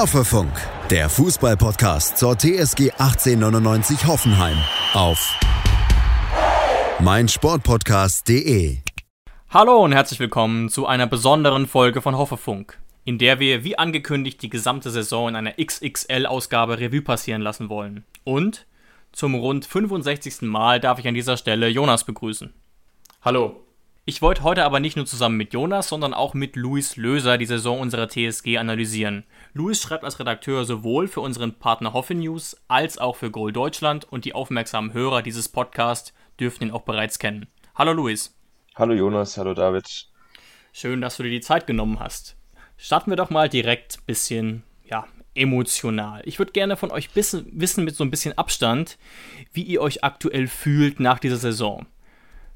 Hoffefunk, der Fußballpodcast zur TSG 1899 Hoffenheim auf meinsportpodcast.de. Hallo und herzlich willkommen zu einer besonderen Folge von Hoffefunk, in der wir wie angekündigt die gesamte Saison in einer XXL-Ausgabe Revue passieren lassen wollen. Und zum rund 65. Mal darf ich an dieser Stelle Jonas begrüßen. Hallo. Ich wollte heute aber nicht nur zusammen mit Jonas, sondern auch mit Luis Löser die Saison unserer TSG analysieren. Luis schreibt als Redakteur sowohl für unseren Partner Hoffe News als auch für Goal Deutschland und die aufmerksamen Hörer dieses Podcasts dürften ihn auch bereits kennen. Hallo Luis. Hallo Jonas, hallo David. Schön, dass du dir die Zeit genommen hast. Starten wir doch mal direkt ein bisschen, ja, emotional. Ich würde gerne von euch wissen, wissen mit so ein bisschen Abstand, wie ihr euch aktuell fühlt nach dieser Saison.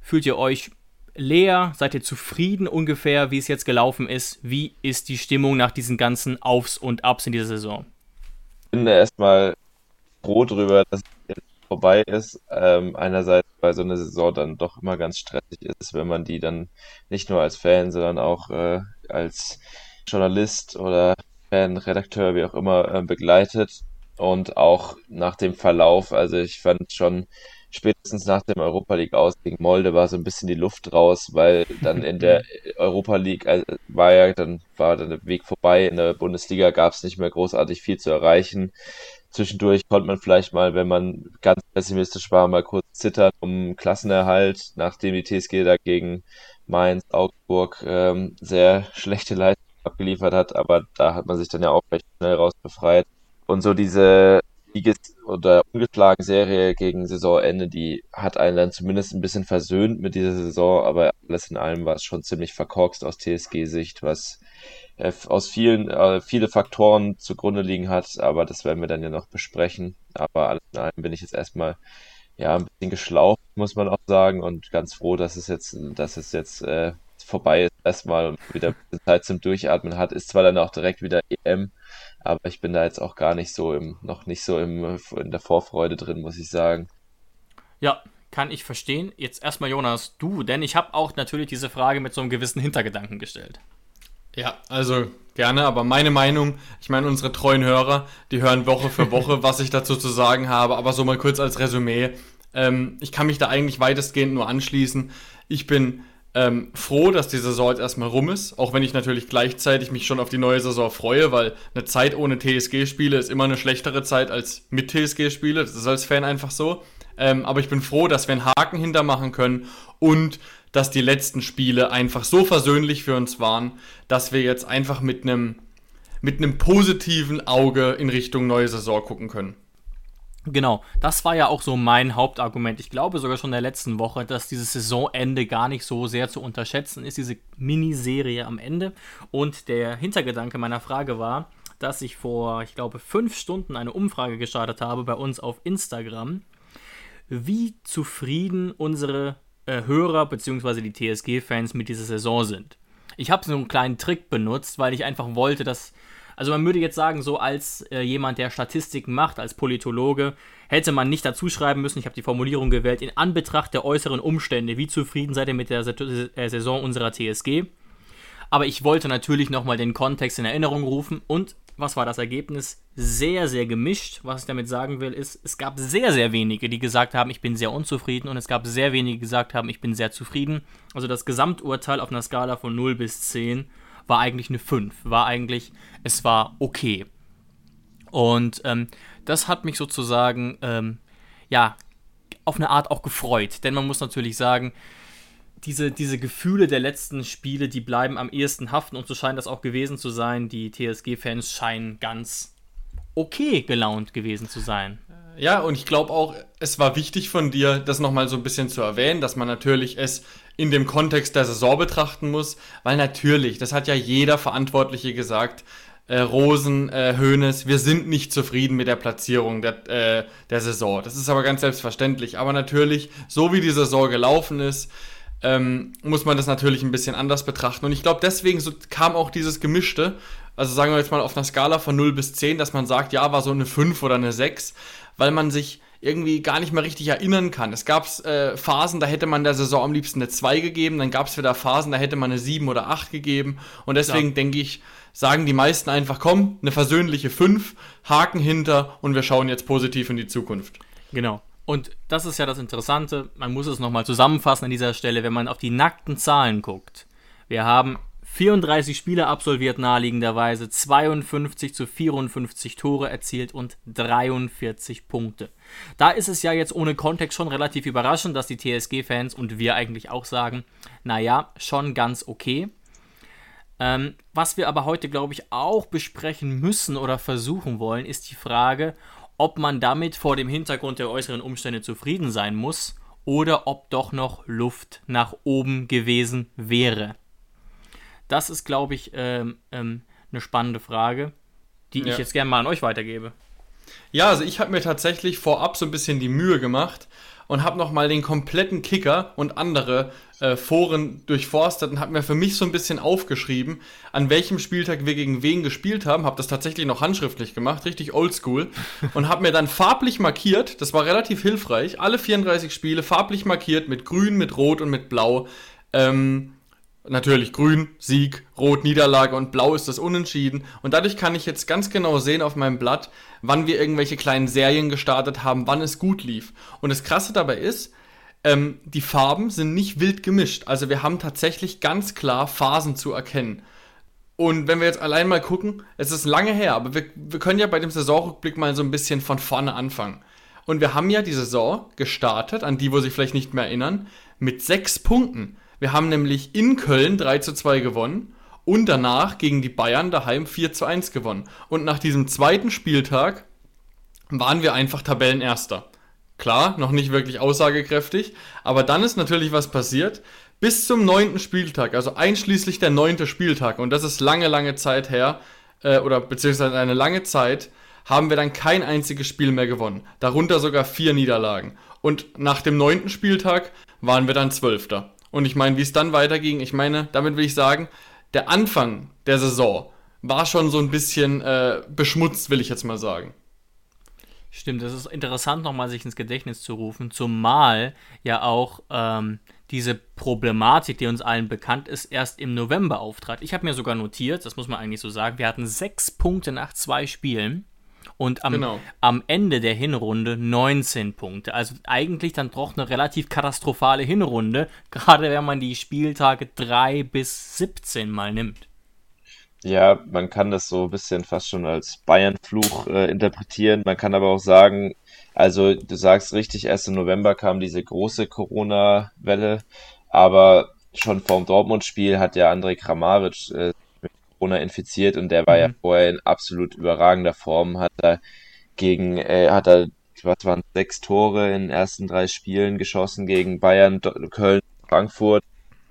Fühlt ihr euch leer? Seid ihr zufrieden ungefähr, wie es jetzt gelaufen ist? Wie ist die Stimmung nach diesen ganzen Aufs und Abs in dieser Saison? Ich bin erstmal froh darüber, dass es jetzt vorbei ist. Ähm, einerseits, weil so eine Saison dann doch immer ganz stressig ist, wenn man die dann nicht nur als Fan, sondern auch äh, als Journalist oder Fan, Redakteur, wie auch immer, äh, begleitet. Und auch nach dem Verlauf, also ich fand schon spätestens nach dem Europa League aus gegen Molde war so ein bisschen die Luft raus, weil dann in der Europa League also war ja dann war dann der Weg vorbei. In der Bundesliga gab es nicht mehr großartig viel zu erreichen. Zwischendurch konnte man vielleicht mal, wenn man ganz pessimistisch war, mal kurz zittern um Klassenerhalt, nachdem die TSG dagegen Mainz, Augsburg ähm, sehr schlechte Leistung abgeliefert hat, aber da hat man sich dann ja auch recht schnell raus befreit. Und so diese Sieges- oder ungeschlagen Serie gegen Saisonende, die hat einen dann zumindest ein bisschen versöhnt mit dieser Saison, aber alles in allem war es schon ziemlich verkorkst aus TSG-Sicht, was äh, aus vielen, äh, viele Faktoren zugrunde liegen hat, aber das werden wir dann ja noch besprechen. Aber alles in allem bin ich jetzt erstmal ja ein bisschen geschlaucht, muss man auch sagen, und ganz froh, dass es jetzt, dass es jetzt äh, vorbei ist erstmal und wieder Zeit zum Durchatmen hat. Ist zwar dann auch direkt wieder EM, aber ich bin da jetzt auch gar nicht so im, noch nicht so im, in der Vorfreude drin, muss ich sagen. Ja, kann ich verstehen. Jetzt erstmal Jonas, du, denn ich habe auch natürlich diese Frage mit so einem gewissen Hintergedanken gestellt. Ja, also gerne, aber meine Meinung, ich meine, unsere treuen Hörer, die hören Woche für Woche, was ich dazu zu sagen habe, aber so mal kurz als Resümee. Ähm, ich kann mich da eigentlich weitestgehend nur anschließen. Ich bin ähm, froh, dass die Saison jetzt erstmal rum ist, auch wenn ich natürlich gleichzeitig mich schon auf die neue Saison freue, weil eine Zeit ohne TSG-Spiele ist immer eine schlechtere Zeit als mit TSG-Spiele. Das ist als Fan einfach so. Ähm, aber ich bin froh, dass wir einen Haken hintermachen können und dass die letzten Spiele einfach so versöhnlich für uns waren, dass wir jetzt einfach mit einem mit einem positiven Auge in Richtung neue Saison gucken können. Genau, das war ja auch so mein Hauptargument. Ich glaube sogar schon in der letzten Woche, dass dieses Saisonende gar nicht so sehr zu unterschätzen ist, diese Miniserie am Ende. Und der Hintergedanke meiner Frage war, dass ich vor, ich glaube, fünf Stunden eine Umfrage gestartet habe bei uns auf Instagram, wie zufrieden unsere äh, Hörer bzw. die TSG-Fans mit dieser Saison sind. Ich habe so einen kleinen Trick benutzt, weil ich einfach wollte, dass also man würde jetzt sagen, so als äh, jemand, der Statistiken macht, als Politologe, hätte man nicht dazu schreiben müssen, ich habe die Formulierung gewählt, in Anbetracht der äußeren Umstände, wie zufrieden seid ihr mit der äh, Saison unserer TSG. Aber ich wollte natürlich nochmal den Kontext in Erinnerung rufen und was war das Ergebnis? Sehr, sehr gemischt. Was ich damit sagen will, ist, es gab sehr, sehr wenige, die gesagt haben, ich bin sehr unzufrieden und es gab sehr wenige, die gesagt haben, ich bin sehr zufrieden. Also das Gesamturteil auf einer Skala von 0 bis 10 war eigentlich eine 5. War eigentlich, es war okay. Und ähm, das hat mich sozusagen, ähm, ja, auf eine Art auch gefreut. Denn man muss natürlich sagen, diese, diese Gefühle der letzten Spiele, die bleiben am ehesten haften und so scheint das auch gewesen zu sein. Die TSG-Fans scheinen ganz okay gelaunt gewesen zu sein. Ja, und ich glaube auch, es war wichtig von dir, das nochmal so ein bisschen zu erwähnen, dass man natürlich es in dem Kontext der Saison betrachten muss, weil natürlich, das hat ja jeder Verantwortliche gesagt, äh, Rosen, äh, Hoeneß, wir sind nicht zufrieden mit der Platzierung der, äh, der Saison. Das ist aber ganz selbstverständlich. Aber natürlich, so wie die Saison gelaufen ist, ähm, muss man das natürlich ein bisschen anders betrachten. Und ich glaube, deswegen so kam auch dieses Gemischte, also sagen wir jetzt mal auf einer Skala von 0 bis 10, dass man sagt, ja, war so eine 5 oder eine 6, weil man sich irgendwie gar nicht mehr richtig erinnern kann. Es gab äh, Phasen, da hätte man der Saison am liebsten eine 2 gegeben, dann gab es wieder Phasen, da hätte man eine 7 oder 8 gegeben. Und deswegen ja. denke ich, sagen die meisten einfach, komm, eine versöhnliche 5, Haken hinter und wir schauen jetzt positiv in die Zukunft. Genau. Und das ist ja das Interessante, man muss es nochmal zusammenfassen an dieser Stelle, wenn man auf die nackten Zahlen guckt. Wir haben 34 Spiele absolviert naheliegenderweise, 52 zu 54 Tore erzielt und 43 Punkte. Da ist es ja jetzt ohne Kontext schon relativ überraschend, dass die TSG-Fans und wir eigentlich auch sagen, naja, schon ganz okay. Ähm, was wir aber heute, glaube ich, auch besprechen müssen oder versuchen wollen, ist die Frage, ob man damit vor dem Hintergrund der äußeren Umstände zufrieden sein muss oder ob doch noch Luft nach oben gewesen wäre. Das ist, glaube ich, ähm, ähm, eine spannende Frage, die ja. ich jetzt gerne mal an euch weitergebe. Ja, also ich habe mir tatsächlich vorab so ein bisschen die Mühe gemacht und habe nochmal den kompletten Kicker und andere äh, Foren durchforstet und habe mir für mich so ein bisschen aufgeschrieben, an welchem Spieltag wir gegen wen gespielt haben. Habe das tatsächlich noch handschriftlich gemacht, richtig oldschool. und habe mir dann farblich markiert, das war relativ hilfreich, alle 34 Spiele farblich markiert mit grün, mit rot und mit blau. Ähm, Natürlich grün, Sieg, rot, Niederlage und blau ist das Unentschieden. Und dadurch kann ich jetzt ganz genau sehen auf meinem Blatt, wann wir irgendwelche kleinen Serien gestartet haben, wann es gut lief. Und das Krasse dabei ist, ähm, die Farben sind nicht wild gemischt. Also wir haben tatsächlich ganz klar Phasen zu erkennen. Und wenn wir jetzt allein mal gucken, es ist lange her, aber wir, wir können ja bei dem Saisonrückblick mal so ein bisschen von vorne anfangen. Und wir haben ja die Saison gestartet, an die, wo sich vielleicht nicht mehr erinnern, mit sechs Punkten. Wir haben nämlich in Köln 3 zu 2 gewonnen und danach gegen die Bayern daheim 4 zu 1 gewonnen. Und nach diesem zweiten Spieltag waren wir einfach Tabellenerster. Klar, noch nicht wirklich aussagekräftig, aber dann ist natürlich was passiert. Bis zum neunten Spieltag, also einschließlich der neunte Spieltag, und das ist lange, lange Zeit her, äh, oder beziehungsweise eine lange Zeit, haben wir dann kein einziges Spiel mehr gewonnen. Darunter sogar vier Niederlagen. Und nach dem neunten Spieltag waren wir dann Zwölfter. Und ich meine, wie es dann weiterging, ich meine, damit will ich sagen, der Anfang der Saison war schon so ein bisschen äh, beschmutzt, will ich jetzt mal sagen. Stimmt, das ist interessant, nochmal sich ins Gedächtnis zu rufen, zumal ja auch ähm, diese Problematik, die uns allen bekannt ist, erst im November auftrat. Ich habe mir sogar notiert, das muss man eigentlich so sagen, wir hatten sechs Punkte nach zwei Spielen und am, genau. am Ende der Hinrunde 19 Punkte. Also eigentlich dann doch eine relativ katastrophale Hinrunde, gerade wenn man die Spieltage 3 bis 17 mal nimmt. Ja, man kann das so ein bisschen fast schon als Bayern-Fluch äh, interpretieren. Man kann aber auch sagen, also du sagst richtig, erst im November kam diese große Corona-Welle, aber schon vorm Dortmund-Spiel hat ja André Kramaric äh, Corona infiziert und der war mhm. ja vorher in absolut überragender Form, hat er gegen, äh, hat er, was waren sechs Tore in den ersten drei Spielen geschossen gegen Bayern, Köln, Frankfurt,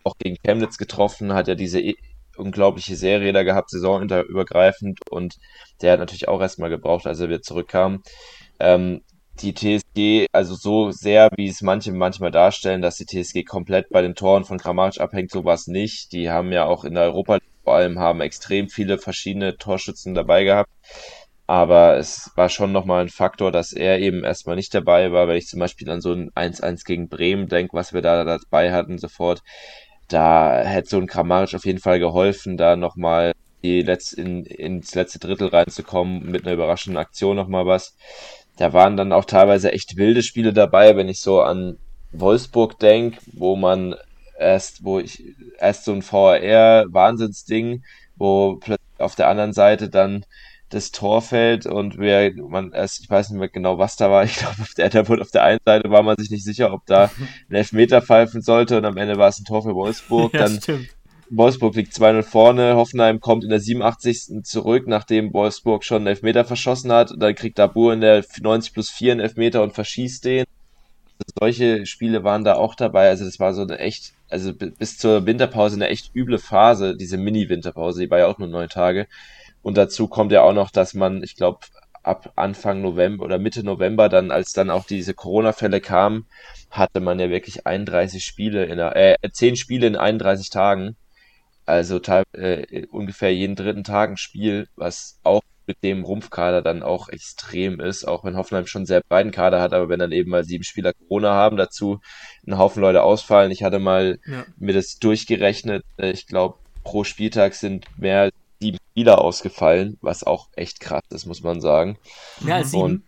auch gegen Chemnitz getroffen, hat ja diese e, unglaubliche Serie da gehabt, saisonübergreifend und der hat natürlich auch erstmal gebraucht, als er wieder zurückkam. Ähm, die TSG, also so sehr, wie es manche manchmal darstellen, dass die TSG komplett bei den Toren von Kramaric abhängt, so war es nicht. Die haben ja auch in der Europa vor allem haben extrem viele verschiedene Torschützen dabei gehabt. Aber es war schon nochmal ein Faktor, dass er eben erstmal nicht dabei war, wenn ich zum Beispiel an so ein 1-1 gegen Bremen denke, was wir da dabei hatten sofort. Da hätte so ein Kramaric auf jeden Fall geholfen, da nochmal die Letz in, ins letzte Drittel reinzukommen, mit einer überraschenden Aktion nochmal was. Da waren dann auch teilweise echt wilde Spiele dabei, wenn ich so an Wolfsburg denke, wo man erst, wo ich erst so ein VAR-Wahnsinnsding, wo plötzlich auf der anderen Seite dann das Tor fällt und wer man erst, ich weiß nicht mehr genau, was da war. Ich glaube, auf der, der auf der einen Seite war man sich nicht sicher, ob da ein Elfmeter pfeifen sollte und am Ende war es ein Tor für Wolfsburg. Ja, dann stimmt. Wolfsburg liegt 2-0 vorne, Hoffenheim kommt in der 87. zurück, nachdem Wolfsburg schon einen Elfmeter verschossen hat. Und dann kriegt Dabur in der 90 plus 4 einen Elfmeter und verschießt den. Solche Spiele waren da auch dabei. Also das war so eine echt also bis zur Winterpause eine echt üble Phase, diese Mini-Winterpause, die war ja auch nur neun Tage. Und dazu kommt ja auch noch, dass man, ich glaube, ab Anfang November oder Mitte November dann, als dann auch diese Corona-Fälle kamen, hatte man ja wirklich 31 Spiele in der, äh, 10 Spiele in 31 Tagen. Also äh, ungefähr jeden dritten Tag ein Spiel, was auch mit dem Rumpfkader dann auch extrem ist, auch wenn Hoffenheim schon sehr breiten Kader hat, aber wenn dann eben mal sieben Spieler Corona haben, dazu ein Haufen Leute ausfallen. Ich hatte mal ja. mir das durchgerechnet, äh, ich glaube, pro Spieltag sind mehr als sieben Spieler ausgefallen, was auch echt krass ist, muss man sagen. Mehr als sieben? Und,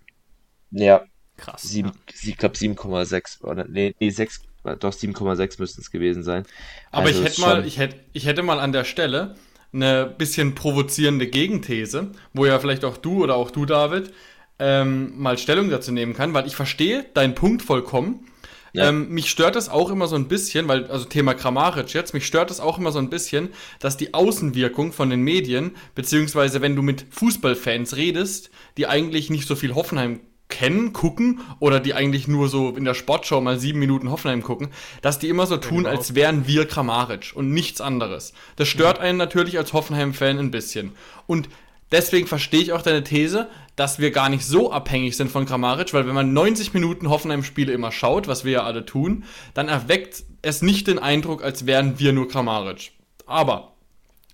ja. Krass. Sieben, ja. Ich glaube 7,6 oder nee, nee 6, doch 7,6 müssten es gewesen sein. Aber also ich hätte mal, ich hätte, ich hätte mal an der Stelle eine bisschen provozierende Gegenthese, wo ja vielleicht auch du oder auch du, David, ähm, mal Stellung dazu nehmen kann, weil ich verstehe deinen Punkt vollkommen. Ja. Ähm, mich stört es auch immer so ein bisschen, weil, also Thema Grammarisch jetzt, mich stört es auch immer so ein bisschen, dass die Außenwirkung von den Medien, beziehungsweise wenn du mit Fußballfans redest, die eigentlich nicht so viel Hoffenheim kennen, gucken oder die eigentlich nur so in der Sportschau mal sieben Minuten Hoffenheim gucken, dass die immer so tun, genau. als wären wir Kramaric und nichts anderes. Das stört einen natürlich als Hoffenheim-Fan ein bisschen. Und deswegen verstehe ich auch deine These, dass wir gar nicht so abhängig sind von Kramaric, weil wenn man 90 Minuten Hoffenheim-Spiele immer schaut, was wir ja alle tun, dann erweckt es nicht den Eindruck, als wären wir nur Kramaric. Aber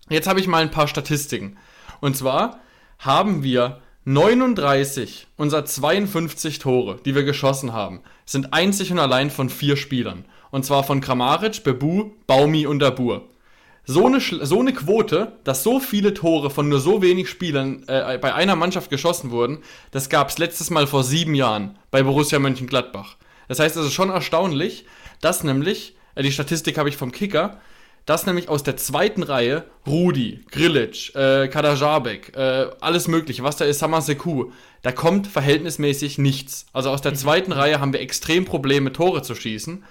jetzt habe ich mal ein paar Statistiken. Und zwar haben wir 39 unserer 52 Tore, die wir geschossen haben, sind einzig und allein von vier Spielern. Und zwar von Kramaric, Bebu, Baumi und Dabur. So eine, so eine Quote, dass so viele Tore von nur so wenig Spielern äh, bei einer Mannschaft geschossen wurden, das gab es letztes Mal vor sieben Jahren bei Borussia Mönchengladbach. Das heißt, es ist schon erstaunlich, dass nämlich, äh, die Statistik habe ich vom Kicker, dass nämlich aus der zweiten Reihe Rudi, Grilic, äh, Kadajabek, äh, alles mögliche, was da ist, Samaseku, da kommt verhältnismäßig nichts. Also aus der zweiten Reihe haben wir extrem Probleme, Tore zu schießen.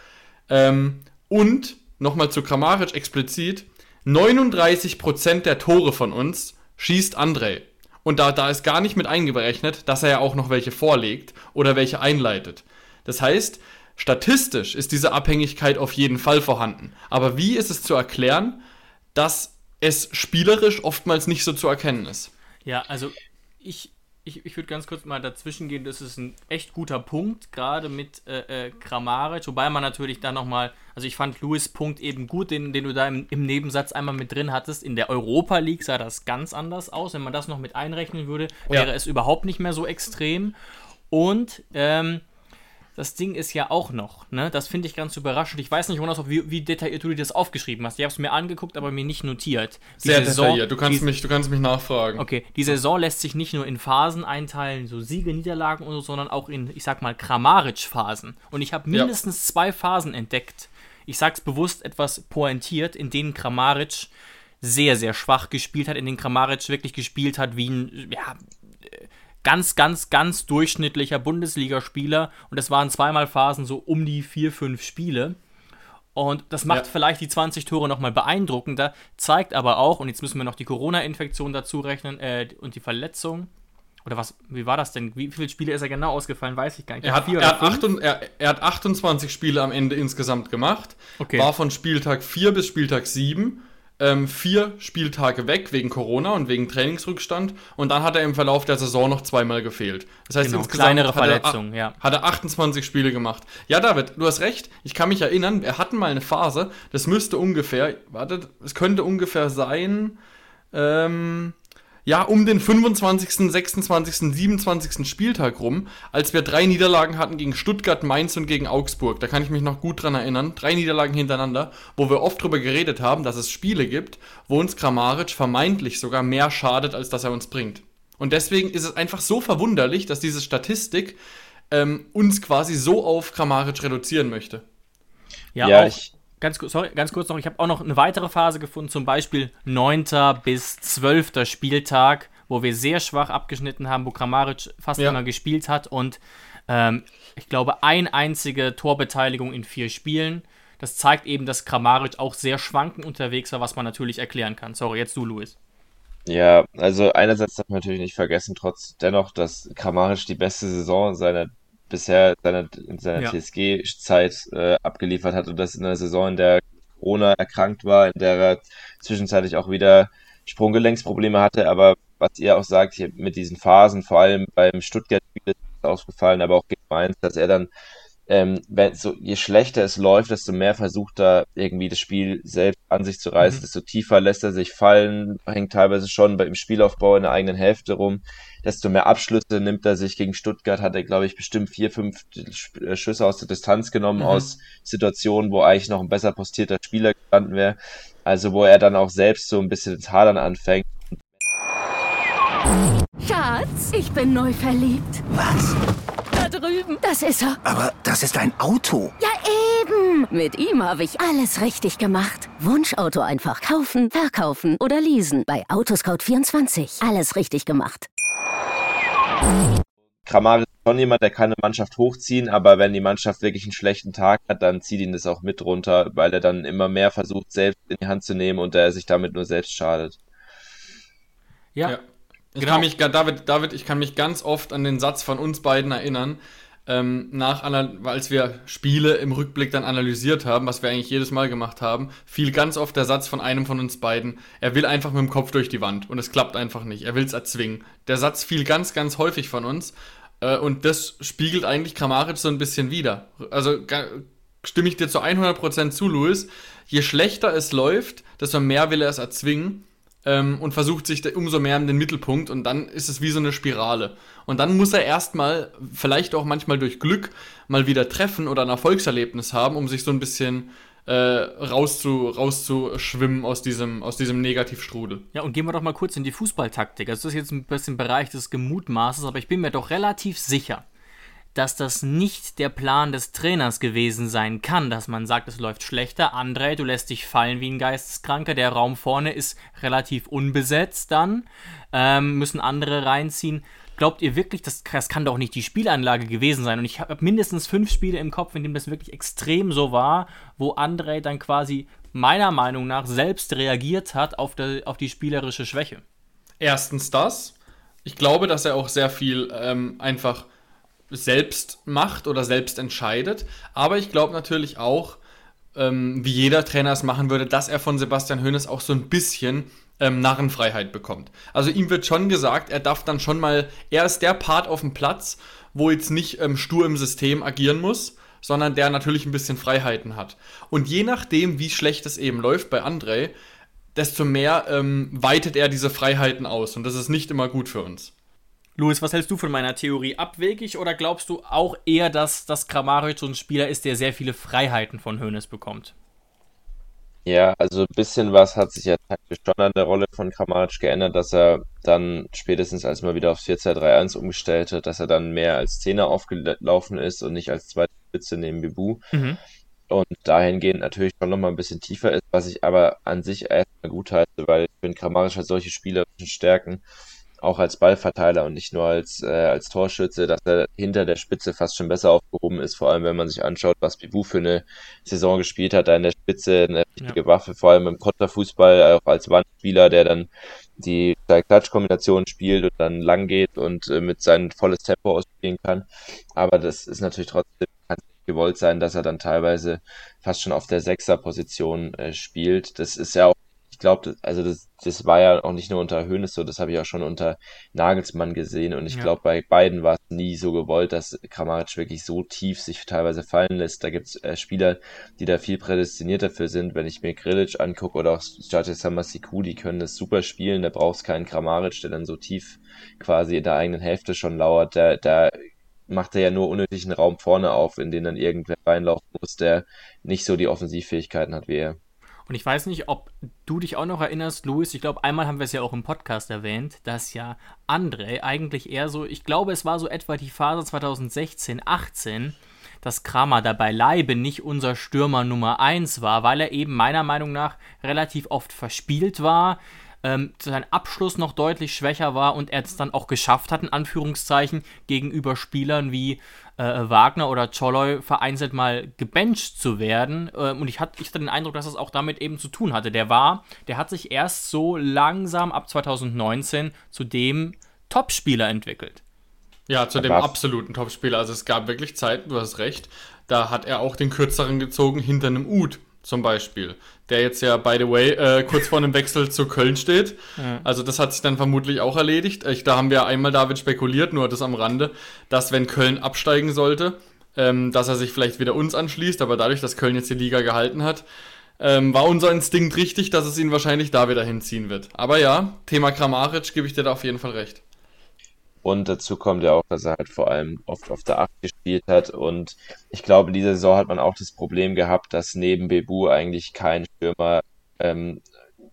Ähm, und, nochmal zu Kramaric explizit, 39% der Tore von uns schießt Andrei. Und da, da ist gar nicht mit eingerechnet, dass er ja auch noch welche vorlegt oder welche einleitet. Das heißt, Statistisch ist diese Abhängigkeit auf jeden Fall vorhanden. Aber wie ist es zu erklären, dass es spielerisch oftmals nicht so zu erkennen ist? Ja, also ich, ich, ich würde ganz kurz mal dazwischen gehen. Das ist ein echt guter Punkt, gerade mit äh, äh, Kramaric. Wobei man natürlich da nochmal, also ich fand Louis Punkt eben gut, den, den du da im, im, Nebensatz einmal mit drin hattest. In der Europa League sah das ganz anders aus. Wenn man das noch mit einrechnen würde, wäre ja. es überhaupt nicht mehr so extrem. Und ähm, das Ding ist ja auch noch, ne? Das finde ich ganz überraschend. Ich weiß nicht, Jonas, wie, wie detailliert du dir das aufgeschrieben hast. Ich habe es mir angeguckt, aber mir nicht notiert. Die Sehr Saison, detailliert. Du kannst, die, mich, du kannst mich nachfragen. Okay, die Saison lässt sich nicht nur in Phasen einteilen, so Siege, Niederlagen und so, sondern auch in, ich sag mal, Kramaric-Phasen. Und ich habe mindestens ja. zwei Phasen entdeckt. Ich sag's bewusst etwas pointiert, in denen Kramaric sehr, sehr schwach gespielt hat, in denen Kramaric wirklich gespielt hat wie ein, ja, ganz, ganz, ganz durchschnittlicher Bundesligaspieler und es waren zweimal Phasen so um die vier, fünf Spiele. Und das macht ja. vielleicht die 20 Tore nochmal beeindruckender, zeigt aber auch, und jetzt müssen wir noch die Corona-Infektion dazu rechnen äh, und die Verletzung. Oder was, wie war das denn? Wie viele Spiele ist er genau ausgefallen? Weiß ich gar nicht. Er hat, er hat, 8, er, er hat 28 Spiele am Ende insgesamt gemacht. Okay. War von Spieltag 4 bis Spieltag 7 ähm, vier Spieltage weg wegen Corona und wegen Trainingsrückstand und dann hat er im Verlauf der Saison noch zweimal gefehlt. Das heißt, genau, insgesamt kleinere Verletzung, ja. hat er 28 Spiele gemacht. Ja, David, du hast recht. Ich kann mich erinnern, wir hatten mal eine Phase, das müsste ungefähr, warte, es könnte ungefähr sein, ähm, ja, um den 25., 26., 27. Spieltag rum, als wir drei Niederlagen hatten gegen Stuttgart, Mainz und gegen Augsburg. Da kann ich mich noch gut dran erinnern. Drei Niederlagen hintereinander, wo wir oft darüber geredet haben, dass es Spiele gibt, wo uns Kramaric vermeintlich sogar mehr schadet, als dass er uns bringt. Und deswegen ist es einfach so verwunderlich, dass diese Statistik ähm, uns quasi so auf Kramaric reduzieren möchte. Ja, ja ich, ganz, sorry, ganz kurz noch, ich habe auch noch eine weitere Phase gefunden, zum Beispiel 9. bis 12. Spieltag, wo wir sehr schwach abgeschnitten haben, wo Kramaric fast ja. immer gespielt hat und ähm, ich glaube, ein einzige Torbeteiligung in vier Spielen. Das zeigt eben, dass Kramaric auch sehr schwankend unterwegs war, was man natürlich erklären kann. Sorry, jetzt du, Luis. Ja, also einerseits darf man natürlich nicht vergessen, trotz dennoch, dass Kramaric die beste Saison seiner bisher seiner, in seiner ja. TSG-Zeit äh, abgeliefert hat und das in einer Saison, in der Corona erkrankt war, in der er zwischenzeitlich auch wieder Sprunggelenksprobleme hatte, aber was ihr auch sagt, hier mit diesen Phasen, vor allem beim Stuttgart-Spiel ist ausgefallen, aber auch gegen Mainz, dass er dann ähm, wenn, so, je schlechter es läuft, desto mehr versucht er irgendwie das Spiel selbst an sich zu reißen, mhm. desto tiefer lässt er sich fallen, hängt teilweise schon beim Spielaufbau in der eigenen Hälfte rum, desto mehr Abschlüsse nimmt er sich. Gegen Stuttgart hat er, glaube ich, bestimmt vier, fünf äh, Schüsse aus der Distanz genommen, mhm. aus Situationen, wo eigentlich noch ein besser postierter Spieler gestanden wäre. Also wo er dann auch selbst so ein bisschen ins Hadern anfängt. Schatz, ich bin neu verliebt. Was? Drüben. Das ist er. Aber das ist ein Auto. Ja, eben. Mit ihm habe ich alles richtig gemacht. Wunschauto einfach kaufen, verkaufen oder leasen. Bei Autoscout24. Alles richtig gemacht. Kramaric ist schon jemand, der kann eine Mannschaft hochziehen, aber wenn die Mannschaft wirklich einen schlechten Tag hat, dann zieht ihn das auch mit runter, weil er dann immer mehr versucht, selbst in die Hand zu nehmen und er sich damit nur selbst schadet. Ja, ja. Ich genau. kann mich, David, David, ich kann mich ganz oft an den Satz von uns beiden erinnern, ähm, nach, als wir Spiele im Rückblick dann analysiert haben, was wir eigentlich jedes Mal gemacht haben, fiel ganz oft der Satz von einem von uns beiden, er will einfach mit dem Kopf durch die Wand und es klappt einfach nicht, er will es erzwingen. Der Satz fiel ganz, ganz häufig von uns äh, und das spiegelt eigentlich Kramaric so ein bisschen wider. Also stimme ich dir zu 100% zu, Louis, je schlechter es läuft, desto mehr will er es erzwingen ähm, und versucht sich umso mehr in den Mittelpunkt und dann ist es wie so eine Spirale. Und dann muss er erstmal, vielleicht auch manchmal durch Glück, mal wieder treffen oder ein Erfolgserlebnis haben, um sich so ein bisschen äh, rauszu, rauszuschwimmen aus diesem, aus diesem Negativstrudel. Ja, und gehen wir doch mal kurz in die Fußballtaktik. Also das ist jetzt ein bisschen Bereich des Gemutmaßes, aber ich bin mir doch relativ sicher, dass das nicht der Plan des Trainers gewesen sein kann, dass man sagt, es läuft schlechter. André, du lässt dich fallen wie ein Geisteskranker. Der Raum vorne ist relativ unbesetzt dann. Ähm, müssen andere reinziehen. Glaubt ihr wirklich, das, das kann doch nicht die Spielanlage gewesen sein? Und ich habe mindestens fünf Spiele im Kopf, in denen das wirklich extrem so war, wo André dann quasi meiner Meinung nach selbst reagiert hat auf, der, auf die spielerische Schwäche. Erstens das. Ich glaube, dass er auch sehr viel ähm, einfach selbst macht oder selbst entscheidet. Aber ich glaube natürlich auch, ähm, wie jeder Trainer es machen würde, dass er von Sebastian Hoeneß auch so ein bisschen ähm, Narrenfreiheit bekommt. Also ihm wird schon gesagt, er darf dann schon mal, er ist der Part auf dem Platz, wo jetzt nicht ähm, stur im System agieren muss, sondern der natürlich ein bisschen Freiheiten hat. Und je nachdem, wie schlecht es eben läuft bei André, desto mehr ähm, weitet er diese Freiheiten aus. Und das ist nicht immer gut für uns. Luis, was hältst du von meiner Theorie? Abwegig oder glaubst du auch eher, dass, dass Kramaric so ein Spieler ist, der sehr viele Freiheiten von Hoeneß bekommt? Ja, also ein bisschen was hat sich ja taktisch schon an der Rolle von Kramaric geändert, dass er dann spätestens, als man wieder aufs 4-2-3-1 umgestellt hat, dass er dann mehr als Zehner aufgelaufen ist und nicht als zweite Spitze neben Bibu. Mhm. Und dahingehend natürlich schon nochmal ein bisschen tiefer ist, was ich aber an sich erstmal gut heiße, weil ich finde, Kramaric hat solche spielerischen Stärken, auch als Ballverteiler und nicht nur als, äh, als Torschütze, dass er hinter der Spitze fast schon besser aufgehoben ist, vor allem wenn man sich anschaut, was Bibu für eine Saison gespielt hat, da in der Spitze eine richtige ja. Waffe, vor allem im Konterfußball, auch als Wandspieler, der dann die Klatsch-Kombination spielt und dann lang geht und äh, mit seinem volles Tempo ausspielen kann. Aber das ist natürlich trotzdem gewollt sein, dass er dann teilweise fast schon auf der Sechser-Position äh, spielt. Das ist ja auch glaube, also das, das war ja auch nicht nur unter Hönes so, das habe ich auch schon unter Nagelsmann gesehen und ich ja. glaube, bei beiden war es nie so gewollt, dass Kramaric wirklich so tief sich teilweise fallen lässt. Da gibt es äh, Spieler, die da viel prädestiniert dafür sind. Wenn ich mir Grilic angucke oder auch Judge Samasiku, die können das super spielen. Da brauchst keinen Kramaric, der dann so tief quasi in der eigenen Hälfte schon lauert. Da, da macht er ja nur unnötigen Raum vorne auf, in den dann irgendwer reinlaufen muss, der nicht so die Offensivfähigkeiten hat wie er. Und ich weiß nicht, ob du dich auch noch erinnerst, Luis. Ich glaube, einmal haben wir es ja auch im Podcast erwähnt, dass ja André eigentlich eher so, ich glaube, es war so etwa die Phase 2016, 18, dass Kramer dabei Leibe nicht unser Stürmer Nummer 1 war, weil er eben meiner Meinung nach relativ oft verspielt war, ähm, sein Abschluss noch deutlich schwächer war und er es dann auch geschafft hat, in Anführungszeichen, gegenüber Spielern wie äh, Wagner oder Choloy vereinzelt mal gebencht zu werden. Ähm, und ich, hat, ich hatte den Eindruck, dass das auch damit eben zu tun hatte. Der war, der hat sich erst so langsam ab 2019 zu dem Topspieler entwickelt. Ja, zu dem absoluten Topspieler. Also es gab wirklich Zeiten, du hast recht, da hat er auch den kürzeren gezogen hinter einem Ud zum Beispiel, der jetzt ja, by the way, äh, kurz vor einem Wechsel zu Köln steht. Ja. Also das hat sich dann vermutlich auch erledigt. Ich, da haben wir einmal David spekuliert, nur das am Rande, dass wenn Köln absteigen sollte, ähm, dass er sich vielleicht wieder uns anschließt, aber dadurch, dass Köln jetzt die Liga gehalten hat, ähm, war unser Instinkt richtig, dass es ihn wahrscheinlich da wieder hinziehen wird. Aber ja, Thema Kramaric gebe ich dir da auf jeden Fall recht. Und dazu kommt ja auch, dass er halt vor allem oft auf der 8 gespielt hat. Und ich glaube, in dieser Saison hat man auch das Problem gehabt, dass neben Bebu eigentlich kein Stürmer ähm,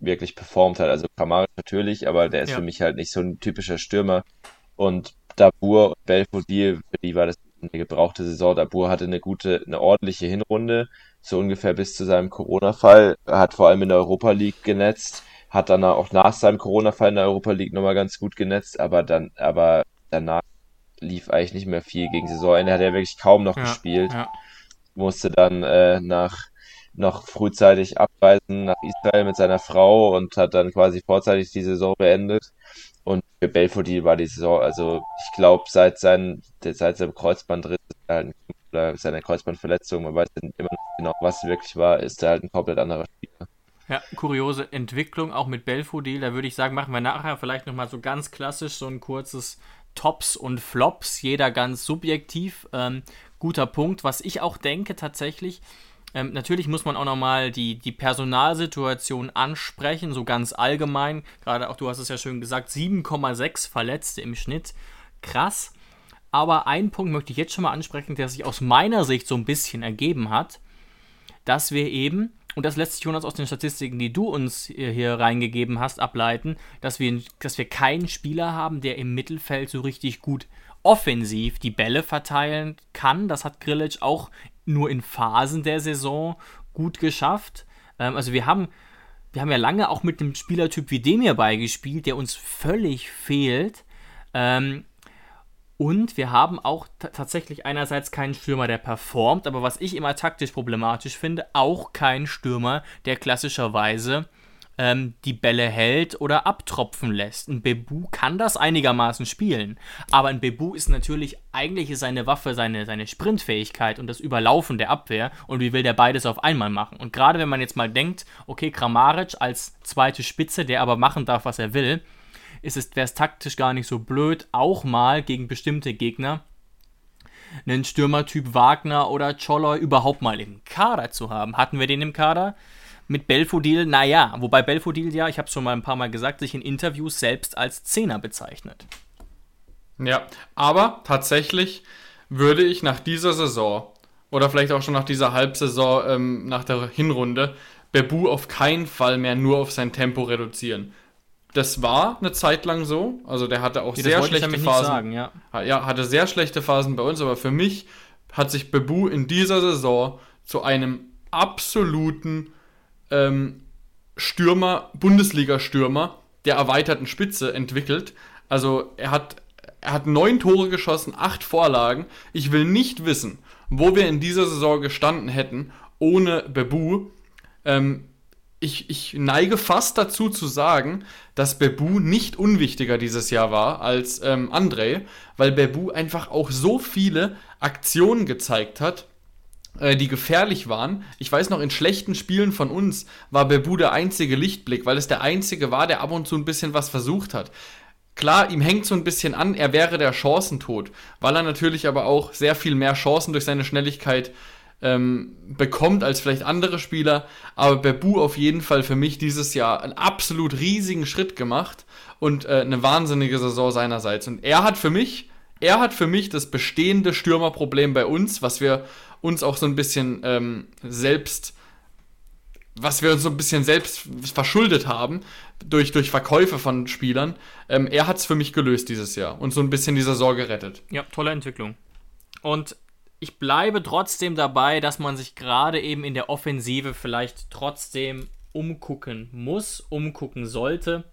wirklich performt hat. Also Kramaric natürlich, aber der ist ja. für mich halt nicht so ein typischer Stürmer. Und Dabur und Belfodil, für die war das eine gebrauchte Saison. Dabur hatte eine gute, eine ordentliche Hinrunde, so ungefähr bis zu seinem Corona-Fall. Hat vor allem in der Europa League genetzt, hat dann auch nach seinem Corona-Fall in der Europa League nochmal ganz gut genetzt, aber dann, aber danach lief eigentlich nicht mehr viel gegen Saisonende, hat er wirklich kaum noch ja, gespielt. Ja. Musste dann äh, nach noch frühzeitig abreisen nach Israel mit seiner Frau und hat dann quasi vorzeitig die Saison beendet. Und für Belfodil war die Saison, also ich glaube, seit, sein, seit seinem Kreuzbandriss oder seiner Kreuzbandverletzung, man weiß immer noch genau, was wirklich war, ist er halt ein komplett anderer Spieler. Ja, kuriose Entwicklung auch mit Belfodil. Da würde ich sagen, machen wir nachher vielleicht nochmal so ganz klassisch so ein kurzes Tops und Flops, jeder ganz subjektiv. Ähm, guter Punkt. Was ich auch denke tatsächlich, ähm, natürlich muss man auch nochmal die, die Personalsituation ansprechen, so ganz allgemein. Gerade auch, du hast es ja schön gesagt, 7,6 Verletzte im Schnitt. Krass. Aber einen Punkt möchte ich jetzt schon mal ansprechen, der sich aus meiner Sicht so ein bisschen ergeben hat, dass wir eben, und das lässt sich Jonas aus den Statistiken, die du uns hier reingegeben hast, ableiten, dass wir, dass wir keinen Spieler haben, der im Mittelfeld so richtig gut offensiv die Bälle verteilen kann. Das hat Grilic auch nur in Phasen der Saison gut geschafft. Ähm, also wir haben, wir haben ja lange auch mit einem Spielertyp wie dem hier beigespielt, der uns völlig fehlt. Ähm, und wir haben auch tatsächlich einerseits keinen Stürmer, der performt, aber was ich immer taktisch problematisch finde, auch keinen Stürmer, der klassischerweise ähm, die Bälle hält oder abtropfen lässt. Ein Bebu kann das einigermaßen spielen, aber ein Bebu ist natürlich, eigentlich seine Waffe seine, seine Sprintfähigkeit und das Überlaufen der Abwehr und wie will der beides auf einmal machen? Und gerade wenn man jetzt mal denkt, okay, Kramaric als zweite Spitze, der aber machen darf, was er will, wäre es taktisch gar nicht so blöd, auch mal gegen bestimmte Gegner einen Stürmertyp Wagner oder Choloy überhaupt mal im Kader zu haben. Hatten wir den im Kader? mit Belfodil, naja, wobei Belfodil ja, ich habe es schon mal ein paar Mal gesagt, sich in Interviews selbst als Zehner bezeichnet. Ja, aber tatsächlich würde ich nach dieser Saison oder vielleicht auch schon nach dieser Halbsaison, ähm, nach der Hinrunde, Bebu auf keinen Fall mehr nur auf sein Tempo reduzieren. Das war eine Zeit lang so. Also der hatte auch nee, sehr schlechte Phasen. Sagen, ja. ja, hatte sehr schlechte Phasen bei uns, aber für mich hat sich Bebu in dieser Saison zu einem absoluten ähm, Stürmer, Bundesliga-Stürmer der erweiterten Spitze entwickelt. Also er hat, er hat neun Tore geschossen, acht Vorlagen. Ich will nicht wissen, wo wir in dieser Saison gestanden hätten ohne Bebu. Ähm, ich, ich neige fast dazu zu sagen, dass Bebu nicht unwichtiger dieses Jahr war als ähm, André, weil Bebu einfach auch so viele Aktionen gezeigt hat, äh, die gefährlich waren. Ich weiß noch, in schlechten Spielen von uns war Bebu der einzige Lichtblick, weil es der einzige war, der ab und zu ein bisschen was versucht hat. Klar, ihm hängt so ein bisschen an, er wäre der Chancentod, weil er natürlich aber auch sehr viel mehr Chancen durch seine Schnelligkeit ähm, bekommt als vielleicht andere Spieler. Aber Bebu auf jeden Fall für mich dieses Jahr einen absolut riesigen Schritt gemacht und äh, eine wahnsinnige Saison seinerseits. Und er hat für mich, er hat für mich das bestehende Stürmerproblem bei uns, was wir uns auch so ein bisschen ähm, selbst, was wir uns so ein bisschen selbst verschuldet haben durch, durch Verkäufe von Spielern. Ähm, er hat es für mich gelöst dieses Jahr und so ein bisschen dieser Sorge gerettet. Ja, tolle Entwicklung. Und ich bleibe trotzdem dabei, dass man sich gerade eben in der Offensive vielleicht trotzdem umgucken muss, umgucken sollte.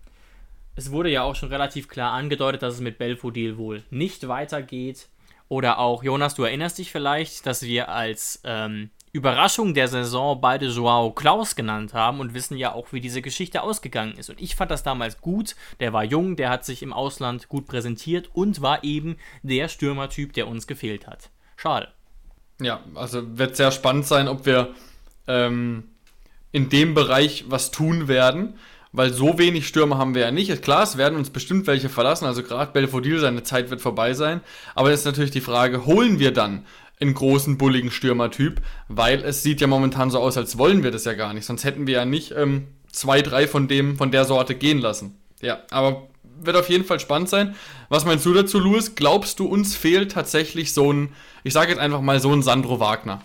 Es wurde ja auch schon relativ klar angedeutet, dass es mit Belfodil wohl nicht weitergeht. Oder auch, Jonas, du erinnerst dich vielleicht, dass wir als ähm, Überraschung der Saison beide Joao Klaus genannt haben und wissen ja auch, wie diese Geschichte ausgegangen ist. Und ich fand das damals gut. Der war jung, der hat sich im Ausland gut präsentiert und war eben der Stürmertyp, der uns gefehlt hat. Schade. Ja, also wird sehr spannend sein, ob wir ähm, in dem Bereich was tun werden weil so wenig Stürmer haben wir ja nicht. Klar, es werden uns bestimmt welche verlassen, also gerade Belfodil, seine Zeit wird vorbei sein. Aber jetzt ist natürlich die Frage, holen wir dann einen großen, bulligen Stürmertyp, weil es sieht ja momentan so aus, als wollen wir das ja gar nicht. Sonst hätten wir ja nicht ähm, zwei, drei von dem, von der Sorte gehen lassen. Ja, aber wird auf jeden Fall spannend sein. Was meinst du dazu, Louis? Glaubst du, uns fehlt tatsächlich so ein, ich sage jetzt einfach mal so ein Sandro Wagner?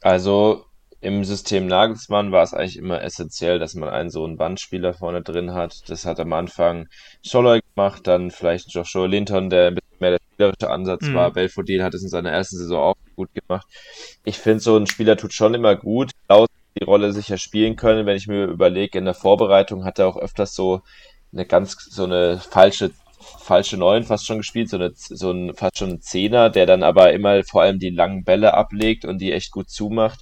Also im System Nagelsmann war es eigentlich immer essentiell, dass man einen so einen Bandspieler vorne drin hat. Das hat am Anfang Scholler gemacht, dann vielleicht Joshua Linton, der ein bisschen mehr der spielerische Ansatz mhm. war. Belfodil hat es in seiner ersten Saison auch gut gemacht. Ich finde, so ein Spieler tut schon immer gut. Klaus die Rolle sicher spielen können. Wenn ich mir überlege, in der Vorbereitung hat er auch öfters so eine ganz, so eine falsche falsche Neun fast schon gespielt, so, eine, so ein fast schon ein Zehner, der dann aber immer vor allem die langen Bälle ablegt und die echt gut zumacht.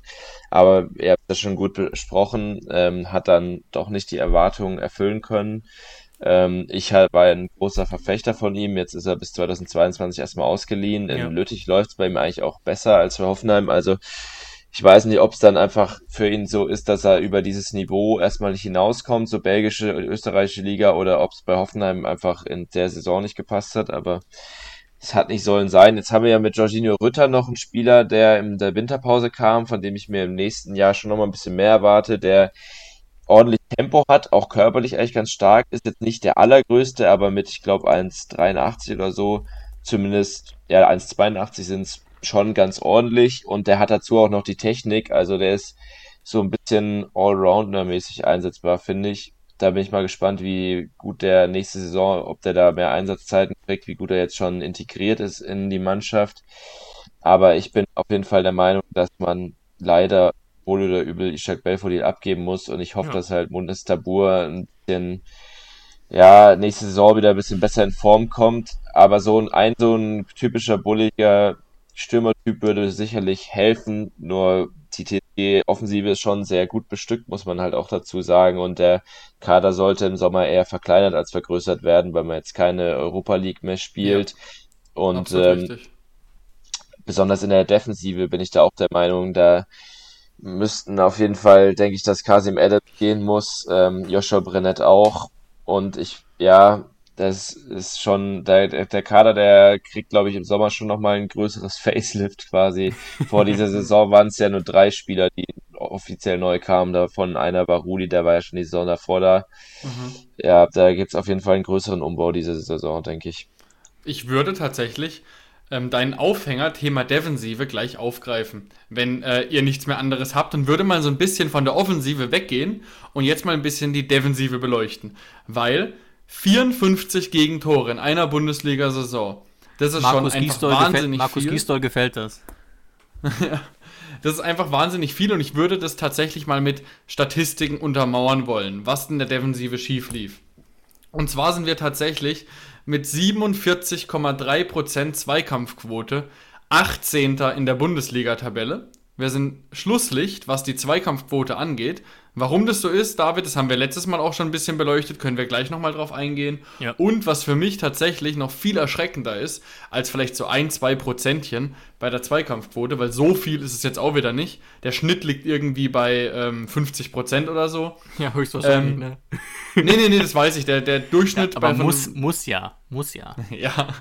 Aber ihr habt das schon gut besprochen, ähm, hat dann doch nicht die Erwartungen erfüllen können. Ähm, ich halt war ein großer Verfechter von ihm. Jetzt ist er bis 2022 erstmal ausgeliehen. In ja. Lüttich läuft es bei ihm eigentlich auch besser als für Hoffenheim. Also ich weiß nicht, ob es dann einfach für ihn so ist, dass er über dieses Niveau erstmal nicht hinauskommt, so belgische, österreichische Liga, oder ob es bei Hoffenheim einfach in der Saison nicht gepasst hat, aber es hat nicht sollen sein. Jetzt haben wir ja mit Jorginho Rütter noch einen Spieler, der in der Winterpause kam, von dem ich mir im nächsten Jahr schon nochmal ein bisschen mehr erwarte, der ordentlich Tempo hat, auch körperlich eigentlich ganz stark, ist jetzt nicht der allergrößte, aber mit, ich glaube, 1,83 oder so, zumindest, ja, 1,82 sind es schon ganz ordentlich und der hat dazu auch noch die Technik, also der ist so ein bisschen Allrounder-mäßig einsetzbar, finde ich. Da bin ich mal gespannt, wie gut der nächste Saison, ob der da mehr Einsatzzeiten kriegt, wie gut er jetzt schon integriert ist in die Mannschaft. Aber ich bin auf jeden Fall der Meinung, dass man leider wohl oder übel Ishak Belfodil abgeben muss und ich hoffe, ja. dass halt Mundes Tabur ein bisschen ja, nächste Saison wieder ein bisschen besser in Form kommt. Aber so ein, ein so ein typischer bulliger Stürmertyp würde sicherlich helfen, nur die TSG-Offensive ist schon sehr gut bestückt, muss man halt auch dazu sagen. Und der Kader sollte im Sommer eher verkleinert als vergrößert werden, weil man jetzt keine Europa League mehr spielt. Ja, und ähm, besonders in der Defensive bin ich da auch der Meinung, da müssten auf jeden Fall, denke ich, dass Kasim Adams gehen muss, ähm, Joshua Brennett auch. Und ich, ja, das ist schon, der, der Kader, der kriegt, glaube ich, im Sommer schon nochmal ein größeres Facelift quasi. Vor dieser Saison waren es ja nur drei Spieler, die offiziell neu kamen. Davon einer war Rudi, der war ja schon die Saison davor da. Mhm. Ja, da gibt es auf jeden Fall einen größeren Umbau diese Saison, denke ich. Ich würde tatsächlich ähm, deinen Aufhänger, Thema Defensive, gleich aufgreifen. Wenn äh, ihr nichts mehr anderes habt, dann würde man so ein bisschen von der Offensive weggehen und jetzt mal ein bisschen die Defensive beleuchten. Weil 54 Gegentore in einer Bundesliga-Saison. Das ist Markus schon einfach wahnsinnig gefällt, Markus viel. Gisdol gefällt das. das ist einfach wahnsinnig viel und ich würde das tatsächlich mal mit Statistiken untermauern wollen, was in der Defensive schief lief. Und zwar sind wir tatsächlich mit 47,3% Zweikampfquote 18. in der Bundesliga-Tabelle. Wir sind Schlusslicht, was die Zweikampfquote angeht. Warum das so ist, David, das haben wir letztes Mal auch schon ein bisschen beleuchtet, können wir gleich nochmal drauf eingehen. Ja. Und was für mich tatsächlich noch viel erschreckender ist, als vielleicht so ein, zwei Prozentchen bei der Zweikampfquote, weil so viel ist es jetzt auch wieder nicht. Der Schnitt liegt irgendwie bei ähm, 50 Prozent oder so. Ja, höchstwahrscheinlich, ähm, ne? Nee, nee, nee, das weiß ich. Der, der Durchschnitt ja, aber bei muss, muss ja, muss ja. ja.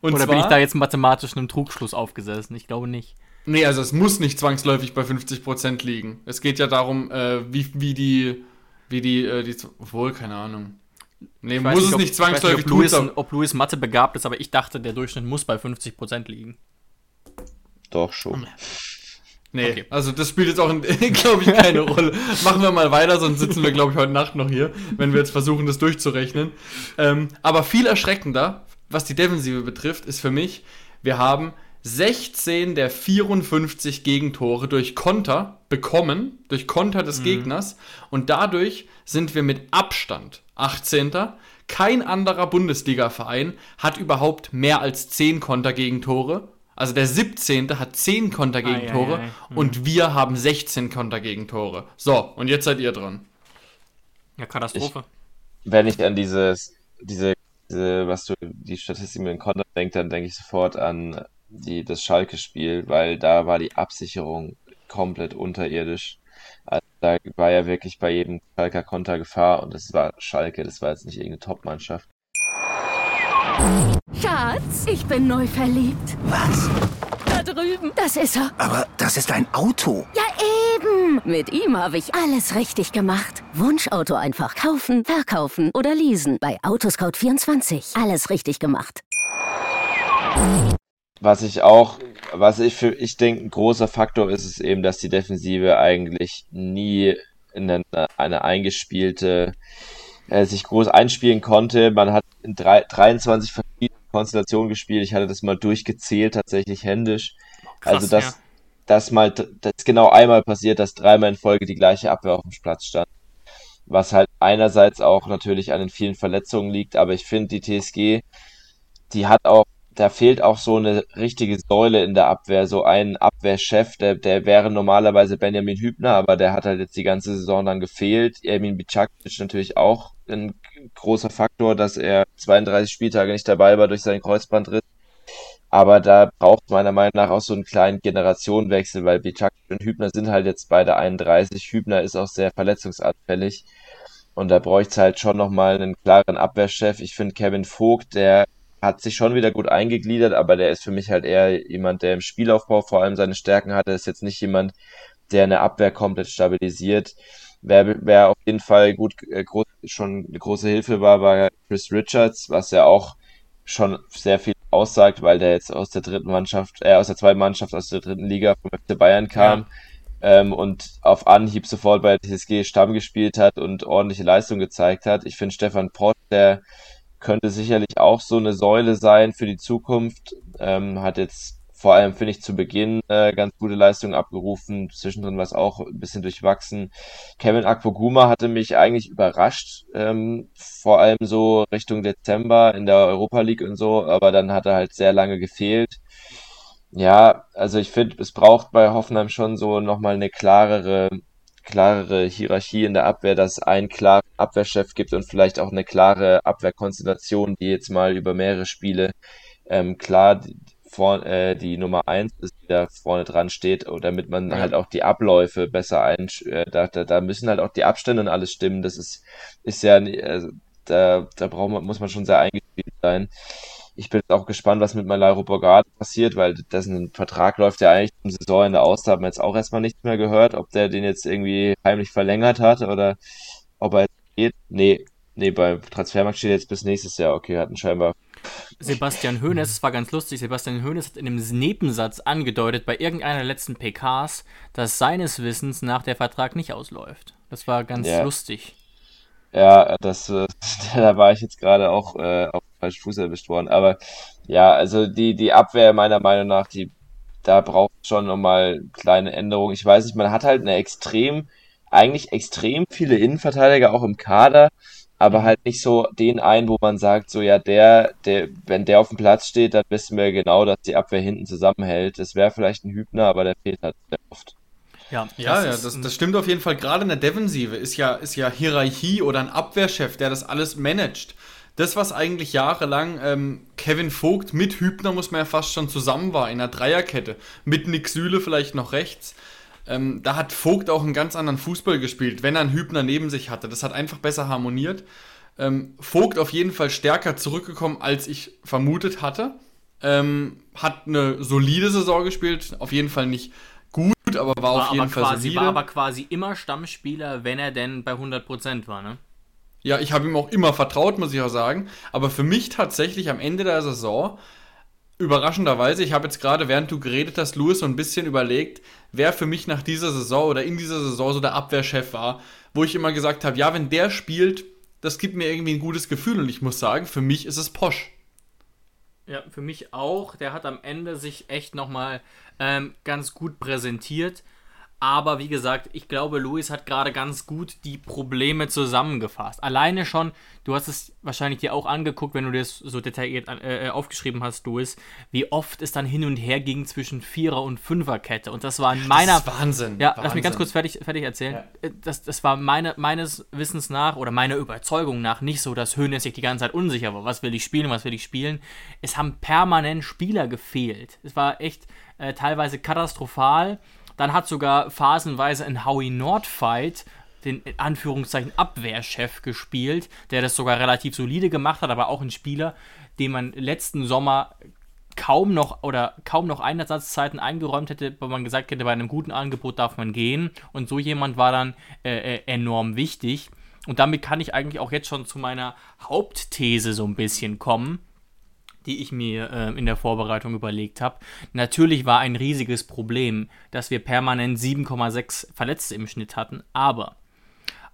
Und oder zwar, bin ich da jetzt mathematisch einem Trugschluss aufgesessen? Ich glaube nicht. Nee, also es muss nicht zwangsläufig bei 50% liegen. Es geht ja darum, äh, wie, wie die, wie die, äh, die, wohl, keine Ahnung. Nee, muss nicht, es ob, nicht zwangsläufig nicht, ob, Louis, tun, ob Louis Mathe begabt ist, aber ich dachte, der Durchschnitt muss bei 50% liegen. Doch schon. Nee, okay. also das spielt jetzt auch, glaube ich, keine Rolle. Machen wir mal weiter, sonst sitzen wir, glaube ich, heute Nacht noch hier, wenn wir jetzt versuchen, das durchzurechnen. Ähm, aber viel erschreckender, was die Defensive betrifft, ist für mich, wir haben 16 der 54 Gegentore durch Konter bekommen, durch Konter des mhm. Gegners. Und dadurch sind wir mit Abstand 18. Kein anderer Bundesliga-Verein hat überhaupt mehr als 10 Konter-Gegentore. Also der 17. hat 10 Konter-Gegentore ah, ja, ja, ja. und wir haben 16 Konter-Gegentore. So, und jetzt seid ihr dran. Ja, Katastrophe. Ich, wenn ich an dieses, diese, diese, was du, die Statistik mit den Konter denkst, dann denke ich sofort an die, das Schalke-Spiel, weil da war die Absicherung komplett unterirdisch. Also da war ja wirklich bei jedem Schalker Konter Gefahr und das war Schalke, das war jetzt nicht irgendeine Top-Mannschaft. Schatz, ich bin neu verliebt. Was? Da drüben. Das ist er. Aber das ist ein Auto. Ja, eben. Mit ihm habe ich alles richtig gemacht. Wunschauto einfach kaufen, verkaufen oder leasen. Bei Autoscout24. Alles richtig gemacht. Was ich auch, was ich für, ich denke, ein großer Faktor ist es eben, dass die Defensive eigentlich nie in eine, eine eingespielte, äh, sich groß einspielen konnte. Man hat in drei, 23 verschiedenen Konstellationen gespielt. Ich hatte das mal durchgezählt, tatsächlich händisch. Krass, also das, ja. das mal, das ist genau einmal passiert, dass dreimal in Folge die gleiche Abwehr auf dem Platz stand. Was halt einerseits auch natürlich an den vielen Verletzungen liegt, aber ich finde, die TSG, die hat auch, da fehlt auch so eine richtige Säule in der Abwehr, so ein Abwehrchef, der, der wäre normalerweise Benjamin Hübner, aber der hat halt jetzt die ganze Saison dann gefehlt. Ermin Bicakic natürlich auch ein großer Faktor, dass er 32 Spieltage nicht dabei war durch seinen Kreuzbandriss. Aber da braucht meiner Meinung nach auch so einen kleinen Generationenwechsel, weil Bicakic und Hübner sind halt jetzt beide 31. Hübner ist auch sehr verletzungsanfällig. Und da bräuchte es halt schon nochmal einen klaren Abwehrchef. Ich finde Kevin Vogt, der hat sich schon wieder gut eingegliedert, aber der ist für mich halt eher jemand, der im Spielaufbau vor allem seine Stärken hatte. Ist jetzt nicht jemand, der eine Abwehr komplett stabilisiert. Wer, wer auf jeden Fall gut äh, groß, schon eine große Hilfe war, war Chris Richards, was ja auch schon sehr viel aussagt, weil der jetzt aus der dritten Mannschaft, äh, aus der zweiten Mannschaft aus der dritten Liga vom FC Bayern kam ähm, und auf Anhieb sofort bei TSG Stamm gespielt hat und ordentliche Leistung gezeigt hat. Ich finde Stefan Pott, der könnte sicherlich auch so eine Säule sein für die Zukunft. Ähm, hat jetzt vor allem, finde ich, zu Beginn äh, ganz gute Leistungen abgerufen. Zwischendrin war es auch ein bisschen durchwachsen. Kevin Akpoguma hatte mich eigentlich überrascht, ähm, vor allem so Richtung Dezember in der Europa League und so, aber dann hat er halt sehr lange gefehlt. Ja, also ich finde, es braucht bei Hoffenheim schon so nochmal eine klarere, klarere Hierarchie in der Abwehr, dass es einen klaren Abwehrchef gibt und vielleicht auch eine klare Abwehrkonstellation, die jetzt mal über mehrere Spiele ähm, klar vor, äh, die Nummer eins ist, die da vorne dran steht, damit man Ja. halt auch die Abläufe besser ein, äh, da, da, da müssen halt auch die Abstände und alles stimmen. Das ist, ist ja, also, da, da braucht man, muss man schon sehr eingespielt sein. Ich bin auch gespannt, was mit Malairo Bogarde passiert, weil dessen Vertrag läuft ja eigentlich zum Saisonende aus. Da haben wir jetzt auch erstmal nichts mehr gehört, ob der den jetzt irgendwie heimlich verlängert hat oder ob er jetzt geht. Nee, nee, beim Transfermarkt steht jetzt bis nächstes Jahr. Okay, hatten scheinbar Sebastian Hoeneß, es war ganz lustig, Sebastian Hoeneß hat in einem Nebensatz angedeutet bei irgendeiner der letzten PKs, dass seines Wissens nach der Vertrag nicht ausläuft. Das war ganz Ja. lustig. Ja, das, äh, da war ich jetzt gerade auch äh, auf dem falschen Fuß erwischt worden. Aber ja, also die, die Abwehr meiner Meinung nach, die, da braucht schon nochmal kleine Änderungen. Ich weiß nicht, man hat halt eine extrem, eigentlich extrem viele Innenverteidiger auch im Kader, aber halt nicht so den einen, wo man sagt, so ja, der, der, wenn der auf dem Platz steht, dann wissen wir genau, dass die Abwehr hinten zusammenhält. Das wäre vielleicht ein Hübner, aber der fehlt halt sehr oft. Ja, Ja, ja, ist das, das stimmt auf jeden Fall. Gerade in der Defensive ist ja, ist ja Hierarchie oder ein Abwehrchef, der das alles managt. Das, was eigentlich jahrelang ähm, Kevin Vogt mit Hübner, muss man ja fast schon zusammen war, in einer Dreierkette, mit Nick Süle vielleicht noch rechts. Ähm, da hat Vogt auch einen ganz anderen Fußball gespielt, wenn er einen Hübner neben sich hatte. Das hat einfach besser harmoniert. Ähm, Vogt auf jeden Fall stärker zurückgekommen, als ich vermutet hatte. Ähm, hat eine solide Saison gespielt, auf jeden Fall nicht gut, aber war, war auf jeden Fall quasi, solide. war aber quasi immer Stammspieler, wenn er denn bei 100% war, ne? Ja, ich habe ihm auch immer vertraut, muss ich auch sagen. Aber für mich tatsächlich am Ende der Saison, überraschenderweise, ich habe jetzt gerade, während du geredet hast, Louis, so ein bisschen überlegt, wer für mich nach dieser Saison oder in dieser Saison so der Abwehrchef war, wo ich immer gesagt habe, ja, wenn der spielt, das gibt mir irgendwie ein gutes Gefühl. Und ich muss sagen, für mich ist es Posch. Ja, für mich auch. Der hat am Ende sich echt nochmal ähm, ganz gut präsentiert. Aber wie gesagt, ich glaube, Luis hat gerade ganz gut die Probleme zusammengefasst. Alleine schon, du hast es wahrscheinlich dir auch angeguckt, wenn du das so detailliert äh, aufgeschrieben hast, Luis, wie oft es dann hin und her ging zwischen Vierer- und Fünferkette. Und das war in meiner. das ist Wahnsinn. Ja, Wahnsinn. lass mich ganz kurz fertig, fertig erzählen. Äh, Das, das war meine, meines Wissens nach oder meiner Überzeugung nach nicht so, dass Höhnes sich die ganze Zeit unsicher war. Was will ich spielen, was will ich spielen? Es haben permanent Spieler gefehlt. Es war echt äh, teilweise katastrophal. Dann hat sogar phasenweise ein Howie Nord-Fight den in Anführungszeichen Abwehrchef gespielt, der das sogar relativ solide gemacht hat, aber auch ein Spieler, den man letzten Sommer kaum noch oder kaum noch Einsatzzeiten eingeräumt hätte, weil man gesagt hätte, bei einem guten Angebot darf man gehen. Und so jemand war dann äh, äh, enorm wichtig. Und damit kann ich eigentlich auch jetzt schon zu meiner Hauptthese so ein bisschen kommen, die ich mir äh, in der Vorbereitung überlegt habe. Natürlich war ein riesiges Problem, dass wir permanent 7,6 Verletzte im Schnitt hatten, aber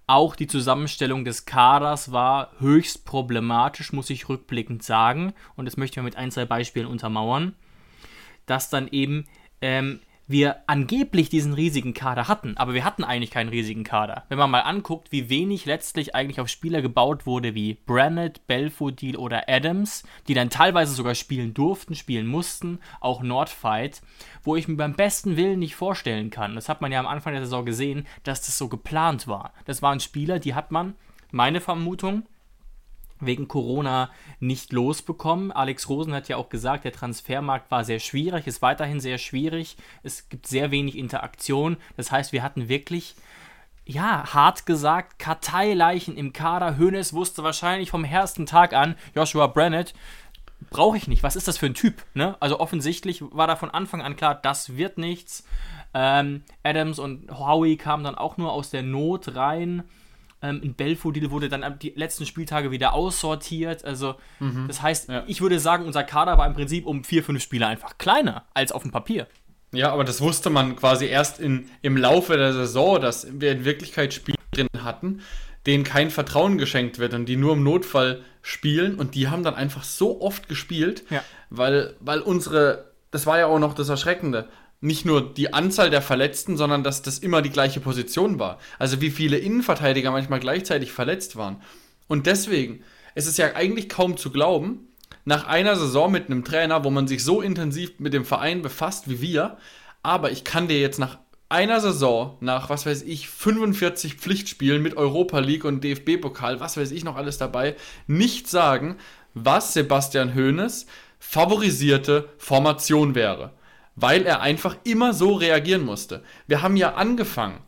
auch die Zusammenstellung des Kaders war höchst problematisch, muss ich rückblickend sagen. Und das möchte ich mit ein, zwei Beispielen untermauern. Dass dann eben ähm, wir angeblich diesen riesigen Kader hatten, aber wir hatten eigentlich keinen riesigen Kader. Wenn man mal anguckt, wie wenig letztlich eigentlich auf Spieler gebaut wurde wie Brannett, Belfodil oder Adams, die dann teilweise sogar spielen durften, spielen mussten, auch Nordfight, wo ich mir beim besten Willen nicht vorstellen kann. Das hat man ja am Anfang der Saison gesehen, dass das so geplant war. Das waren Spieler, die hat man, meine Vermutung, wegen Corona nicht losbekommen. Alex Rosen hat ja auch gesagt, der Transfermarkt war sehr schwierig, ist weiterhin sehr schwierig. Es gibt sehr wenig Interaktion. Das heißt, wir hatten wirklich, ja, hart gesagt, Karteileichen im Kader. Hoeneß wusste wahrscheinlich vom ersten Tag an, Joshua Brennett, brauche ich nicht. Was ist das für ein Typ? Ne? Also offensichtlich war da von Anfang an klar, das wird nichts. Ähm, Adams und Howie kamen dann auch nur aus der Not rein. Ähm, in Belfodil wurde dann die letzten Spieltage wieder aussortiert. Also, mhm. das heißt, ja. ich würde sagen, unser Kader war im Prinzip um vier, fünf Spieler einfach kleiner als auf dem Papier. Ja, aber das wusste man quasi erst in, im Laufe der Saison, dass wir in Wirklichkeit Spieler drin hatten, denen kein Vertrauen geschenkt wird und die nur im Notfall spielen. Und die haben dann einfach so oft gespielt, ja. weil, weil unsere, das war ja auch noch das Erschreckende, nicht nur die Anzahl der Verletzten, sondern dass das immer die gleiche Position war. Also wie viele Innenverteidiger manchmal gleichzeitig verletzt waren. Und deswegen, es ist ja eigentlich kaum zu glauben, nach einer Saison mit einem Trainer, wo man sich so intensiv mit dem Verein befasst wie wir, aber ich kann dir jetzt nach einer Saison, nach was weiß ich, 45 Pflichtspielen mit Europa League und DFB-Pokal, was weiß ich noch alles dabei, nicht sagen, was Sebastian Hoeneß favorisierte Formation wäre weil er einfach immer so reagieren musste. Wir haben ja angefangen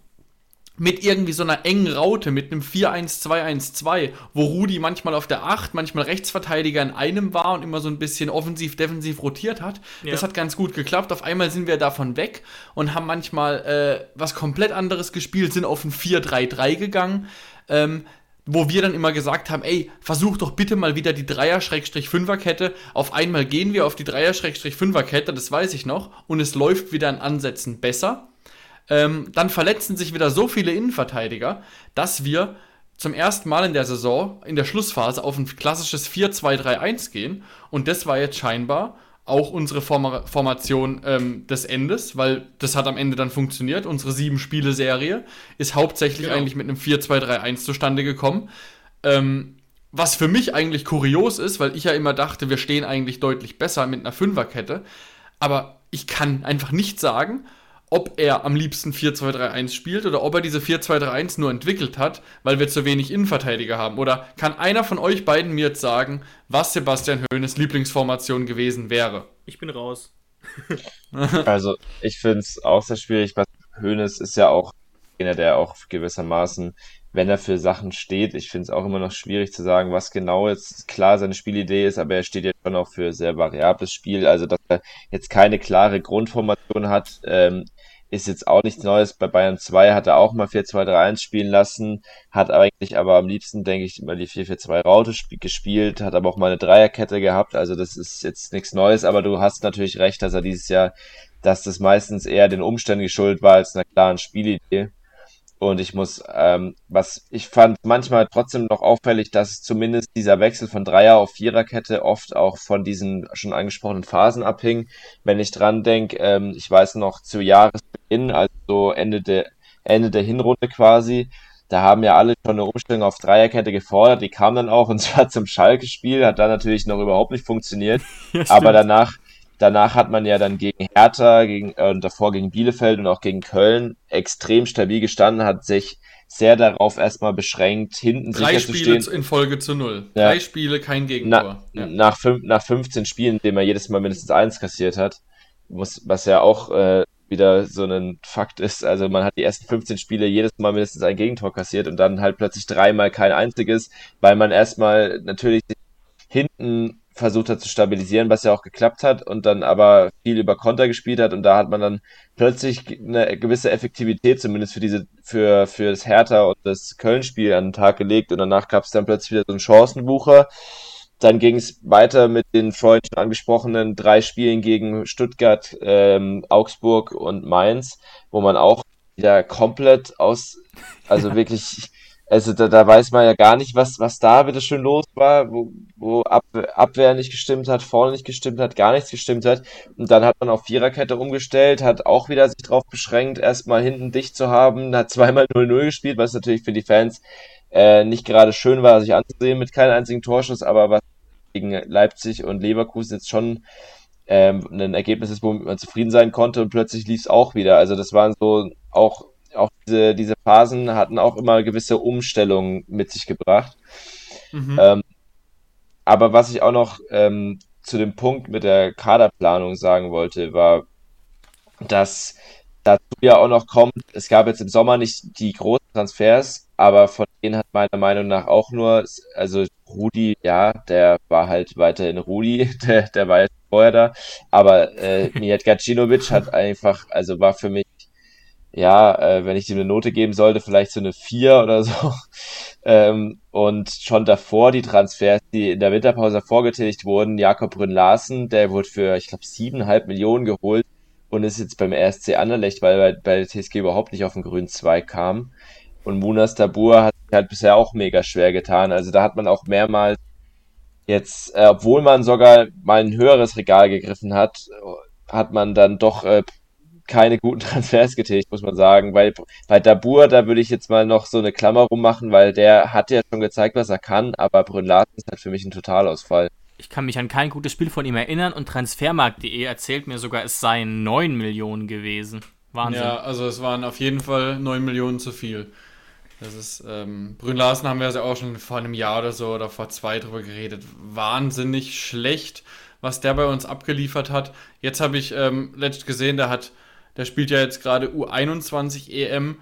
mit irgendwie so einer engen Raute, mit einem 4-1-2-1-2, wo Rudi manchmal auf der 8, manchmal Rechtsverteidiger in einem war und immer so ein bisschen offensiv-defensiv rotiert hat. Ja. Das hat ganz gut geklappt. Auf einmal sind wir davon weg und haben manchmal äh, was komplett anderes gespielt, sind auf ein 4-3-3 gegangen. Ähm, wo wir dann immer gesagt haben, ey, versuch doch bitte mal wieder die Dreier-Fünfer-Kette. Auf einmal gehen wir auf die Dreier-Fünfer-Kette, das weiß ich noch, und es läuft wieder in Ansätzen besser. Ähm, dann verletzen sich wieder so viele Innenverteidiger, dass wir zum ersten Mal in der Saison, in der Schlussphase, auf ein klassisches 4-2-3-1 gehen. Und das war jetzt scheinbar auch unsere Form Formation ähm, des Endes, weil das hat am Ende dann funktioniert. Unsere sieben-Spiele-Serie ist hauptsächlich genau. eigentlich mit einem 4-2-3-1 zustande gekommen. Ähm, was für mich eigentlich kurios ist, weil ich ja immer dachte, wir stehen eigentlich deutlich besser mit einer Fünferkette. Aber ich kann einfach nicht sagen, ob er am liebsten 4-2-3-1 spielt oder ob er diese 4-2-3-1 nur entwickelt hat, weil wir zu wenig Innenverteidiger haben. Oder kann einer von euch beiden mir jetzt sagen, was Sebastian Hoeneß Lieblingsformation gewesen wäre? Ich bin raus. also, ich finde es auch sehr schwierig. Hoeneß ist ja auch einer, der auch gewissermaßen, wenn er für Sachen steht, ich finde es auch immer noch schwierig zu sagen, was genau jetzt klar seine Spielidee ist, aber er steht ja schon auch für sehr variables Spiel. Also, dass er jetzt keine klare Grundformation hat, ähm, ist jetzt auch nichts Neues. Bei Bayern 2 hat er auch mal 4-2-3-1 spielen lassen, hat eigentlich aber am liebsten, denke ich, immer die 4-4-2-Raute gespielt, hat aber auch mal eine Dreierkette gehabt, also das ist jetzt nichts Neues, aber du hast natürlich recht, dass er dieses Jahr, dass das meistens eher den Umständen geschuldet war als einer klaren Spielidee. Und ich muss, ähm, was ich fand manchmal trotzdem noch auffällig, dass zumindest dieser Wechsel von Dreier auf Viererkette oft auch von diesen schon angesprochenen Phasen abhing. Wenn ich dran denke, ähm, ich weiß noch zu Jahresbeginn, also Ende der Ende der Hinrunde quasi, da haben ja alle schon eine Umstellung auf Dreierkette gefordert. Die kam dann auch und zwar zum Schalke-Spiel, hat dann natürlich noch überhaupt nicht funktioniert. Ja, aber danach Danach hat man ja dann gegen Hertha, gegen, äh, davor gegen Bielefeld und auch gegen Köln extrem stabil gestanden, hat sich sehr darauf erstmal beschränkt, hinten Drei sicher Spiele zu stehen. in Folge zu null. Ja. Drei Spiele, kein Gegentor. Na, ja. nach, fünf, nach 15 Spielen, in denen er jedes Mal mindestens eins kassiert hat, muss, was ja auch äh, wieder so ein Fakt ist. Also man hat die ersten 15 Spiele jedes Mal mindestens ein Gegentor kassiert und dann halt plötzlich dreimal kein einziges, weil man erstmal natürlich hinten versucht hat zu stabilisieren, was ja auch geklappt hat und dann aber viel über Konter gespielt hat und da hat man dann plötzlich eine gewisse Effektivität zumindest für diese für für das Hertha und das Köln-Spiel an den Tag gelegt und danach gab es dann plötzlich wieder so einen Chancenbucher. Dann ging es weiter mit den vorhin schon angesprochenen drei Spielen gegen Stuttgart, ähm, Augsburg und Mainz, wo man auch wieder komplett aus, also wirklich also da, da weiß man ja gar nicht, was, was da bitte schön los war, wo, wo Ab, Abwehr nicht gestimmt hat, vorne nicht gestimmt hat, gar nichts gestimmt hat. Und dann hat man auf Viererkette umgestellt, hat auch wieder sich darauf beschränkt, erstmal hinten dicht zu haben, hat zweimal 0-0 gespielt, was natürlich für die Fans äh, nicht gerade schön war, sich anzusehen mit keinem einzigen Torschuss, aber was gegen Leipzig und Leverkusen jetzt schon ähm, ein Ergebnis ist, womit man zufrieden sein konnte und plötzlich lief es auch wieder. Also das waren so auch auch diese, diese Phasen hatten auch immer gewisse Umstellungen mit sich gebracht. Mhm. Ähm, aber was ich auch noch ähm, zu dem Punkt mit der Kaderplanung sagen wollte, war, dass dazu ja auch noch kommt, es gab jetzt im Sommer nicht die großen Transfers, aber von denen hat meiner Meinung nach auch nur, also Rudi, ja, der war halt weiterhin Rudi, der, der war jetzt vorher da, aber äh, Mijat Gacinovic hat einfach, also war für mich ja, äh, wenn ich ihm eine Note geben sollte, vielleicht so eine 4 oder so. ähm, und schon davor die Transfers, die in der Winterpause vorgetätigt wurden, Jakob Brünn Larsen, der wurde für, ich glaube, 7,5 Millionen geholt und ist jetzt beim RSC Anderlecht, weil bei, bei der TSG überhaupt nicht auf den grünen Zweig kam. Und Munas Tabur hat sich halt bisher auch mega schwer getan. Also da hat man auch mehrmals jetzt, äh, obwohl man sogar mal ein höheres Regal gegriffen hat, hat man dann doch äh, keine guten Transfers getätigt, muss man sagen. Weil bei Dabur, da würde ich jetzt mal noch so eine Klammer rummachen, weil der hat ja schon gezeigt, was er kann, aber Brünn Larsen ist halt für mich ein Totalausfall. Ich kann mich an kein gutes Spiel von ihm erinnern und Transfermarkt.de erzählt mir sogar, es seien 9 Millionen gewesen. Wahnsinn. Ja, also es waren auf jeden Fall 9 Millionen zu viel. Das ist, ähm, Brünn Larsen haben wir ja auch schon vor einem Jahr oder so oder vor zwei drüber geredet. Wahnsinnig schlecht, was der bei uns abgeliefert hat. Jetzt habe ich ähm, letzt gesehen, der hat der spielt ja jetzt gerade U21 EM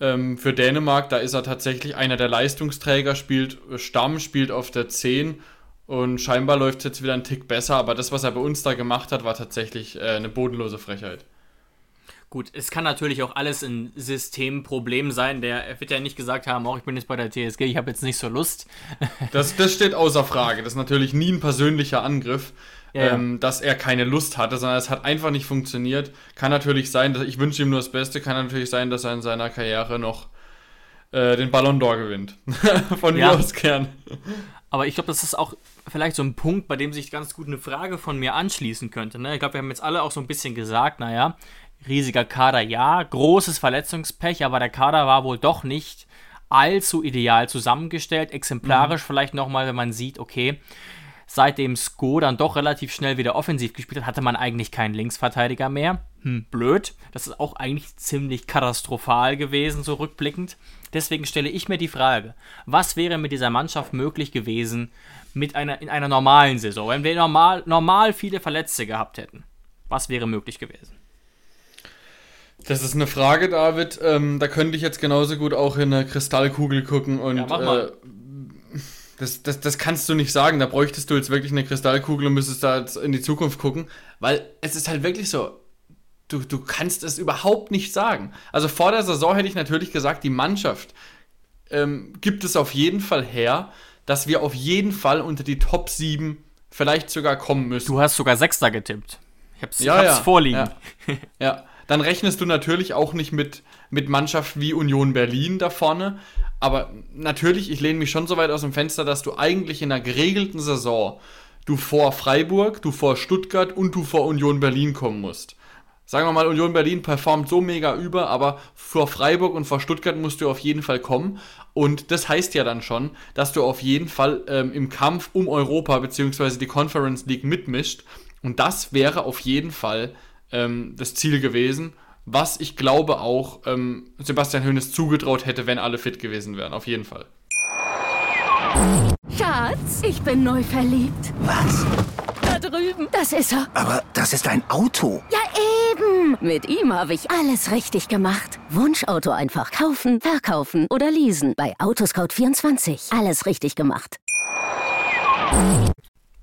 ähm, für Dänemark. Da ist er tatsächlich einer der Leistungsträger, spielt Stamm, spielt auf der 10 und scheinbar läuft es jetzt wieder ein Tick besser. Aber das, was er bei uns da gemacht hat, war tatsächlich äh, eine bodenlose Frechheit. Gut, es kann natürlich auch alles ein Systemproblem sein. Der wird ja nicht gesagt haben, auch ich bin jetzt bei der TSG, ich habe jetzt nicht so Lust. Das, das steht außer Frage. Das ist natürlich nie ein persönlicher Angriff ja, ähm, dass er keine Lust hatte, sondern es hat einfach nicht funktioniert. Kann natürlich sein, dass ich wünsche ihm nur das Beste, kann natürlich sein, dass er in seiner Karriere noch äh, den Ballon d'Or gewinnt. von mir aus gern. Aber ich glaube, das ist auch vielleicht so ein Punkt, bei dem sich ganz gut eine Frage von mir anschließen könnte. Ne? Ich glaube, wir haben jetzt alle auch so ein bisschen gesagt, naja, riesiger Kader, ja, großes Verletzungspech, aber der Kader war wohl doch nicht allzu ideal zusammengestellt, exemplarisch mhm. vielleicht nochmal, wenn man sieht, okay, Seitdem Sko dann doch relativ schnell wieder offensiv gespielt hat, hatte man eigentlich keinen Linksverteidiger mehr. Hm, blöd. Das ist auch eigentlich ziemlich katastrophal gewesen, so rückblickend. Deswegen stelle ich mir die Frage, was wäre mit dieser Mannschaft möglich gewesen mit einer, in einer normalen Saison, wenn wir normal, normal viele Verletzte gehabt hätten? Was wäre möglich gewesen? Das ist eine Frage, David. Ähm, da könnte ich jetzt genauso gut auch in eine Kristallkugel gucken und ja, äh, das, das, das kannst du nicht sagen. Da bräuchtest du jetzt wirklich eine Kristallkugel und müsstest da in die Zukunft gucken. Weil es ist halt wirklich so. Du, du kannst es überhaupt nicht sagen. Also vor der Saison hätte ich natürlich gesagt, die Mannschaft ähm, gibt es auf jeden Fall her, dass wir auf jeden Fall unter die Top 7 vielleicht sogar kommen müssen. Du hast sogar Sechster getippt. Ich hab's, ja, hab's ja, vorliegen. Ja. ja, dann rechnest du natürlich auch nicht mit, mit Mannschaften wie Union Berlin da vorne. Aber natürlich, ich lehne mich schon so weit aus dem Fenster, dass du eigentlich in einer geregelten Saison du vor Freiburg, du vor Stuttgart und du vor Union Berlin kommen musst. Sagen wir mal, Union Berlin performt so mega über, aber vor Freiburg und vor Stuttgart musst du auf jeden Fall kommen. Und das heißt ja dann schon, dass du auf jeden Fall ähm, im Kampf um Europa bzw. die Conference League mitmischt. Und das wäre auf jeden Fall ähm, das Ziel gewesen was ich glaube auch ähm, Sebastian Hoeneß zugetraut hätte, wenn alle fit gewesen wären. Auf jeden Fall. Schatz, ich bin neu verliebt. Was? Da drüben. Das ist er. Aber das ist ein Auto. Ja, eben. Mit ihm habe ich alles richtig gemacht. Wunschauto einfach kaufen, verkaufen oder leasen. Bei Autoscout24. Alles richtig gemacht.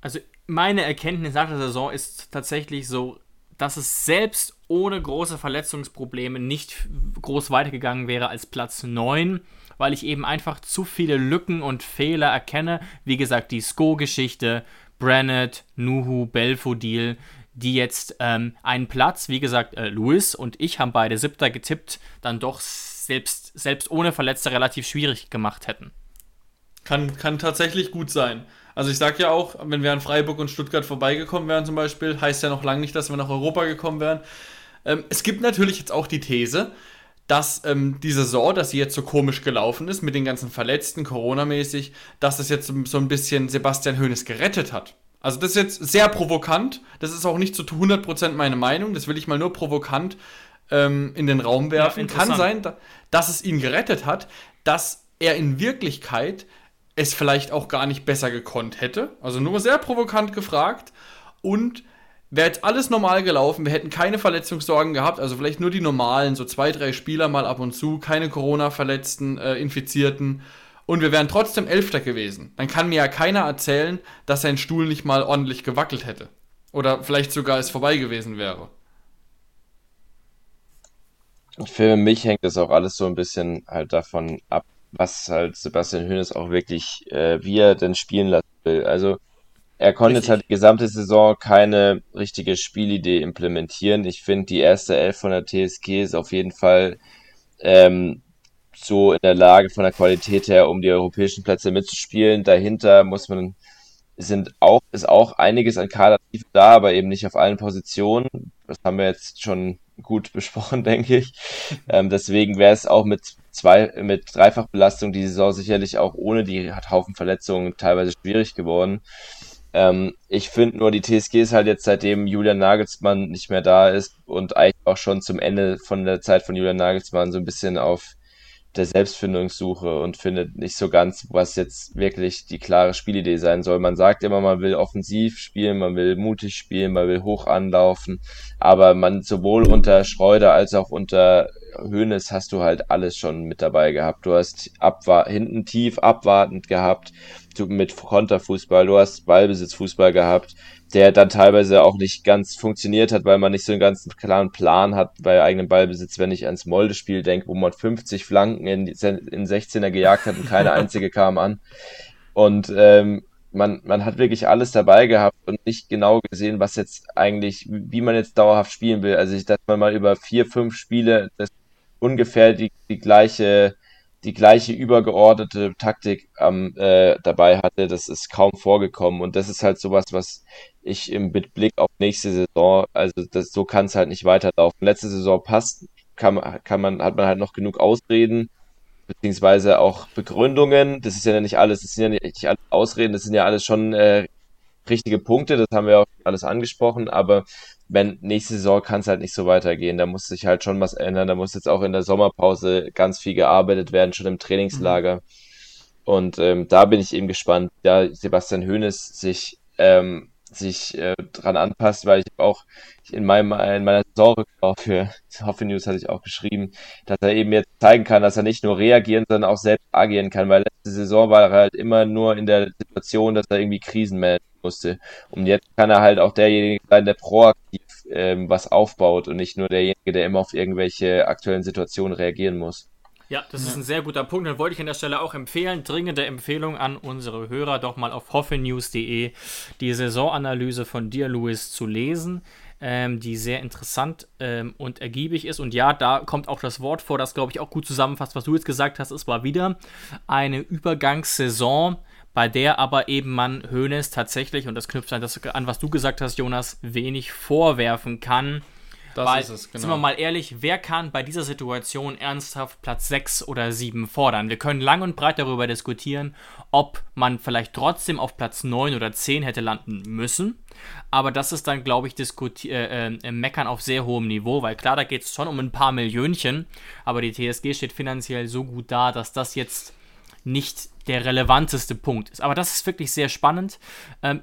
Also meine Erkenntnis nach der Saison ist tatsächlich so, dass es selbst ohne große Verletzungsprobleme nicht groß weitergegangen wäre als Platz 9, weil ich eben einfach zu viele Lücken und Fehler erkenne. Wie gesagt, die Sko-Geschichte, Brennett, Nuhu, Belfodil, die jetzt ähm, einen Platz, wie gesagt, äh, Louis und ich haben beide Siebter getippt, dann doch selbst, selbst ohne Verletzte relativ schwierig gemacht hätten. Kann, kann tatsächlich gut sein. Also ich sage ja auch, wenn wir an Freiburg und Stuttgart vorbeigekommen wären zum Beispiel, heißt ja noch lange nicht, dass wir nach Europa gekommen wären. Ähm, es gibt natürlich jetzt auch die These, dass ähm, die Saison, dass sie jetzt so komisch gelaufen ist mit den ganzen Verletzten, Corona-mäßig, dass das jetzt so ein bisschen Sebastian Hoeneß gerettet hat. Also das ist jetzt sehr provokant. Das ist auch nicht zu 100% meine Meinung. Das will ich mal nur provokant ähm, in den Raum werfen. Ja, Kann sein, dass es ihn gerettet hat, dass er in Wirklichkeit es vielleicht auch gar nicht besser gekonnt hätte. Also nur sehr provokant gefragt. Und wäre jetzt alles normal gelaufen, wir hätten keine Verletzungssorgen gehabt, also vielleicht nur die normalen, so zwei, drei Spieler mal ab und zu, keine Corona-Verletzten, äh, Infizierten. Und wir wären trotzdem Elfter gewesen. Dann kann mir ja keiner erzählen, dass sein Stuhl nicht mal ordentlich gewackelt hätte. Oder vielleicht sogar es vorbei gewesen wäre. Für mich hängt das auch alles so ein bisschen halt davon ab, was halt Sebastian Hoeneß auch wirklich, äh, wie er denn spielen lassen will. Also er konnte Richtig. jetzt halt die gesamte Saison keine richtige Spielidee implementieren. Ich finde, die erste Elf von der TSG ist auf jeden Fall ähm, so in der Lage von der Qualität her, um die europäischen Plätze mitzuspielen. Dahinter muss man sind auch, ist auch einiges an Kadertiefe da, aber eben nicht auf allen Positionen. Das haben wir jetzt schon gut besprochen, denke ich. Ähm, deswegen wäre es auch mit zwei, mit Dreifachbelastung die Saison sicherlich auch ohne die Haufen Verletzungen teilweise schwierig geworden. Ähm, ich finde nur, die TSG ist halt jetzt seitdem Julian Nagelsmann nicht mehr da ist und eigentlich auch schon zum Ende von der Zeit von Julian Nagelsmann so ein bisschen auf der Selbstfindungssuche und findet nicht so ganz, was jetzt wirklich die klare Spielidee sein soll. Man sagt immer, man will offensiv spielen, man will mutig spielen, man will hoch anlaufen, aber man sowohl unter Schreuder als auch unter Hönes hast du halt alles schon mit dabei gehabt. Du hast hinten tief abwartend gehabt, du mit Konterfußball, du hast Ballbesitzfußball gehabt, der dann teilweise auch nicht ganz funktioniert hat, weil man nicht so einen ganz klaren Plan hat bei eigenem Ballbesitz, wenn ich ans Molde-Spiel denke, wo man 50 Flanken in, in 16er gejagt hat und keine einzige kam an. Und ähm, man, man hat wirklich alles dabei gehabt und nicht genau gesehen, was jetzt eigentlich, wie man jetzt dauerhaft spielen will. Also, ich, dass man mal über vier, fünf Spiele das ungefähr die, die gleiche die gleiche übergeordnete Taktik ähm, äh, dabei hatte, das ist kaum vorgekommen. Und das ist halt sowas, was ich im mit Blick auf nächste Saison, also das, so kann es halt nicht weiterlaufen. Letzte Saison passt, kann, kann man, hat man halt noch genug Ausreden, beziehungsweise auch Begründungen. Das ist ja nicht alles, das sind ja nicht alles Ausreden, das sind ja alles schon äh, richtige Punkte, das haben wir auch alles angesprochen, aber wenn nächste Saison kann es halt nicht so weitergehen. Da muss sich halt schon was ändern. Da muss jetzt auch in der Sommerpause ganz viel gearbeitet werden, schon im Trainingslager. Mhm. Und ähm, da bin ich eben gespannt, da Sebastian Hoeneß sich ähm, sich äh, dran anpasst, weil ich auch in meinem in meiner Saisonrückschau für Hoffe News hatte ich auch geschrieben, dass er eben jetzt zeigen kann, dass er nicht nur reagieren, sondern auch selbst agieren kann, weil letzte Saison war er halt immer nur in der Situation, dass er irgendwie Krisen managen musste. Und jetzt kann er halt auch derjenige sein, der proaktiv ähm, was aufbaut und nicht nur derjenige, der immer auf irgendwelche aktuellen Situationen reagieren muss. Ja, das ja. ist ein sehr guter Punkt. Dann wollte ich an der Stelle auch empfehlen, dringende Empfehlung an unsere Hörer, doch mal auf hoffenews.de die Saisonanalyse von dir, Louis, zu lesen, ähm, die sehr interessant ähm, und ergiebig ist. Und ja, da kommt auch das Wort vor, das, glaube ich, auch gut zusammenfasst, was du jetzt gesagt hast. Es war wieder eine Übergangssaison bei der aber eben man Hoeneß tatsächlich, und das knüpft an das an, was du gesagt hast, Jonas, wenig vorwerfen kann. Das Weil, ist es, genau. Sind wir mal ehrlich, wer kann bei dieser Situation ernsthaft Platz 6 oder 7 fordern? Wir können lang und breit darüber diskutieren, ob man vielleicht trotzdem auf Platz 9 oder 10 hätte landen müssen. Aber das ist dann, glaube ich, äh, äh, Meckern auf sehr hohem Niveau, weil klar, da geht es schon um ein paar Millionchen, aber die TSG steht finanziell so gut da, dass das jetzt nicht der relevanteste Punkt ist. Aber das ist wirklich sehr spannend. Ähm,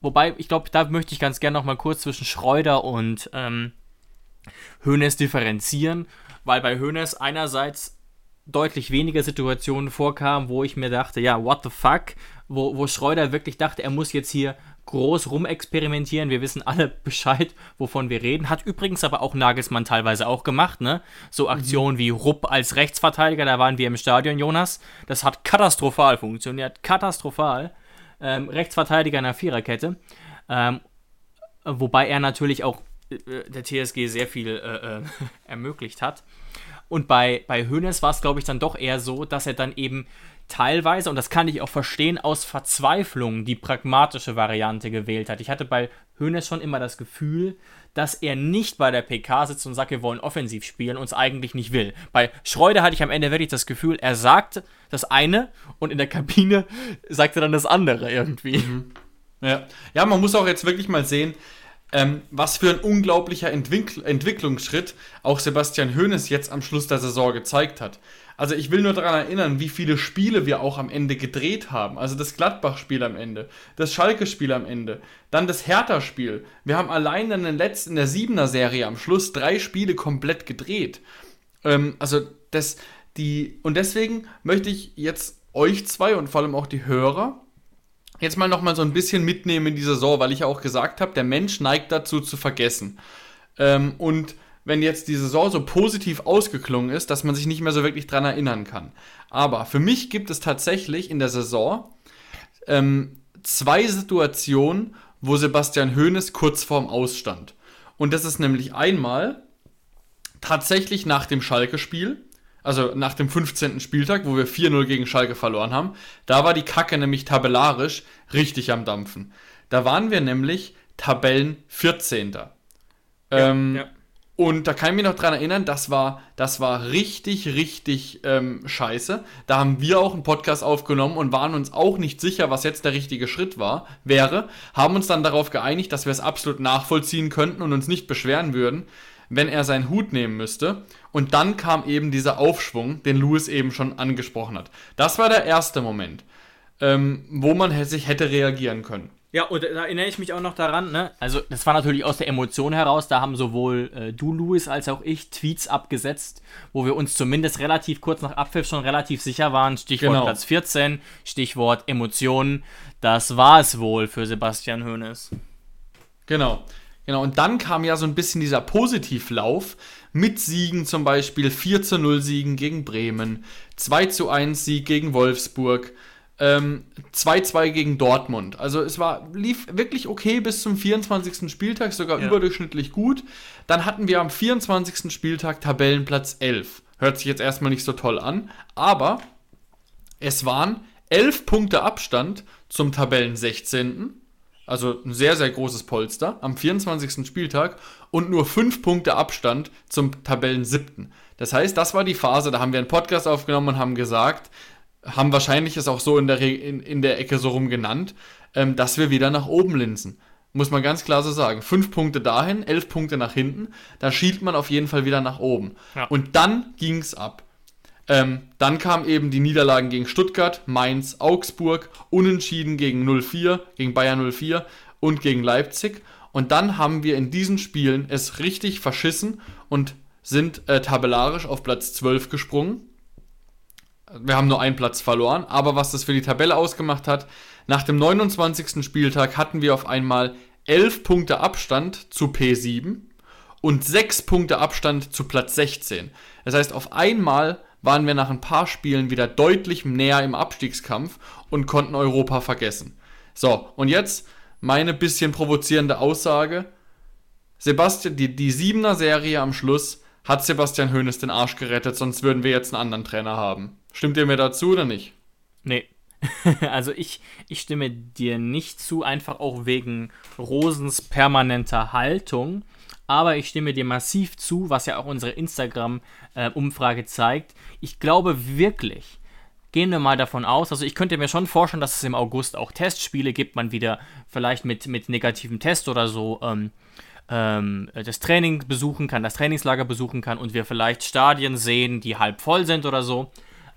wobei, ich glaube, da möchte ich ganz gerne noch mal kurz zwischen Schreuder und ähm, Hoeneß differenzieren, weil bei Hoeneß einerseits deutlich weniger Situationen vorkamen, wo ich mir dachte, ja, what the fuck, wo, wo Schreuder wirklich dachte, er muss jetzt hier groß rumexperimentieren. Wir wissen alle Bescheid, wovon wir reden. Hat übrigens aber auch Nagelsmann teilweise auch gemacht, ne? So Aktionen mhm. wie Rupp als Rechtsverteidiger, da waren wir im Stadion, Jonas. Das hat katastrophal funktioniert. Katastrophal. Ähm, Rechtsverteidiger in der Viererkette. Ähm, wobei er natürlich auch äh, der TSG sehr viel äh, äh, ermöglicht hat. Und bei, bei Hoeneß war es, glaube ich, dann doch eher so, dass er dann eben teilweise, und das kann ich auch verstehen, aus Verzweiflung die pragmatische Variante gewählt hat. Ich hatte bei Hoeneß schon immer das Gefühl, dass er nicht bei der PK sitzt und sagt, wir wollen offensiv spielen, und es eigentlich nicht will. Bei Schreuder hatte ich am Ende wirklich das Gefühl, er sagt das eine und in der Kabine sagt er dann das andere irgendwie. Mhm. Ja. ja, man muss auch jetzt wirklich mal sehen, ähm, was für ein unglaublicher Entwickl Entwicklungsschritt auch Sebastian Hoeneß jetzt am Schluss der Saison gezeigt hat. Also ich will nur daran erinnern, wie viele Spiele wir auch am Ende gedreht haben. Also das Gladbach-Spiel am Ende, das Schalke-Spiel am Ende, dann das Hertha-Spiel. Wir haben allein in, den letzten, in der Siebener-Serie am Schluss drei Spiele komplett gedreht. Ähm, also das, die, und deswegen möchte ich jetzt euch zwei und vor allem auch die Hörer jetzt mal nochmal so ein bisschen mitnehmen in die Saison, weil ich ja auch gesagt habe, der Mensch neigt dazu zu vergessen. Ähm, und wenn jetzt die Saison so positiv ausgeklungen ist, dass man sich nicht mehr so wirklich dran erinnern kann. Aber für mich gibt es tatsächlich in der Saison ähm, zwei Situationen, wo Sebastian Hoeneß kurz vorm Ausstand. Und das ist nämlich einmal tatsächlich nach dem Schalke-Spiel, also nach dem 15. Spieltag, wo wir 4-0 gegen Schalke verloren haben. Da war die Kacke nämlich tabellarisch richtig am Dampfen. Da waren wir nämlich Tabellen 14. Ja, ähm, ja. Und da kann ich mich noch dran erinnern, das war, das war richtig, richtig ähm, scheiße. Da haben wir auch einen Podcast aufgenommen und waren uns auch nicht sicher, was jetzt der richtige Schritt war, wäre. Haben uns dann darauf geeinigt, dass wir es absolut nachvollziehen könnten und uns nicht beschweren würden, wenn er seinen Hut nehmen müsste. Und dann kam eben dieser Aufschwung, den Louis eben schon angesprochen hat. Das war der erste Moment, ähm, wo man sich hätte reagieren können. Ja, und da erinnere ich mich auch noch daran, ne? Also, das war natürlich aus der Emotion heraus. Da haben sowohl äh, du, Louis, als auch ich Tweets abgesetzt, wo wir uns zumindest relativ kurz nach Abpfiff schon relativ sicher waren. Stichwort genau. Platz 14, Stichwort Emotionen. Das war es wohl für Sebastian Hoeneß. Genau. Genau, und dann kam ja so ein bisschen dieser Positivlauf mit Siegen zum Beispiel 4 zu 0 Siegen gegen Bremen, 2 zu 1 Sieg gegen Wolfsburg, 2-2 ähm, gegen Dortmund. Also es war, lief wirklich okay bis zum 24. Spieltag, sogar ja. überdurchschnittlich gut. Dann hatten wir am 24. Spieltag Tabellenplatz 11. Hört sich jetzt erstmal nicht so toll an, aber es waren 11 Punkte Abstand zum Tabellen 16. Also ein sehr, sehr großes Polster am 24. Spieltag und nur 5 Punkte Abstand zum Tabellen 7. Das heißt, das war die Phase, da haben wir einen Podcast aufgenommen und haben gesagt, haben wahrscheinlich es auch so in der, in, in der Ecke so rum genannt, ähm, dass wir wieder nach oben linsen. Muss man ganz klar so sagen. Fünf Punkte dahin, elf Punkte nach hinten, da schielt man auf jeden Fall wieder nach oben. Ja. Und dann ging es ab. Ähm, dann kamen eben die Niederlagen gegen Stuttgart, Mainz, Augsburg, Unentschieden gegen 04, gegen Bayern 04 und gegen Leipzig. Und dann haben wir in diesen Spielen es richtig verschissen und sind äh, tabellarisch auf Platz 12 gesprungen wir haben nur einen Platz verloren, aber was das für die Tabelle ausgemacht hat, nach dem 29. Spieltag hatten wir auf einmal 11 Punkte Abstand zu P7 und 6 Punkte Abstand zu Platz 16. Das heißt, auf einmal waren wir nach ein paar Spielen wieder deutlich näher im Abstiegskampf und konnten Europa vergessen. So, und jetzt meine bisschen provozierende Aussage. Sebastian, die, die Siebener Serie am Schluss hat Sebastian Hoeneß den Arsch gerettet, sonst würden wir jetzt einen anderen Trainer haben. Stimmt ihr mir dazu oder nicht? Nee. also ich, ich stimme dir nicht zu, einfach auch wegen Rosens permanenter Haltung. Aber ich stimme dir massiv zu, was ja auch unsere Instagram-Umfrage zeigt. Ich glaube wirklich, gehen wir mal davon aus, also ich könnte mir schon vorstellen, dass es im August auch Testspiele gibt, man wieder vielleicht mit, mit negativem Test oder so ähm, ähm, das Training besuchen kann, das Trainingslager besuchen kann und wir vielleicht Stadien sehen, die halb voll sind oder so.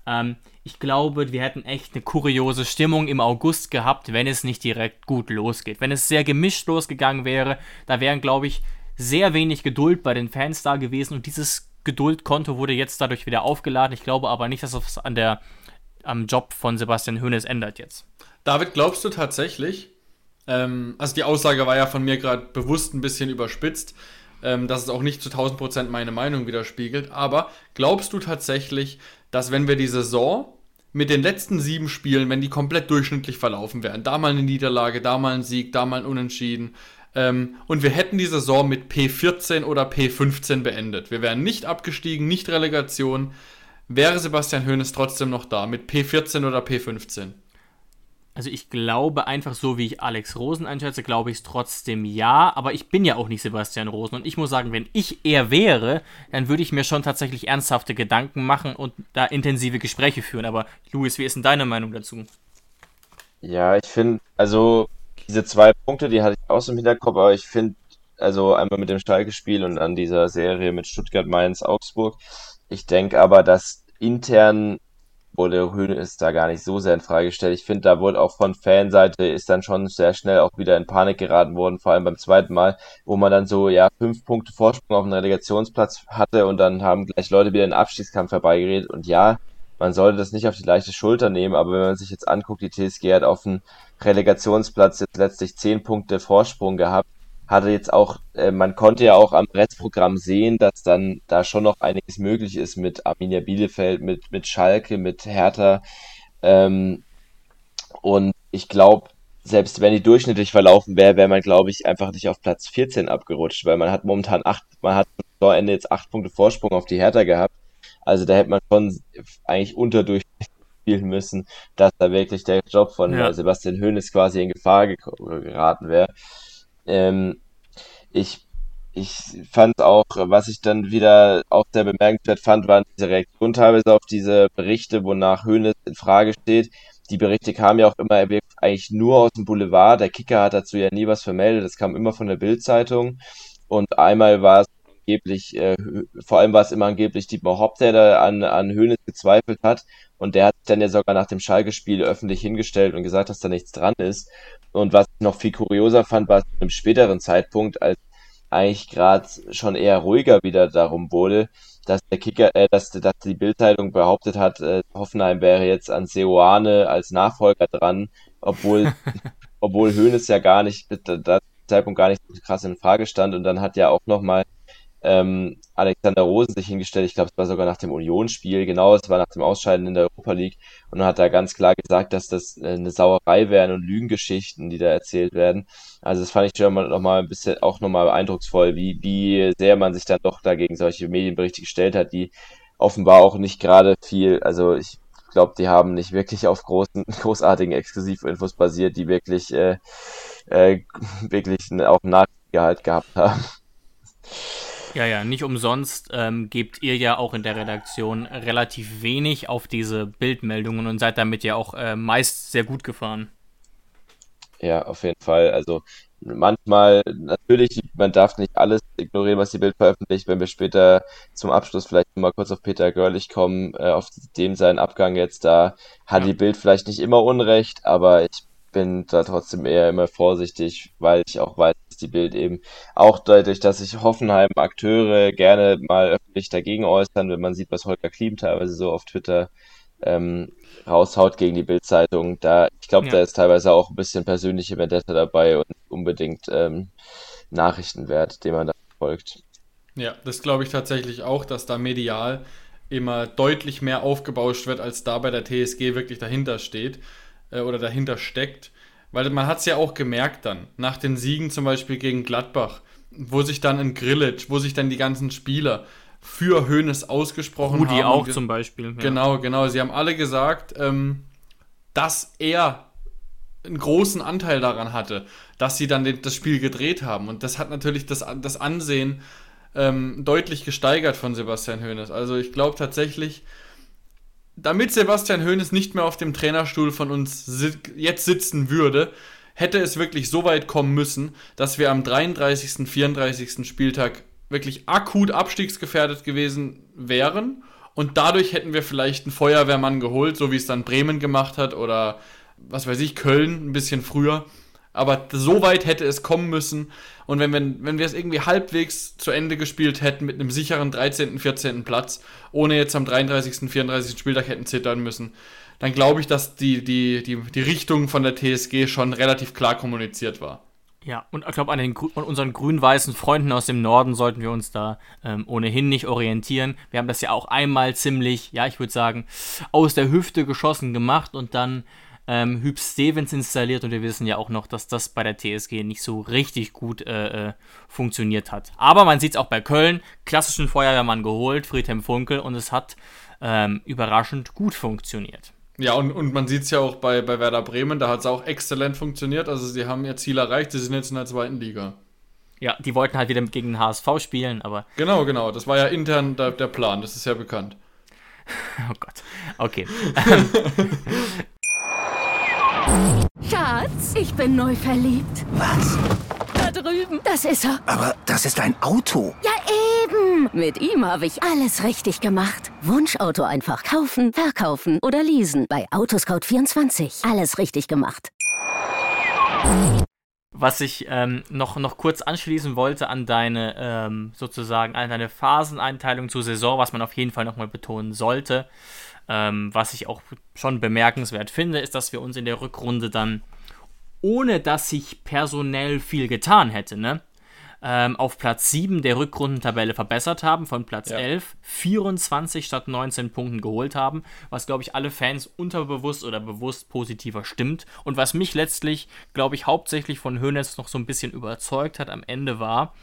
Ähm, ich glaube, wir hätten echt eine kuriose Stimmung im August gehabt, wenn es nicht direkt gut losgeht. Wenn es sehr gemischt losgegangen wäre, da wären, glaube ich, sehr wenig Geduld bei den Fans da gewesen und dieses Geduldkonto wurde jetzt dadurch wieder aufgeladen. Ich glaube aber nicht, dass es an der, am Job von Sebastian Hoeneß ändert jetzt. David, glaubst du tatsächlich, ähm, also die Aussage war ja von mir gerade bewusst ein bisschen überspitzt, ähm, dass es auch nicht zu 1000 Prozent meine Meinung widerspiegelt, aber glaubst du tatsächlich, dass wenn wir die Saison mit den letzten sieben Spielen, wenn die komplett durchschnittlich verlaufen wären, da mal eine Niederlage, da mal ein Sieg, da mal ein Unentschieden, ähm, und wir hätten die Saison mit P14 oder P15 beendet. Wir wären nicht abgestiegen, nicht Relegation. Wäre Sebastian Hoeneß trotzdem noch da mit P14 oder P15? Also ich glaube einfach so, wie ich Alex Rosen einschätze, glaube ich es trotzdem ja. Aber ich bin ja auch nicht Sebastian Rosen. Und ich muss sagen, wenn ich er wäre, dann würde ich mir schon tatsächlich ernsthafte Gedanken machen und da intensive Gespräche führen. Aber Luis, wie ist denn deine Meinung dazu? Ja, ich finde, also diese zwei Punkte, die hatte ich aus dem Hinterkopf, aber ich finde, also einmal mit dem Schalke-Spiel und an dieser Serie mit Stuttgart, Mainz, Augsburg. Ich denke aber, dass intern wurde Hönes da gar nicht so sehr in Frage gestellt. Ich finde, da wurde auch von Fanseite ist dann schon sehr schnell auch wieder in Panik geraten worden, vor allem beim zweiten Mal, wo man dann so, ja, fünf Punkte Vorsprung auf den Relegationsplatz hatte und dann haben gleich Leute wieder den Abstiegskampf herbeigeredet und ja, man sollte das nicht auf die leichte Schulter nehmen, aber wenn man sich jetzt anguckt, die TSG hat auf dem Relegationsplatz jetzt letztlich zehn Punkte Vorsprung gehabt, hatte jetzt auch, äh, man konnte ja auch am Restprogramm sehen, dass dann da schon noch einiges möglich ist mit Arminia Bielefeld, mit, mit Schalke, mit Hertha. Ähm, und ich glaube, selbst wenn die durchschnittlich verlaufen wäre, wäre man, glaube ich, einfach nicht auf Platz 14 abgerutscht, weil man hat momentan acht, man hat am Ende jetzt acht Punkte Vorsprung auf die Hertha gehabt. Also da hätte man schon eigentlich unterdurchschnittlich spielen müssen, dass da wirklich der Job von ja. Sebastian Hoeneß quasi in Gefahr geraten wäre. Ähm, ich ich fand auch, was ich dann wieder auch sehr bemerkenswert fand, waren diese Reaktionen teilweise auf diese Berichte, wonach Hoeneß in Frage steht. Die Berichte kamen ja auch immer eigentlich nur aus dem Boulevard. Der Kicker hat dazu ja nie was vermeldet. Das kam immer von der Bildzeitung. Und einmal war es angeblich, äh, vor allem war es immer angeblich Dietmar Hopp, der da an, an Höhnes gezweifelt hat. Und der hat dann ja sogar nach dem Schalke-Spiel öffentlich hingestellt und gesagt, dass da nichts dran ist. Und was ich noch viel kurioser fand, war zu einem späteren Zeitpunkt, als eigentlich gerade schon eher ruhiger wieder darum wurde, dass der Kicker, äh, dass, dass die Bildzeitung behauptet hat, äh, Hoffenheim wäre jetzt an Seoane als Nachfolger dran, obwohl, obwohl Höhnes ja gar nicht, da Zeitpunkt gar nicht so krass in Frage stand und dann hat ja auch nochmal ähm, Alexander Rosen sich hingestellt. Ich glaube, es war sogar nach dem Unionsspiel. Genau, es war nach dem Ausscheiden in der Europa League. Und hat er ganz klar gesagt, dass das äh, eine Sauerei wären und Lügengeschichten, die da erzählt werden. Also das fand ich schon mal nochmal ein bisschen auch nochmal eindrucksvoll, wie, wie sehr man sich dann doch dagegen solche Medienberichte gestellt hat, die offenbar auch nicht gerade viel, also ich glaube, die haben nicht wirklich auf großen, großartigen Exklusivinfos basiert, die wirklich, äh, äh, wirklich auch Nachgehalt gehabt haben. Ja, ja, nicht umsonst ähm, gebt ihr ja auch in der Redaktion relativ wenig auf diese Bildmeldungen und seid damit ja auch äh, meist sehr gut gefahren. Ja, auf jeden Fall. Also manchmal, natürlich, man darf nicht alles ignorieren, was die Bild veröffentlicht. Wenn wir später zum Abschluss vielleicht mal kurz auf Peter Görlich kommen, äh, auf dem seinen Abgang jetzt, da hat ja. die Bild vielleicht nicht immer Unrecht, aber ich bin da trotzdem eher immer vorsichtig, weil ich auch weiß, die Bild eben auch dadurch, dass sich Hoffenheim Akteure gerne mal öffentlich dagegen äußern, wenn man sieht, was Holger Klim teilweise so auf Twitter ähm, raushaut gegen die Bildzeitung. Da, ich glaube, ja. da ist teilweise auch ein bisschen persönliche Vendetta dabei und unbedingt ähm, Nachrichtenwert, den man da folgt. Ja, das glaube ich tatsächlich auch, dass da medial immer deutlich mehr aufgebauscht wird, als da bei der TSG wirklich dahinter steht äh, oder dahinter steckt. Weil man hat es ja auch gemerkt dann, nach den Siegen zum Beispiel gegen Gladbach, wo sich dann in Grillitsch, wo sich dann die ganzen Spieler für Hoeneß ausgesprochen Rudi haben. Rudi auch zum Beispiel. Ja. Genau, genau. Sie haben alle gesagt, ähm, dass er einen großen Anteil daran hatte, dass sie dann den, das Spiel gedreht haben. Und das hat natürlich das, das Ansehen ähm, deutlich gesteigert von Sebastian Hoeneß. Also ich glaube tatsächlich, damit Sebastian Hoeneß nicht mehr auf dem Trainerstuhl von uns si jetzt sitzen würde, hätte es wirklich so weit kommen müssen, dass wir am 33., 34. Spieltag wirklich akut abstiegsgefährdet gewesen wären Und dadurch hätten wir vielleicht einen Feuerwehrmann geholt, so wie es dann Bremen gemacht hat oder was weiß ich, Köln ein bisschen früher. Aber so weit hätte es kommen müssen. Und wenn, wenn, wenn wir es irgendwie halbwegs zu Ende gespielt hätten mit einem sicheren 13., 14. Platz, ohne jetzt am 33., 34. Spieltag hätten zittern müssen, dann glaube ich, dass die, die, die, die Richtung von der TSG schon relativ klar kommuniziert war. Ja, und ich glaube, an, an unseren grün-weißen Freunden aus dem Norden sollten wir uns da ähm, ohnehin nicht orientieren. Wir haben das ja auch einmal ziemlich, ja, ich würde sagen, aus der Hüfte geschossen gemacht und dann ähm, Hüb Stevens installiert und wir wissen ja auch noch, dass das bei der TSG nicht so richtig gut äh, äh, funktioniert hat. Aber man sieht es auch bei Köln, klassischen Feuerwehrmann geholt, Friedhelm Funkel, und es hat ähm, überraschend gut funktioniert. Ja, und, und man sieht es ja auch bei, bei Werder Bremen, da hat es auch exzellent funktioniert. Also sie haben ihr Ziel erreicht, sie sind jetzt in der zweiten Liga. Ja, die wollten halt wieder gegen den HSV spielen, aber. Genau, genau. Das war ja intern der, der Plan, das ist ja bekannt. oh Gott. Okay. Schatz, ich bin neu verliebt. Was? Da drüben. Das ist er. Aber das ist ein Auto. Ja, eben. Mit ihm habe ich alles richtig gemacht. Wunschauto einfach kaufen, verkaufen oder leasen. Bei Autoscout24. Alles richtig gemacht. Was ich ähm, noch, noch kurz anschließen wollte an deine, ähm, sozusagen, an deine Phaseneinteilung zur Saison, was man auf jeden Fall nochmal betonen sollte. Ähm, was ich auch schon bemerkenswert finde, ist, dass wir uns in der Rückrunde dann, ohne dass sich personell viel getan hätte, ne? Ähm, auf Platz 7 der Rückrundentabelle verbessert haben, von Platz ja. 11 24 statt 19 Punkten geholt haben, was, glaube ich, alle Fans unterbewusst oder bewusst positiver stimmt. Und was mich letztlich, glaube ich, hauptsächlich von Hönes noch so ein bisschen überzeugt hat am Ende war,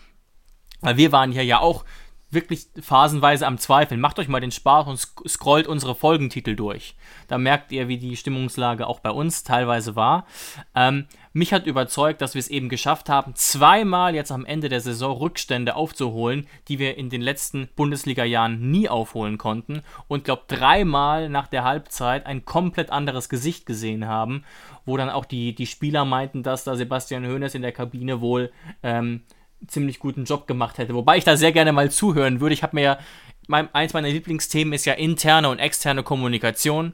weil wir waren hier ja auch wirklich phasenweise am Zweifeln. Macht euch mal den Spaß und scrollt unsere Folgentitel durch. Da merkt ihr, wie die Stimmungslage auch bei uns teilweise war. Ähm, mich hat überzeugt, dass wir es eben geschafft haben, zweimal jetzt am Ende der Saison Rückstände aufzuholen, die wir in den letzten Bundesliga-Jahren nie aufholen konnten. Und glaube dreimal nach der Halbzeit ein komplett anderes Gesicht gesehen haben, wo dann auch die, die Spieler meinten, dass da Sebastian Hoeneß in der Kabine wohl ähm, ziemlich guten Job gemacht hätte. Wobei ich da sehr gerne mal zuhören würde. Ich habe mir ja, mein, eins meiner Lieblingsthemen ist ja interne und externe Kommunikation.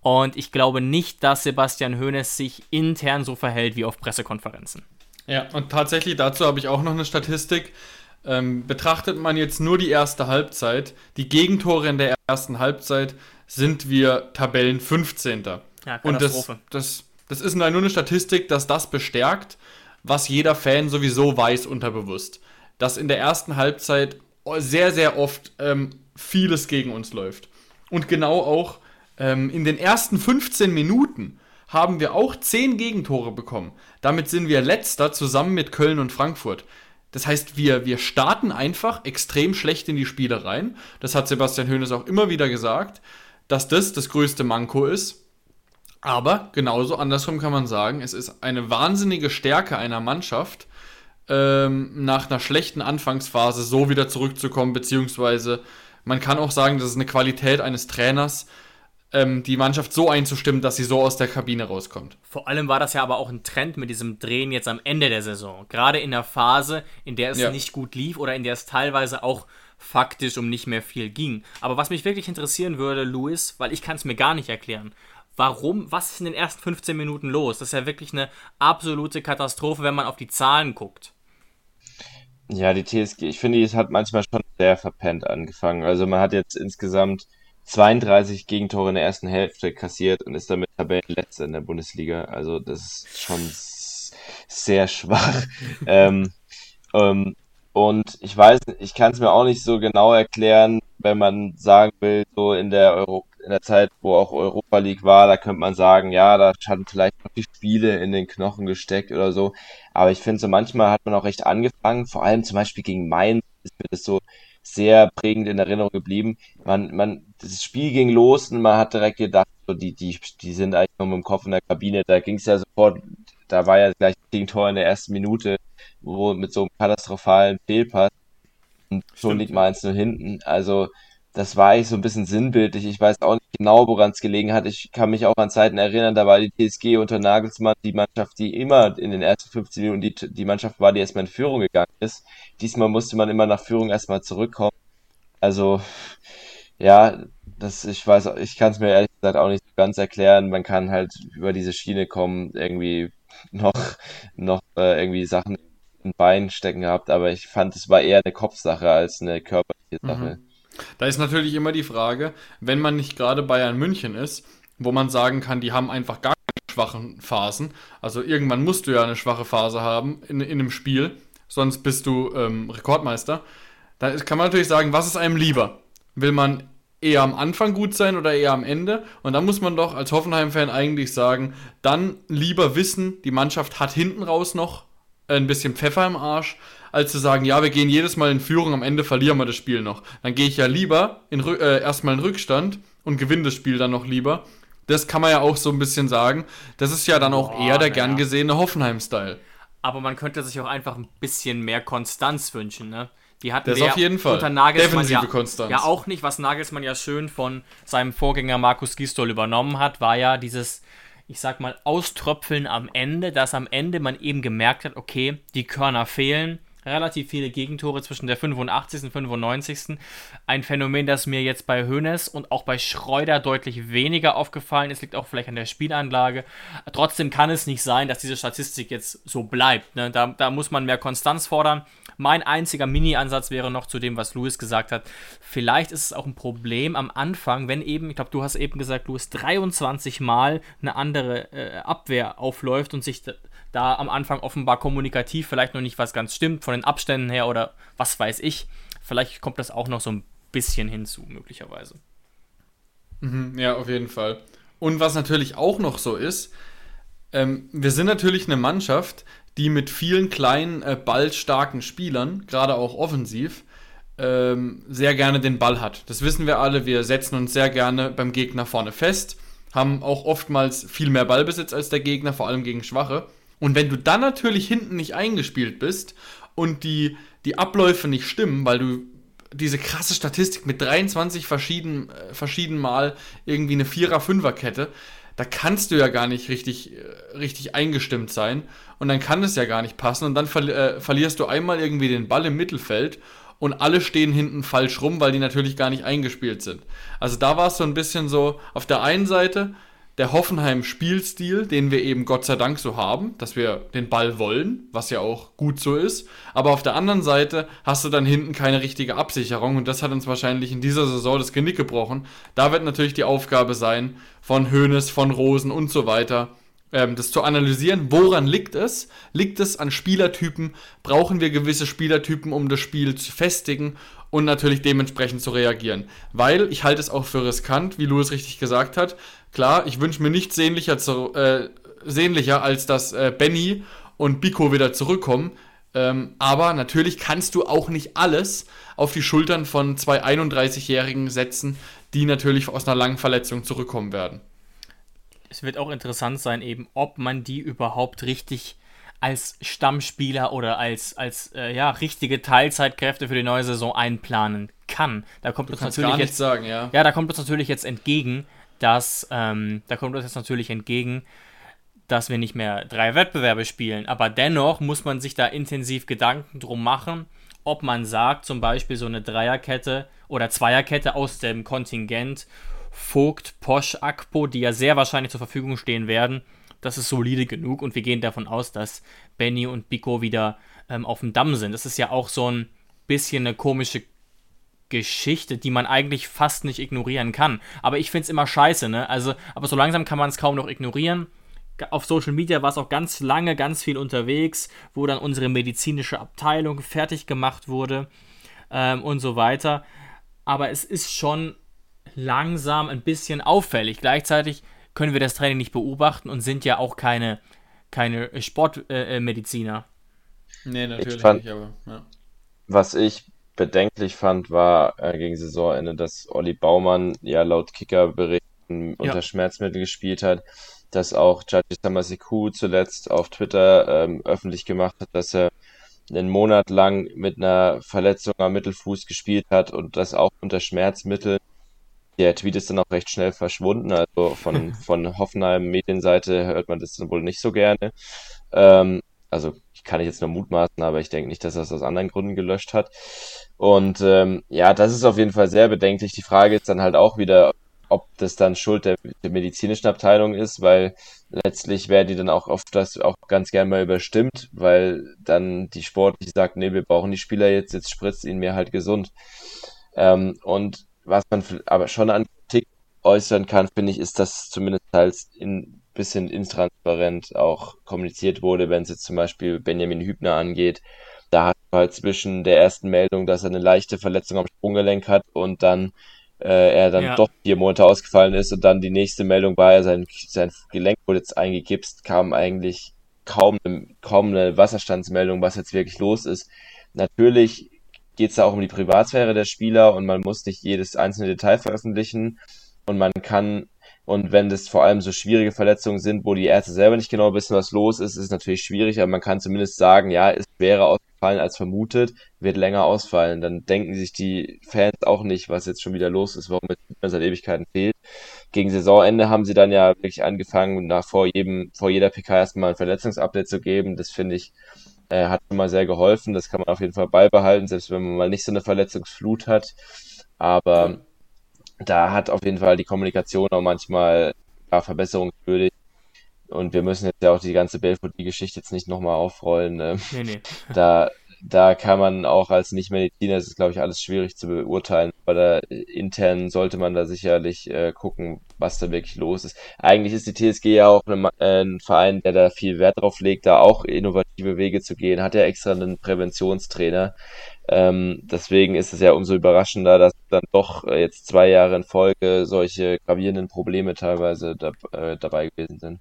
Und ich glaube nicht, dass Sebastian Hoeneß sich intern so verhält wie auf Pressekonferenzen. Ja, und tatsächlich dazu habe ich auch noch eine Statistik. Ähm, betrachtet man jetzt nur die erste Halbzeit, die Gegentore in der ersten Halbzeit, sind wir Tabellen 15. Ja, und das, das, das ist nur eine Statistik, dass das bestärkt, was jeder Fan sowieso weiß unterbewusst. Dass in der ersten Halbzeit sehr, sehr oft ähm, vieles gegen uns läuft. Und genau auch ähm, in den ersten 15 Minuten haben wir auch 10 Gegentore bekommen. Damit sind wir letzter zusammen mit Köln und Frankfurt. Das heißt, wir, wir starten einfach extrem schlecht in die Spiele rein. Das hat Sebastian Hoeneß auch immer wieder gesagt, dass das das größte Manko ist. Aber genauso andersrum kann man sagen, es ist eine wahnsinnige Stärke einer Mannschaft, ähm, nach einer schlechten Anfangsphase so wieder zurückzukommen, beziehungsweise man kann auch sagen, das ist eine Qualität eines Trainers, ähm, die Mannschaft so einzustimmen, dass sie so aus der Kabine rauskommt. Vor allem war das ja aber auch ein Trend mit diesem Drehen jetzt am Ende der Saison. Gerade in der Phase, in der es ja. nicht gut lief oder in der es teilweise auch faktisch um nicht mehr viel ging. Aber was mich wirklich interessieren würde, Luis, weil ich kann es mir gar nicht erklären, warum, was ist in den ersten 15 Minuten los? Das ist ja wirklich eine absolute Katastrophe, wenn man auf die Zahlen guckt. Ja, die TSG, ich finde, es hat manchmal schon sehr verpennt angefangen. Also man hat jetzt insgesamt 32 Gegentore in der ersten Hälfte kassiert und ist damit Tabellenletzter in der Bundesliga. Also das ist schon sehr schwach. ähm, ähm, und ich weiß, ich kann es mir auch nicht so genau erklären, wenn man sagen will, so in der Euro in der Zeit, wo auch Europa League war, da könnte man sagen, ja, da hatten vielleicht noch die Spiele in den Knochen gesteckt oder so. Aber ich finde so manchmal hat man auch recht angefangen, vor allem zum Beispiel gegen Mainz ist mir das so sehr prägend in Erinnerung geblieben. Man, man, das Spiel ging los und man hat direkt gedacht, so die, die, die sind eigentlich nur mit dem Kopf in der Kabine. Da ging es ja sofort, da war ja gleich ein Tor in der ersten Minute, wo mit so einem katastrophalen Fehlpass und schon liegt man eins nur hinten. Also das war eigentlich so ein bisschen sinnbildlich. Ich weiß auch nicht genau, woran es gelegen hat. Ich kann mich auch an Zeiten erinnern, da war die TSG unter Nagelsmann die Mannschaft, die immer in den ersten 15 Minuten die, die Mannschaft war, die erstmal in Führung gegangen ist. Diesmal musste man immer nach Führung erstmal zurückkommen. Also, Ja, das, ich weiß, ich kann es mir ehrlich gesagt auch nicht so ganz erklären. Man kann halt über diese Schiene kommen, irgendwie noch, noch äh, irgendwie Sachen in Bein stecken gehabt, aber ich fand, es war eher eine Kopfsache als eine körperliche Sache. Mhm. Da ist natürlich immer die Frage, wenn man nicht gerade Bayern München ist, wo man sagen kann, die haben einfach gar keine schwachen Phasen. Also irgendwann musst du ja eine schwache Phase haben in, in einem Spiel, sonst bist du ähm, Rekordmeister. Da kann man natürlich sagen, was ist einem lieber? Will man eher am Anfang gut sein oder eher am Ende? Und da muss man doch als Hoffenheim-Fan eigentlich sagen, dann lieber wissen, die Mannschaft hat hinten raus noch ein bisschen Pfeffer im Arsch, als zu sagen, ja, wir gehen jedes Mal in Führung, am Ende verlieren wir das Spiel noch. Dann gehe ich ja lieber in, äh, erstmal in Rückstand und gewinne das Spiel dann noch lieber. Das kann man ja auch so ein bisschen sagen. Das ist ja dann auch Boah, eher der gern gesehene Hoffenheim-Style. Aber man könnte sich auch einfach ein bisschen mehr Konstanz wünschen, ne? Die hatten das auf jeden Fall. Unter Nagelsmann Defensive ja, Konstanz. ja auch nicht. Was Nagelsmann ja schön von seinem Vorgänger Markus Gistol übernommen hat, war ja dieses, ich sag mal, Auströpfeln am Ende, dass am Ende man eben gemerkt hat, okay, die Körner fehlen relativ viele Gegentore zwischen der 85. und 95. Ein Phänomen, das mir jetzt bei Hoeneß und auch bei Schreuder deutlich weniger aufgefallen ist, liegt auch vielleicht an der Spielanlage. Trotzdem kann es nicht sein, dass diese Statistik jetzt so bleibt. Ne? Da, da muss man mehr Konstanz fordern. Mein einziger Mini-Ansatz wäre noch zu dem, was Louis gesagt hat. Vielleicht ist es auch ein Problem am Anfang, wenn eben, ich glaube, du hast eben gesagt, Louis 23 Mal eine andere äh, Abwehr aufläuft und sich da am Anfang offenbar kommunikativ vielleicht noch nicht was ganz stimmt, von den Abständen her oder was weiß ich. Vielleicht kommt das auch noch so ein bisschen hinzu, möglicherweise. Mhm, ja, auf jeden Fall. Und was natürlich auch noch so ist, ähm, wir sind natürlich eine Mannschaft, die mit vielen kleinen, äh, ballstarken Spielern, gerade auch offensiv, ähm, sehr gerne den Ball hat. Das wissen wir alle. Wir setzen uns sehr gerne beim Gegner vorne fest, haben auch oftmals viel mehr Ballbesitz als der Gegner, vor allem gegen Schwache. Und wenn du dann natürlich hinten nicht eingespielt bist und die, die Abläufe nicht stimmen, weil du diese krasse Statistik mit 23 verschieden, äh, verschieden Mal irgendwie eine Vierer-, Fünfer-Kette, da kannst du ja gar nicht richtig, äh, richtig eingestimmt sein und dann kann es ja gar nicht passen und dann ver äh, verlierst du einmal irgendwie den Ball im Mittelfeld und alle stehen hinten falsch rum, weil die natürlich gar nicht eingespielt sind. Also da war es so ein bisschen so, auf der einen Seite der Hoffenheim-Spielstil, den wir eben Gott sei Dank so haben, dass wir den Ball wollen, was ja auch gut so ist. Aber auf der anderen Seite hast du dann hinten keine richtige Absicherung und das hat uns wahrscheinlich in dieser Saison das Genick gebrochen. Da wird natürlich die Aufgabe sein, von Hoeneß, von Rosen und so weiter, ähm, das zu analysieren. Woran liegt es? Liegt es an Spielertypen? Brauchen wir gewisse Spielertypen, um das Spiel zu festigen? und natürlich dementsprechend zu reagieren. Weil ich halte es auch für riskant, wie Louis richtig gesagt hat, Klar, ich wünsche mir nichts sehnlicher, zu, äh, sehnlicher als dass äh, Benny und Biko wieder zurückkommen. Ähm, aber natürlich kannst du auch nicht alles auf die Schultern von zwei 31-Jährigen setzen, die natürlich aus einer langen Verletzung zurückkommen werden. Es wird auch interessant sein, eben, ob man die überhaupt richtig als Stammspieler oder als, als äh, ja, richtige Teilzeitkräfte für die neue Saison einplanen kann. Da kommt du uns natürlich jetzt sagen, ja. Ja, da kommt uns natürlich jetzt entgegen, dass, ähm, da kommt uns jetzt natürlich entgegen, dass wir nicht mehr drei Wettbewerbe spielen. Aber dennoch muss man sich da intensiv Gedanken drum machen, ob man sagt, zum Beispiel so eine Dreierkette oder Zweierkette aus dem Kontingent Vogt, Posch, Akpo, die ja sehr wahrscheinlich zur Verfügung stehen werden, das ist solide genug und wir gehen davon aus, dass Benny und Biko wieder ähm, auf dem Damm sind. Das ist ja auch so ein bisschen eine komische Geschichte, die man eigentlich fast nicht ignorieren kann. Aber ich finde es immer scheiße, ne? Also, aber so langsam kann man es kaum noch ignorieren. Auf Social Media war es auch ganz lange, ganz viel unterwegs, wo dann unsere medizinische Abteilung fertig gemacht wurde ähm, und so weiter. Aber es ist schon langsam ein bisschen auffällig. Gleichzeitig können wir das Training nicht beobachten und sind ja auch keine, keine Sportmediziner. Äh, nee, natürlich fand, nicht, aber ja. Was ich bedenklich fand, war äh, gegen Saisonende, dass Olli Baumann ja laut Kickerberichten ja. unter Schmerzmittel gespielt hat, dass auch Jaji Samasiku zuletzt auf Twitter ähm, öffentlich gemacht hat, dass er einen Monat lang mit einer Verletzung am Mittelfuß gespielt hat und das auch unter Schmerzmitteln. Der Tweet ist dann auch recht schnell verschwunden, also von, von Hoffenheim Medienseite hört man das dann wohl nicht so gerne. Ähm, Also ich kann jetzt nur mutmaßen, aber ich denke nicht, dass er es aus anderen Gründen gelöscht hat. Und ähm, ja, das ist auf jeden Fall sehr bedenklich. Die Frage ist dann halt auch wieder, ob das dann Schuld der, der medizinischen Abteilung ist, weil letztlich werden die dann auch oft das auch ganz gern mal überstimmt, weil dann die Sportliche sagt, nee, wir brauchen die Spieler jetzt, jetzt spritzt ihnen mehr halt gesund. Ähm, und was man aber schon an Kritik äußern kann, finde ich, ist, dass zumindest teils ein bisschen intransparent auch kommuniziert wurde, wenn es jetzt zum Beispiel Benjamin Hübner angeht. Da hat man halt zwischen der ersten Meldung, dass er eine leichte Verletzung am Sprunggelenk hat und dann äh, er dann ja. doch vier Monate ausgefallen ist und dann die nächste Meldung war, er sein, sein Gelenk wurde jetzt eingegipst, kam eigentlich kaum, kaum eine Wasserstandsmeldung, was jetzt wirklich los ist. Natürlich geht es da auch um die Privatsphäre der Spieler und man muss nicht jedes einzelne Detail veröffentlichen und man kann und wenn das vor allem so schwierige Verletzungen sind, wo die Ärzte selber nicht genau wissen, was los ist, ist es natürlich schwierig, aber man kann zumindest sagen, ja, es wäre ausgefallen als vermutet, wird länger ausfallen. Dann denken sich die Fans auch nicht, was jetzt schon wieder los ist, warum es seit Ewigkeiten fehlt. Gegen Saisonende haben sie dann ja wirklich angefangen, nach vor jedem, vor jeder PK erstmal ein Verletzungsupdate zu geben. Das finde ich, äh, hat schon mal sehr geholfen. Das kann man auf jeden Fall beibehalten, selbst wenn man mal nicht so eine Verletzungsflut hat. Aber da hat auf jeden Fall die Kommunikation auch manchmal ja, verbesserungswürdig. Und wir müssen jetzt ja auch die ganze Belfodil-Geschichte jetzt nicht nochmal aufrollen. Ne? Nee, nee. Da, da kann man auch als Nicht-Mediziner, das ist glaube ich alles schwierig zu beurteilen, aber da intern sollte man da sicherlich äh, gucken, was da wirklich los ist. Eigentlich ist die TSG ja auch eine, äh, ein Verein, der da viel Wert drauf legt, da auch innovative Wege zu gehen, hat ja extra einen Präventionstrainer. Ähm, deswegen ist es ja umso überraschender, dass dann doch äh, jetzt zwei Jahre in Folge solche gravierenden Probleme teilweise da, äh, dabei gewesen sind.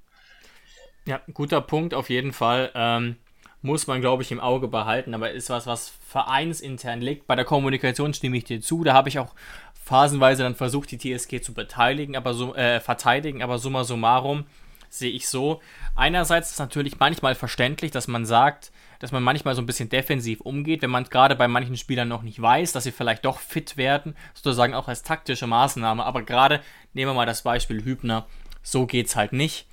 Ja, guter Punkt auf jeden Fall. Ähm, muss man, glaube ich, im Auge behalten, aber ist was, was vereinsintern liegt. Bei der Kommunikation stimme ich dir zu. Da habe ich auch phasenweise dann versucht, die TSG zu beteiligen, aber so, äh, verteidigen, aber summa summarum sehe ich so. Einerseits ist natürlich manchmal verständlich, dass man sagt, dass man manchmal so ein bisschen defensiv umgeht, wenn man gerade bei manchen Spielern noch nicht weiß, dass sie vielleicht doch fit werden, sozusagen auch als taktische Maßnahme. Aber gerade nehmen wir mal das Beispiel Hübner, so geht es halt nicht.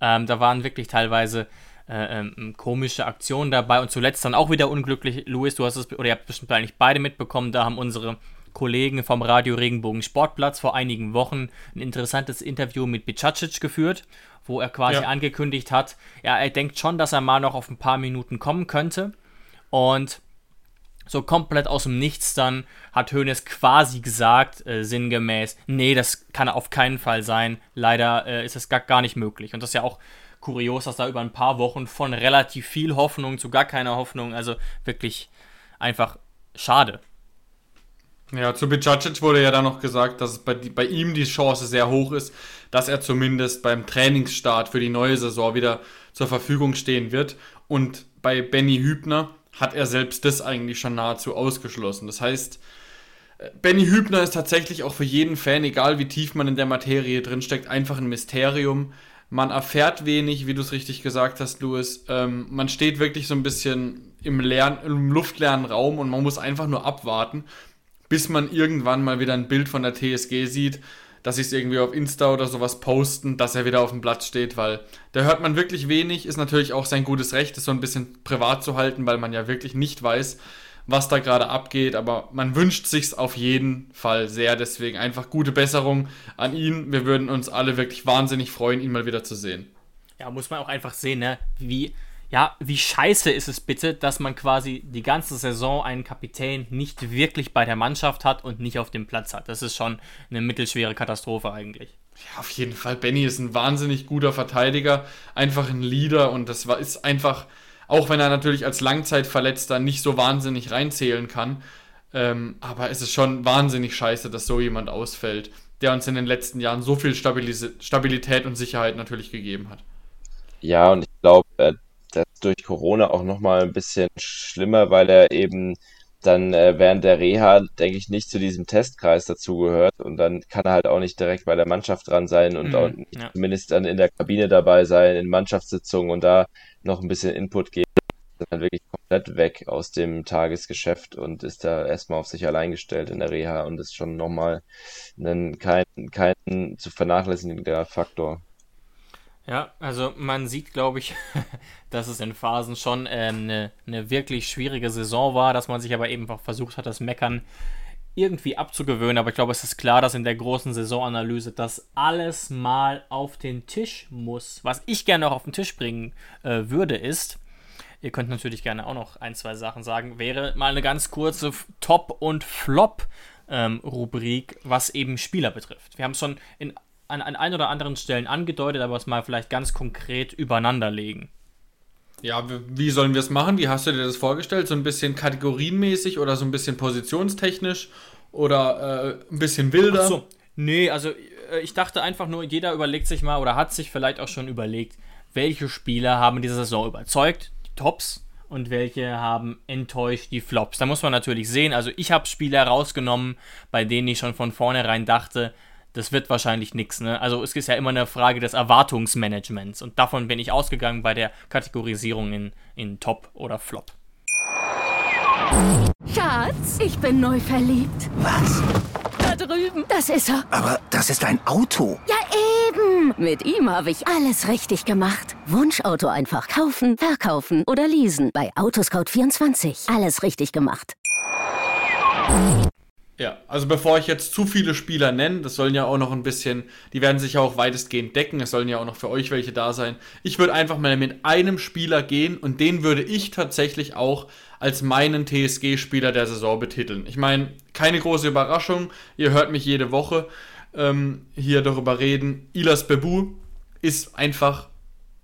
Ähm, da waren wirklich teilweise äh, ähm, komische Aktionen dabei und zuletzt dann auch wieder unglücklich. Luis, du hast es, oder ihr habt bestimmt eigentlich beide mitbekommen, da haben unsere Kollegen vom Radio Regenbogen Sportplatz vor einigen Wochen ein interessantes Interview mit Bicacic geführt, wo er quasi ja. angekündigt hat, ja, er denkt schon, dass er mal noch auf ein paar Minuten kommen könnte. Und so komplett aus dem Nichts dann hat Hoeneß quasi gesagt, äh, sinngemäß, nee, das kann auf keinen Fall sein. Leider äh, ist es gar, gar nicht möglich. Und das ist ja auch kurios, dass da über ein paar Wochen von relativ viel Hoffnung zu gar keiner Hoffnung, also wirklich einfach schade. Ja, zu Bicacic wurde ja dann noch gesagt, dass bei, bei ihm die Chance sehr hoch ist, dass er zumindest beim Trainingsstart für die neue Saison wieder zur Verfügung stehen wird. Und bei Benny Hübner hat er selbst das eigentlich schon nahezu ausgeschlossen. Das heißt, äh, Benny Hübner ist tatsächlich auch für jeden Fan, egal wie tief man in der Materie drinsteckt, einfach ein Mysterium. Man erfährt wenig, wie du es richtig gesagt hast, Louis. Ähm, man steht wirklich so ein bisschen im, leeren, im luftleeren Raum und man muss einfach nur abwarten bis man irgendwann mal wieder ein Bild von der TSG sieht, dass sie es irgendwie auf Insta oder sowas posten, dass er wieder auf dem Platz steht, weil da hört man wirklich wenig, ist natürlich auch sein gutes Recht, es so ein bisschen privat zu halten, weil man ja wirklich nicht weiß, was da gerade abgeht, aber man wünscht sich's auf jeden Fall sehr, deswegen einfach gute Besserung an ihn. Wir würden uns alle wirklich wahnsinnig freuen, ihn mal wieder zu sehen. Ja, muss man auch einfach sehen, ne? wie ja, wie scheiße ist es bitte, dass man quasi die ganze Saison einen Kapitän nicht wirklich bei der Mannschaft hat und nicht auf dem Platz hat. Das ist schon eine mittelschwere Katastrophe eigentlich. Ja, auf jeden Fall. Benny ist ein wahnsinnig guter Verteidiger, einfach ein Leader und das ist einfach, auch wenn er natürlich als Langzeitverletzter nicht so wahnsinnig reinzählen kann, ähm, aber es ist schon wahnsinnig scheiße, dass so jemand ausfällt, der uns in den letzten Jahren so viel Stabilis Stabilität und Sicherheit natürlich gegeben hat. Ja, und ich glaube, äh, das ist durch Corona auch nochmal ein bisschen schlimmer, weil er eben dann äh, während der Reha, denke ich, nicht zu diesem Testkreis dazugehört und dann kann er halt auch nicht direkt bei der Mannschaft dran sein und mhm, auch nicht ja. zumindest dann in der Kabine dabei sein, in Mannschaftssitzungen und da noch ein bisschen Input geben. Ist dann wirklich komplett weg aus dem Tagesgeschäft und ist da erstmal auf sich allein gestellt in der Reha und ist schon nochmal ein kein, kein zu vernachlässigender Faktor. Ja, also man sieht, glaube ich, dass es in Phasen schon ähm, eine, eine wirklich schwierige Saison war, dass man sich aber eben auch versucht hat, das Meckern irgendwie abzugewöhnen. Aber ich glaube, es ist klar, dass in der großen Saisonanalyse das alles mal auf den Tisch muss. Was ich gerne auch auf den Tisch bringen äh, würde, ist, ihr könnt natürlich gerne auch noch ein, zwei Sachen sagen, wäre mal eine ganz kurze Top- und Flop-Rubrik, ähm, was eben Spieler betrifft. Wir haben schon in, an, an ein oder anderen Stellen angedeutet, aber es mal vielleicht ganz konkret übereinander legen. Ja, wie sollen wir es machen? Wie hast du dir das vorgestellt? So ein bisschen kategorienmäßig oder so ein bisschen positionstechnisch oder äh, ein bisschen wilder? Ach so, nee, also äh, ich dachte einfach nur, jeder überlegt sich mal oder hat sich vielleicht auch schon überlegt, welche Spieler haben diese Saison überzeugt, die Tops, und welche haben enttäuscht die Flops. Da muss man natürlich sehen, also ich habe Spieler rausgenommen, bei denen ich schon von vornherein dachte, das wird wahrscheinlich nichts. Ne? Also es ist ja immer eine Frage des Erwartungsmanagements und davon bin ich ausgegangen bei der Kategorisierung in, in Top oder Flop. Schatz, ich bin neu verliebt. Was? Da drüben. Das ist er. Aber das ist ein Auto. Ja eben. Mit ihm habe ich alles richtig gemacht. Wunschauto einfach kaufen, verkaufen oder leasen. Bei Autoscout24. Alles richtig gemacht. Ja, also bevor ich jetzt zu viele Spieler nenne, das sollen ja auch noch ein bisschen, die werden sich ja auch weitestgehend decken, es sollen ja auch noch für euch welche da sein. Ich würde einfach mal mit einem Spieler gehen und den würde ich tatsächlich auch als meinen TSG-Spieler der Saison betiteln. Ich meine, keine große Überraschung, ihr hört mich jede Woche ähm, hier darüber reden. Ilas Bebu ist einfach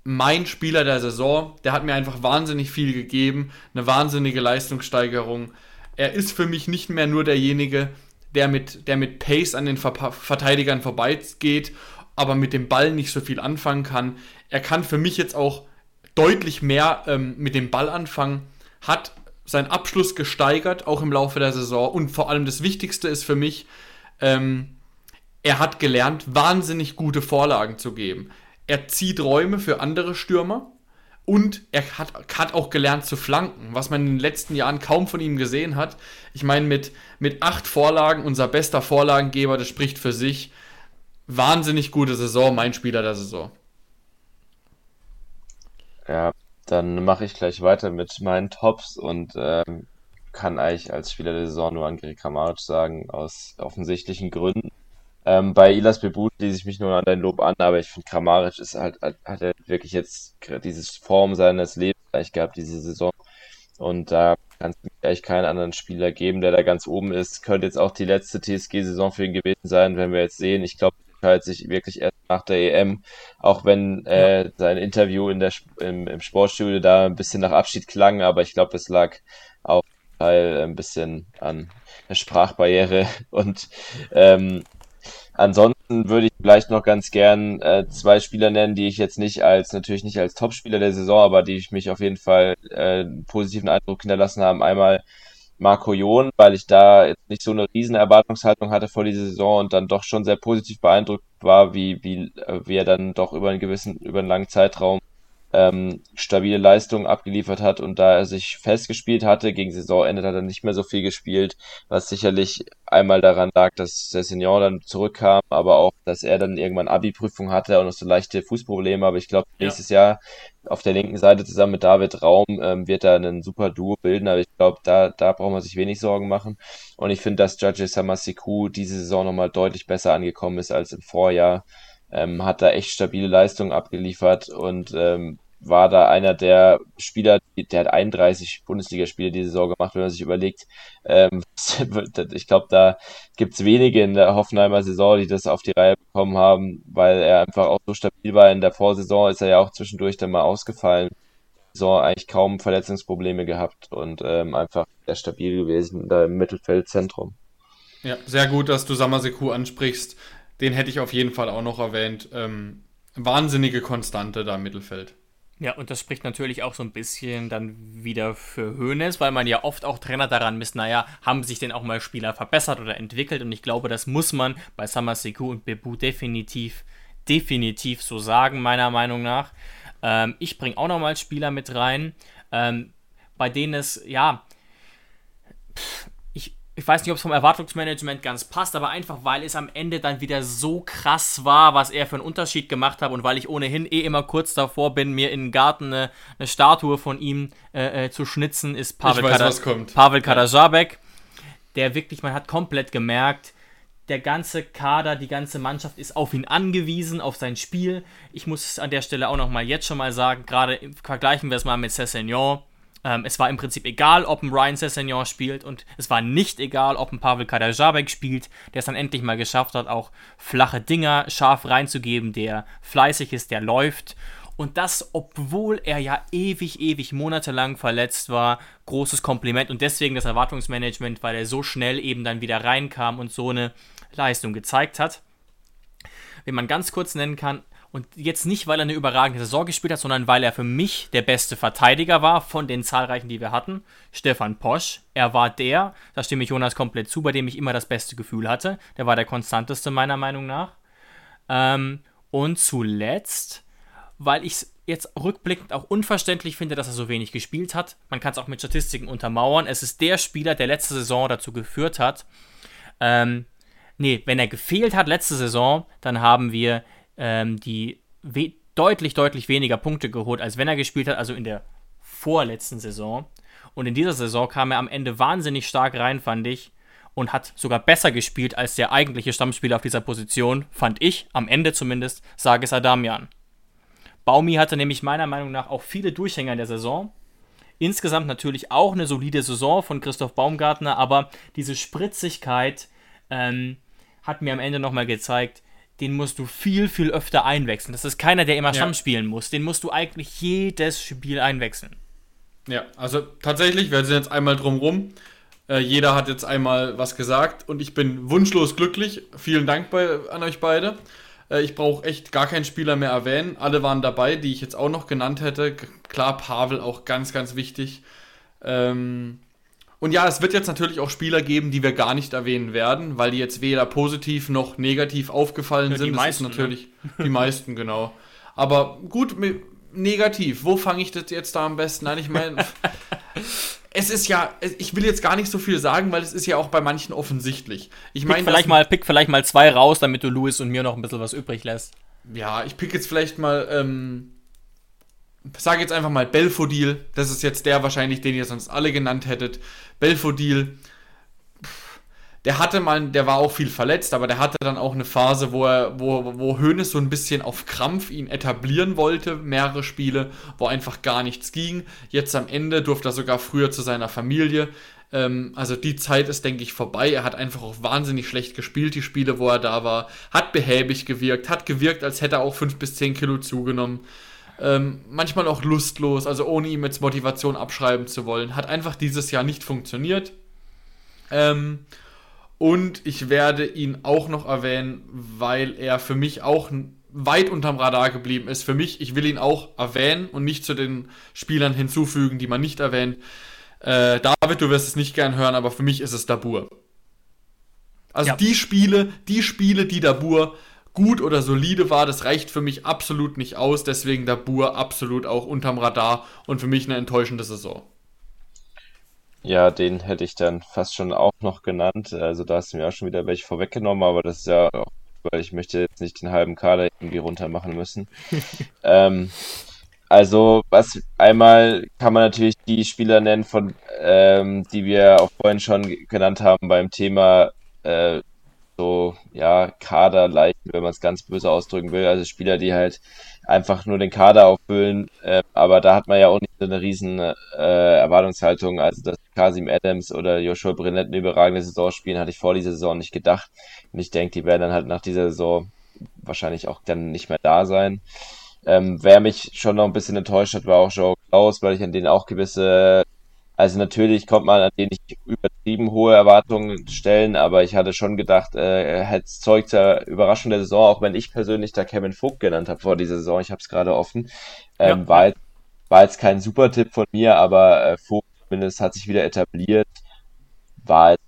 mein Spieler der Saison. Der hat mir einfach wahnsinnig viel gegeben, eine wahnsinnige Leistungssteigerung er ist für mich nicht mehr nur derjenige, der mit, der mit Pace an den Ver Verteidigern vorbeigeht, aber mit dem Ball nicht so viel anfangen kann. Er kann für mich jetzt auch deutlich mehr ähm, mit dem Ball anfangen, hat seinen Abschluss gesteigert, auch im Laufe der Saison. Und vor allem das Wichtigste ist für mich, ähm, er hat gelernt, wahnsinnig gute Vorlagen zu geben. Er zieht Räume für andere Stürmer, und er hat, hat, auch gelernt zu flanken, was man in den letzten Jahren kaum von ihm gesehen hat. Ich meine, mit, mit acht Vorlagen, unser bester Vorlagengeber, das spricht für sich. Wahnsinnig gute Saison, mein Spieler der Saison. Ja, dann mache ich gleich weiter mit meinen Tops und ähm, kann eigentlich als Spieler der Saison nur Angry Kramaric sagen, aus offensichtlichen Gründen. Ähm, bei Ilas Bebut schließe ich mich nur an dein Lob an, aber ich finde, Kramaric ist halt, hat, hat er wirklich jetzt dieses Form seines Lebens gleich gehabt, diese Saison. Und da kann es eigentlich keinen anderen Spieler geben, der da ganz oben ist. Könnte jetzt auch die letzte TSG-Saison für ihn gewesen sein, wenn wir jetzt sehen. Ich glaube, er entscheidet sich wirklich erst nach der EM, auch wenn äh, ja. sein Interview in der, im, im Sportstudio da ein bisschen nach Abschied klang, aber ich glaube, es lag auch ein bisschen an der Sprachbarriere und ähm, Ansonsten würde ich vielleicht noch ganz gern äh, zwei Spieler nennen, die ich jetzt nicht als, natürlich nicht als Topspieler der Saison, aber die ich mich auf jeden Fall äh, positiven Eindruck hinterlassen haben. Einmal Marco Jon, weil ich da jetzt nicht so eine riesen Erwartungshaltung hatte vor dieser Saison und dann doch schon sehr positiv beeindruckt war, wie, wie, äh, wie er dann doch über einen gewissen, über einen langen Zeitraum ähm, stabile Leistungen abgeliefert hat und da er sich festgespielt hatte, gegen Saisonende hat er nicht mehr so viel gespielt, was sicherlich einmal daran lag, dass der Senior dann zurückkam, aber auch, dass er dann irgendwann Abi-Prüfung hatte und noch so leichte Fußprobleme, aber ich glaube, nächstes ja. Jahr auf der linken Seite zusammen mit David Raum ähm, wird er einen super Duo bilden, aber ich glaube, da, da braucht man sich wenig Sorgen machen. Und ich finde, dass Judge Samasiku diese Saison nochmal deutlich besser angekommen ist als im Vorjahr ähm, hat da echt stabile Leistungen abgeliefert und ähm, war da einer der Spieler, der hat 31 Bundesligaspiele diese Saison gemacht, wenn man sich überlegt. Ähm, ich glaube, da gibt's wenige in der Hoffenheimer Saison, die das auf die Reihe bekommen haben, weil er einfach auch so stabil war. In der Vorsaison ist er ja auch zwischendurch dann mal ausgefallen. Saison eigentlich kaum Verletzungsprobleme gehabt und ähm, einfach sehr stabil gewesen da im Mittelfeldzentrum. Ja, sehr gut, dass du Samaseku ansprichst. Den hätte ich auf jeden Fall auch noch erwähnt. Ähm, wahnsinnige Konstante da im Mittelfeld. Ja, und das spricht natürlich auch so ein bisschen dann wieder für Hoeneß, weil man ja oft auch Trainer daran misst, naja, haben sich denn auch mal Spieler verbessert oder entwickelt? Und ich glaube, das muss man bei Samaseku und Bebu definitiv, definitiv so sagen, meiner Meinung nach. Ähm, ich bringe auch nochmal Spieler mit rein, ähm, bei denen es, ja, ich weiß nicht, ob es vom Erwartungsmanagement ganz passt, aber einfach, weil es am Ende dann wieder so krass war, was er für einen Unterschied gemacht hat und weil ich ohnehin eh immer kurz davor bin, mir in den Garten eine, eine Statue von ihm äh, äh, zu schnitzen, ist Pavel, weiß, Kada Pavel Kadajabek, der wirklich, man hat komplett gemerkt, der ganze Kader, die ganze Mannschaft ist auf ihn angewiesen, auf sein Spiel. Ich muss es an der Stelle auch nochmal jetzt schon mal sagen, gerade vergleichen wir es mal mit Cessignon ähm, es war im Prinzip egal, ob ein Ryan Sessegnon spielt und es war nicht egal, ob ein Pavel Kadajabek spielt, der es dann endlich mal geschafft hat, auch flache Dinger scharf reinzugeben, der fleißig ist, der läuft. Und das, obwohl er ja ewig, ewig monatelang verletzt war. Großes Kompliment und deswegen das Erwartungsmanagement, weil er so schnell eben dann wieder reinkam und so eine Leistung gezeigt hat. Wenn man ganz kurz nennen kann, und jetzt nicht, weil er eine überragende Saison gespielt hat, sondern weil er für mich der beste Verteidiger war von den zahlreichen, die wir hatten. Stefan Posch. Er war der, da stimme ich Jonas komplett zu, bei dem ich immer das beste Gefühl hatte. Der war der konstanteste meiner Meinung nach. Ähm, und zuletzt, weil ich es jetzt rückblickend auch unverständlich finde, dass er so wenig gespielt hat. Man kann es auch mit Statistiken untermauern. Es ist der Spieler, der letzte Saison dazu geführt hat. Ähm, nee, wenn er gefehlt hat letzte Saison, dann haben wir ähm, die deutlich, deutlich weniger Punkte geholt, als wenn er gespielt hat, also in der vorletzten Saison. Und in dieser Saison kam er am Ende wahnsinnig stark rein, fand ich. Und hat sogar besser gespielt als der eigentliche Stammspieler auf dieser Position, fand ich, am Ende zumindest, sage es Adamian. Baumi hatte nämlich meiner Meinung nach auch viele Durchhänger in der Saison. Insgesamt natürlich auch eine solide Saison von Christoph Baumgartner, aber diese Spritzigkeit ähm, hat mir am Ende nochmal gezeigt, den musst du viel, viel öfter einwechseln. Das ist keiner, der immer Stamm spielen muss. Den musst du eigentlich jedes Spiel einwechseln. Ja, also tatsächlich, wir sind jetzt einmal drumrum. Äh, jeder hat jetzt einmal was gesagt und ich bin wunschlos glücklich. Vielen Dank bei, an euch beide. Äh, ich brauche echt gar keinen Spieler mehr erwähnen. Alle waren dabei, die ich jetzt auch noch genannt hätte. Klar, Pavel auch ganz, ganz wichtig. Ähm, und ja, es wird jetzt natürlich auch Spieler geben, die wir gar nicht erwähnen werden, weil die jetzt weder positiv noch negativ aufgefallen ja, sind. Die das meisten, ist natürlich ne? die meisten, genau. Aber gut, negativ. Wo fange ich das jetzt da am besten an? Ich meine, es ist ja, ich will jetzt gar nicht so viel sagen, weil es ist ja auch bei manchen offensichtlich. Ich meine, vielleicht mal, pick vielleicht mal zwei raus, damit du Louis und mir noch ein bisschen was übrig lässt. Ja, ich pick jetzt vielleicht mal ähm, sage jetzt einfach mal Belfodil. Das ist jetzt der wahrscheinlich, den ihr sonst alle genannt hättet. Belfodil. Der hatte mal, der war auch viel verletzt, aber der hatte dann auch eine Phase, wo er, wo, wo Hoeneß so ein bisschen auf Krampf ihn etablieren wollte, mehrere Spiele, wo einfach gar nichts ging. Jetzt am Ende durfte er sogar früher zu seiner Familie. Ähm, also die Zeit ist, denke ich, vorbei. Er hat einfach auch wahnsinnig schlecht gespielt, die Spiele, wo er da war. Hat behäbig gewirkt, hat gewirkt, als hätte er auch 5 bis 10 Kilo zugenommen ähm, manchmal auch lustlos, also ohne ihm jetzt Motivation abschreiben zu wollen. Hat einfach dieses Jahr nicht funktioniert. Ähm, und ich werde ihn auch noch erwähnen, weil er für mich auch weit unterm Radar geblieben ist. Für mich, ich will ihn auch erwähnen und nicht zu den Spielern hinzufügen, die man nicht erwähnt. Äh, David, du wirst es nicht gern hören, aber für mich ist es Dabur. Also ja. die Spiele, die Spiele, die Dabur gut oder solide war, das reicht für mich absolut nicht aus. Deswegen der Bur absolut auch unterm Radar und für mich eine enttäuschende Saison. Ja, den hätte ich dann fast schon auch noch genannt. Also da hast du mir auch schon wieder welche vorweggenommen, aber das ist ja auch, weil ich möchte jetzt nicht den halben Kader irgendwie runter machen müssen. ähm, also, was einmal kann man natürlich die Spieler nennen, von ähm, die wir auch vorhin schon genannt haben beim Thema äh, so, ja, Kaderleichen, wenn man es ganz böse ausdrücken will. Also Spieler, die halt einfach nur den Kader auffüllen. Äh, aber da hat man ja auch nicht so eine riesen äh, Erwartungshaltung. Also, dass Kasim Adams oder Joshua Brennett eine überragende Saison spielen, hatte ich vor dieser Saison nicht gedacht. Und ich denke, die werden dann halt nach dieser Saison wahrscheinlich auch dann nicht mehr da sein. Ähm, wer mich schon noch ein bisschen enttäuscht hat, war auch Joe Klaus, weil ich an denen auch gewisse also natürlich kommt man an den nicht übertrieben hohe Erwartungen stellen, aber ich hatte schon gedacht, äh, er hätte Zeug zur überraschenden Saison, auch wenn ich persönlich da Kevin Vogt genannt habe vor dieser Saison, ich habe es gerade offen, ähm, ja. war, jetzt, war jetzt kein super Tipp von mir, aber äh, Vogt zumindest hat sich wieder etabliert, war jetzt,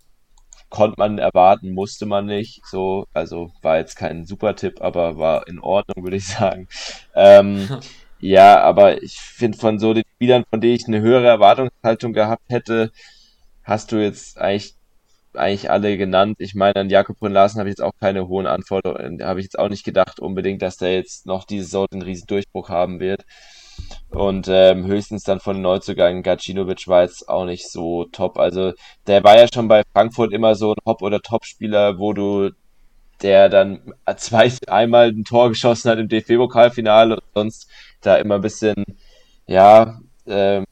konnte man erwarten, musste man nicht, so, also war jetzt kein super Tipp, aber war in Ordnung, würde ich sagen. Ähm, Ja, aber ich finde von so den Spielern, von denen ich eine höhere Erwartungshaltung gehabt hätte, hast du jetzt eigentlich eigentlich alle genannt. Ich meine, an Jakob Brünn Larsen habe ich jetzt auch keine hohen Anforderungen, habe ich jetzt auch nicht gedacht unbedingt, dass der jetzt noch diese Saison einen riesen Durchbruch haben wird. Und ähm, höchstens dann von Neuzugang Gacinovic war jetzt auch nicht so top. Also der war ja schon bei Frankfurt immer so ein Hop- oder Top-Spieler, wo du der dann zwei, einmal ein Tor geschossen hat im DFB-Pokalfinale und sonst da immer ein bisschen, ja, ähm,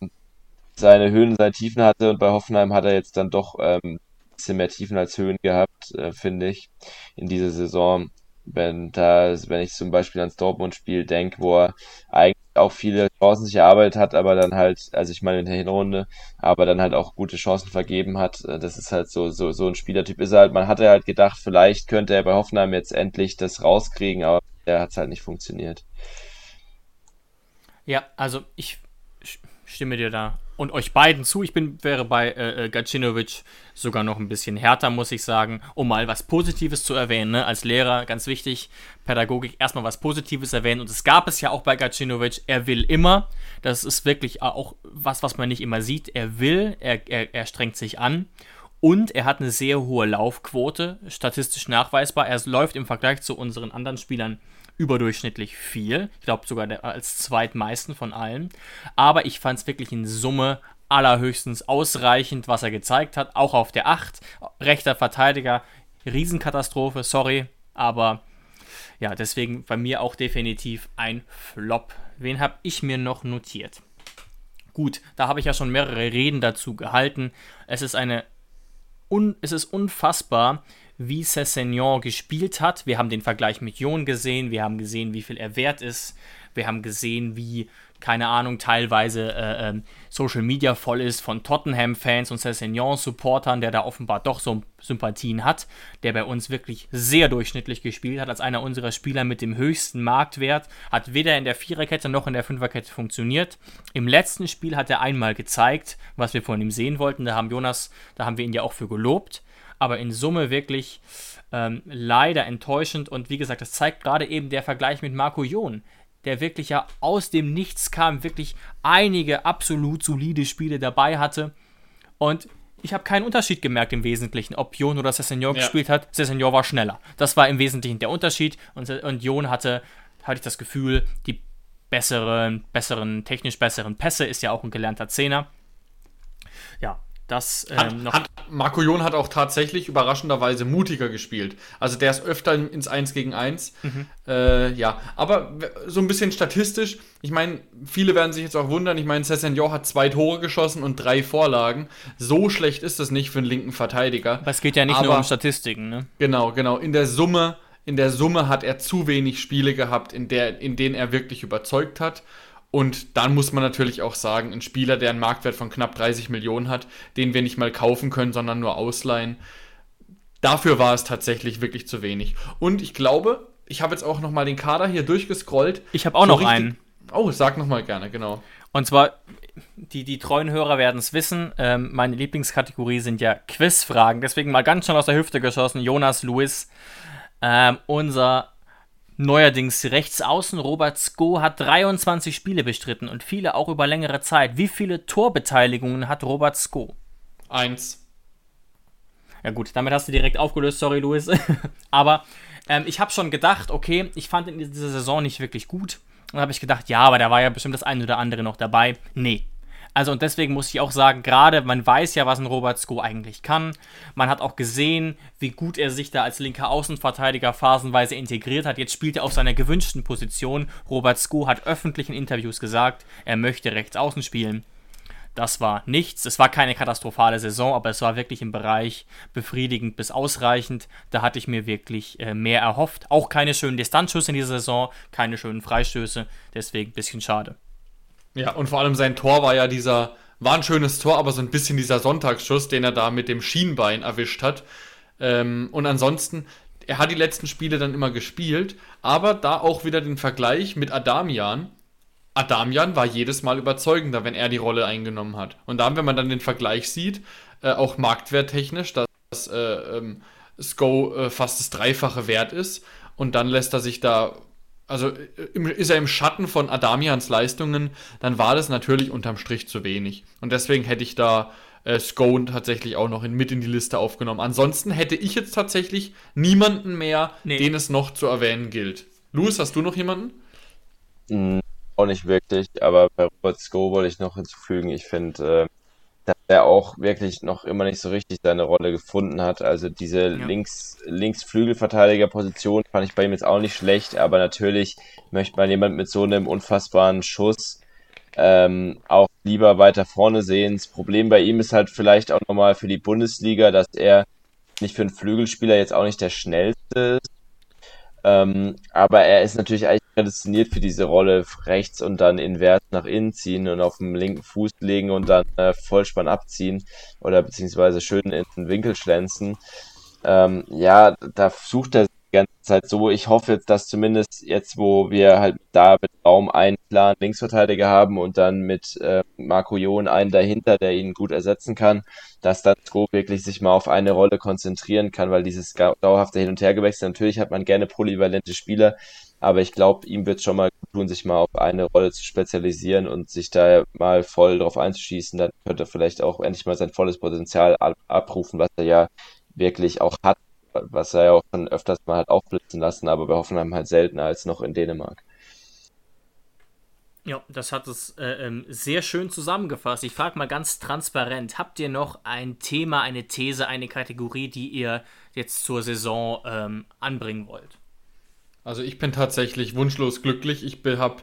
seine Höhen, seine Tiefen hatte und bei Hoffenheim hat er jetzt dann doch ähm, ein bisschen mehr Tiefen als Höhen gehabt, äh, finde ich, in dieser Saison. Wenn da, wenn ich zum Beispiel ans Dortmund-Spiel denke, wo er eigentlich auch viele Chancen sich erarbeitet hat, aber dann halt, also ich meine in der Hinrunde, aber dann halt auch gute Chancen vergeben hat. Äh, das ist halt so, so, so ein Spielertyp ist er halt. Man hatte halt gedacht, vielleicht könnte er bei Hoffenheim jetzt endlich das rauskriegen, aber er hat es halt nicht funktioniert. Ja, also ich stimme dir da und euch beiden zu. Ich bin, wäre bei äh, äh, Gacinovic sogar noch ein bisschen härter, muss ich sagen, um mal was Positives zu erwähnen. Ne? Als Lehrer, ganz wichtig, Pädagogik, erstmal was Positives erwähnen. Und es gab es ja auch bei Gacinovic, er will immer. Das ist wirklich auch was, was man nicht immer sieht. Er will, er, er, er strengt sich an. Und er hat eine sehr hohe Laufquote, statistisch nachweisbar. Er läuft im Vergleich zu unseren anderen Spielern überdurchschnittlich viel. Ich glaube sogar der, als zweitmeisten von allen. Aber ich fand es wirklich in Summe allerhöchstens ausreichend, was er gezeigt hat. Auch auf der 8. Rechter Verteidiger. Riesenkatastrophe, sorry. Aber ja, deswegen bei mir auch definitiv ein Flop. Wen habe ich mir noch notiert? Gut, da habe ich ja schon mehrere Reden dazu gehalten. Es ist eine un es ist unfassbar, wie Cessignon gespielt hat. Wir haben den Vergleich mit Jon gesehen, wir haben gesehen, wie viel er wert ist, wir haben gesehen, wie, keine Ahnung, teilweise äh, äh, Social Media voll ist von Tottenham-Fans und Cessignon-Supportern, der da offenbar doch so Sympathien hat, der bei uns wirklich sehr durchschnittlich gespielt hat, als einer unserer Spieler mit dem höchsten Marktwert, hat weder in der Viererkette noch in der Fünferkette funktioniert. Im letzten Spiel hat er einmal gezeigt, was wir von ihm sehen wollten. Da haben Jonas, da haben wir ihn ja auch für gelobt aber in Summe wirklich ähm, leider enttäuschend. Und wie gesagt, das zeigt gerade eben der Vergleich mit Marco Jon, der wirklich ja aus dem Nichts kam, wirklich einige absolut solide Spiele dabei hatte. Und ich habe keinen Unterschied gemerkt im Wesentlichen, ob Jon oder Cessignon ja. gespielt hat. Cessignon war schneller. Das war im Wesentlichen der Unterschied. Und, und Jon hatte, hatte ich das Gefühl, die besseren, besseren, technisch besseren Pässe, ist ja auch ein gelernter Zehner. Ja, das ähm, hat, noch. Hat, Marco Jon hat auch tatsächlich überraschenderweise mutiger gespielt. Also der ist öfter ins 1 gegen 1. Mhm. Äh, ja, aber so ein bisschen statistisch, ich meine, viele werden sich jetzt auch wundern, ich meine, Cessignon hat zwei Tore geschossen und drei Vorlagen. So schlecht ist das nicht für einen linken Verteidiger. Aber es geht ja nicht aber, nur um Statistiken, ne? Genau, genau. In der Summe, in der Summe hat er zu wenig Spiele gehabt, in, der, in denen er wirklich überzeugt hat. Und dann muss man natürlich auch sagen, ein Spieler, der einen Marktwert von knapp 30 Millionen hat, den wir nicht mal kaufen können, sondern nur ausleihen, dafür war es tatsächlich wirklich zu wenig. Und ich glaube, ich habe jetzt auch noch mal den Kader hier durchgescrollt. Ich habe auch so noch einen. Oh, sag noch mal gerne, genau. Und zwar, die, die treuen Hörer werden es wissen, ähm, meine Lieblingskategorie sind ja Quizfragen. Deswegen mal ganz schnell aus der Hüfte geschossen. Jonas Lewis, ähm, unser Neuerdings rechts außen Robert Sko hat 23 Spiele bestritten und viele auch über längere Zeit. Wie viele Torbeteiligungen hat Robert Sko? Eins. Ja gut, damit hast du direkt aufgelöst, sorry Luis. aber ähm, ich habe schon gedacht, okay, ich fand ihn in dieser Saison nicht wirklich gut. Und dann habe ich gedacht, ja, aber da war ja bestimmt das eine oder andere noch dabei. Nee, also und deswegen muss ich auch sagen, gerade man weiß ja, was ein Robert Sko eigentlich kann. Man hat auch gesehen, wie gut er sich da als linker Außenverteidiger phasenweise integriert hat. Jetzt spielt er auf seiner gewünschten Position. Robert Sko hat öffentlich in Interviews gesagt, er möchte rechts außen spielen. Das war nichts. Es war keine katastrophale Saison, aber es war wirklich im Bereich befriedigend bis ausreichend. Da hatte ich mir wirklich äh, mehr erhofft. Auch keine schönen Distanzschüsse in dieser Saison, keine schönen Freistöße. Deswegen ein bisschen schade. Ja, und vor allem sein Tor war ja dieser, war ein schönes Tor, aber so ein bisschen dieser Sonntagsschuss, den er da mit dem Schienbein erwischt hat. Ähm, und ansonsten, er hat die letzten Spiele dann immer gespielt, aber da auch wieder den Vergleich mit Adamian. Adamian war jedes Mal überzeugender, wenn er die Rolle eingenommen hat. Und dann, wenn man dann den Vergleich sieht, äh, auch marktwerttechnisch, dass äh, ähm, Sko äh, fast das Dreifache wert ist, und dann lässt er sich da also äh, ist er im Schatten von Adamians Leistungen, dann war das natürlich unterm Strich zu wenig. Und deswegen hätte ich da äh, Scone tatsächlich auch noch in, mit in die Liste aufgenommen. Ansonsten hätte ich jetzt tatsächlich niemanden mehr, nee. den es noch zu erwähnen gilt. Louis, hast du noch jemanden? Mm, auch nicht wirklich, aber bei Robert Sko wollte ich noch hinzufügen, ich finde, äh, dass er auch wirklich noch immer nicht so richtig seine Rolle gefunden hat. Also diese ja. Links, Linksflügelverteidigerposition fand ich bei ihm jetzt auch nicht schlecht, aber natürlich möchte man jemand mit so einem unfassbaren Schuss ähm, auch lieber weiter vorne sehen. Das Problem bei ihm ist halt vielleicht auch nochmal für die Bundesliga, dass er nicht für einen Flügelspieler jetzt auch nicht der schnellste ist. Ähm, aber er ist natürlich eigentlich prädestiniert für diese Rolle rechts und dann invers nach innen ziehen und auf dem linken Fuß legen und dann äh, Vollspann abziehen oder beziehungsweise schön in den Winkel schlänzen. Ähm, ja, da sucht er ganze Zeit so. Ich hoffe jetzt, dass zumindest jetzt, wo wir halt da mit Raum einen klaren Linksverteidiger haben und dann mit äh, Marco Jon einen dahinter, der ihn gut ersetzen kann, dass dann Sko wirklich sich mal auf eine Rolle konzentrieren kann, weil dieses dauerhafte Hin- und Hergewechsel, natürlich hat man gerne polyvalente Spieler, aber ich glaube, ihm wird schon mal tun, sich mal auf eine Rolle zu spezialisieren und sich da mal voll drauf einzuschießen. Dann könnte er vielleicht auch endlich mal sein volles Potenzial abrufen, was er ja wirklich auch hat, was er ja auch schon öfters mal hat aufblitzen lassen, aber bei Hoffenheim halt seltener als noch in Dänemark. Ja, das hat es äh, ähm, sehr schön zusammengefasst. Ich frage mal ganz transparent: Habt ihr noch ein Thema, eine These, eine Kategorie, die ihr jetzt zur Saison ähm, anbringen wollt? Also ich bin tatsächlich wunschlos glücklich. Ich bin, hab,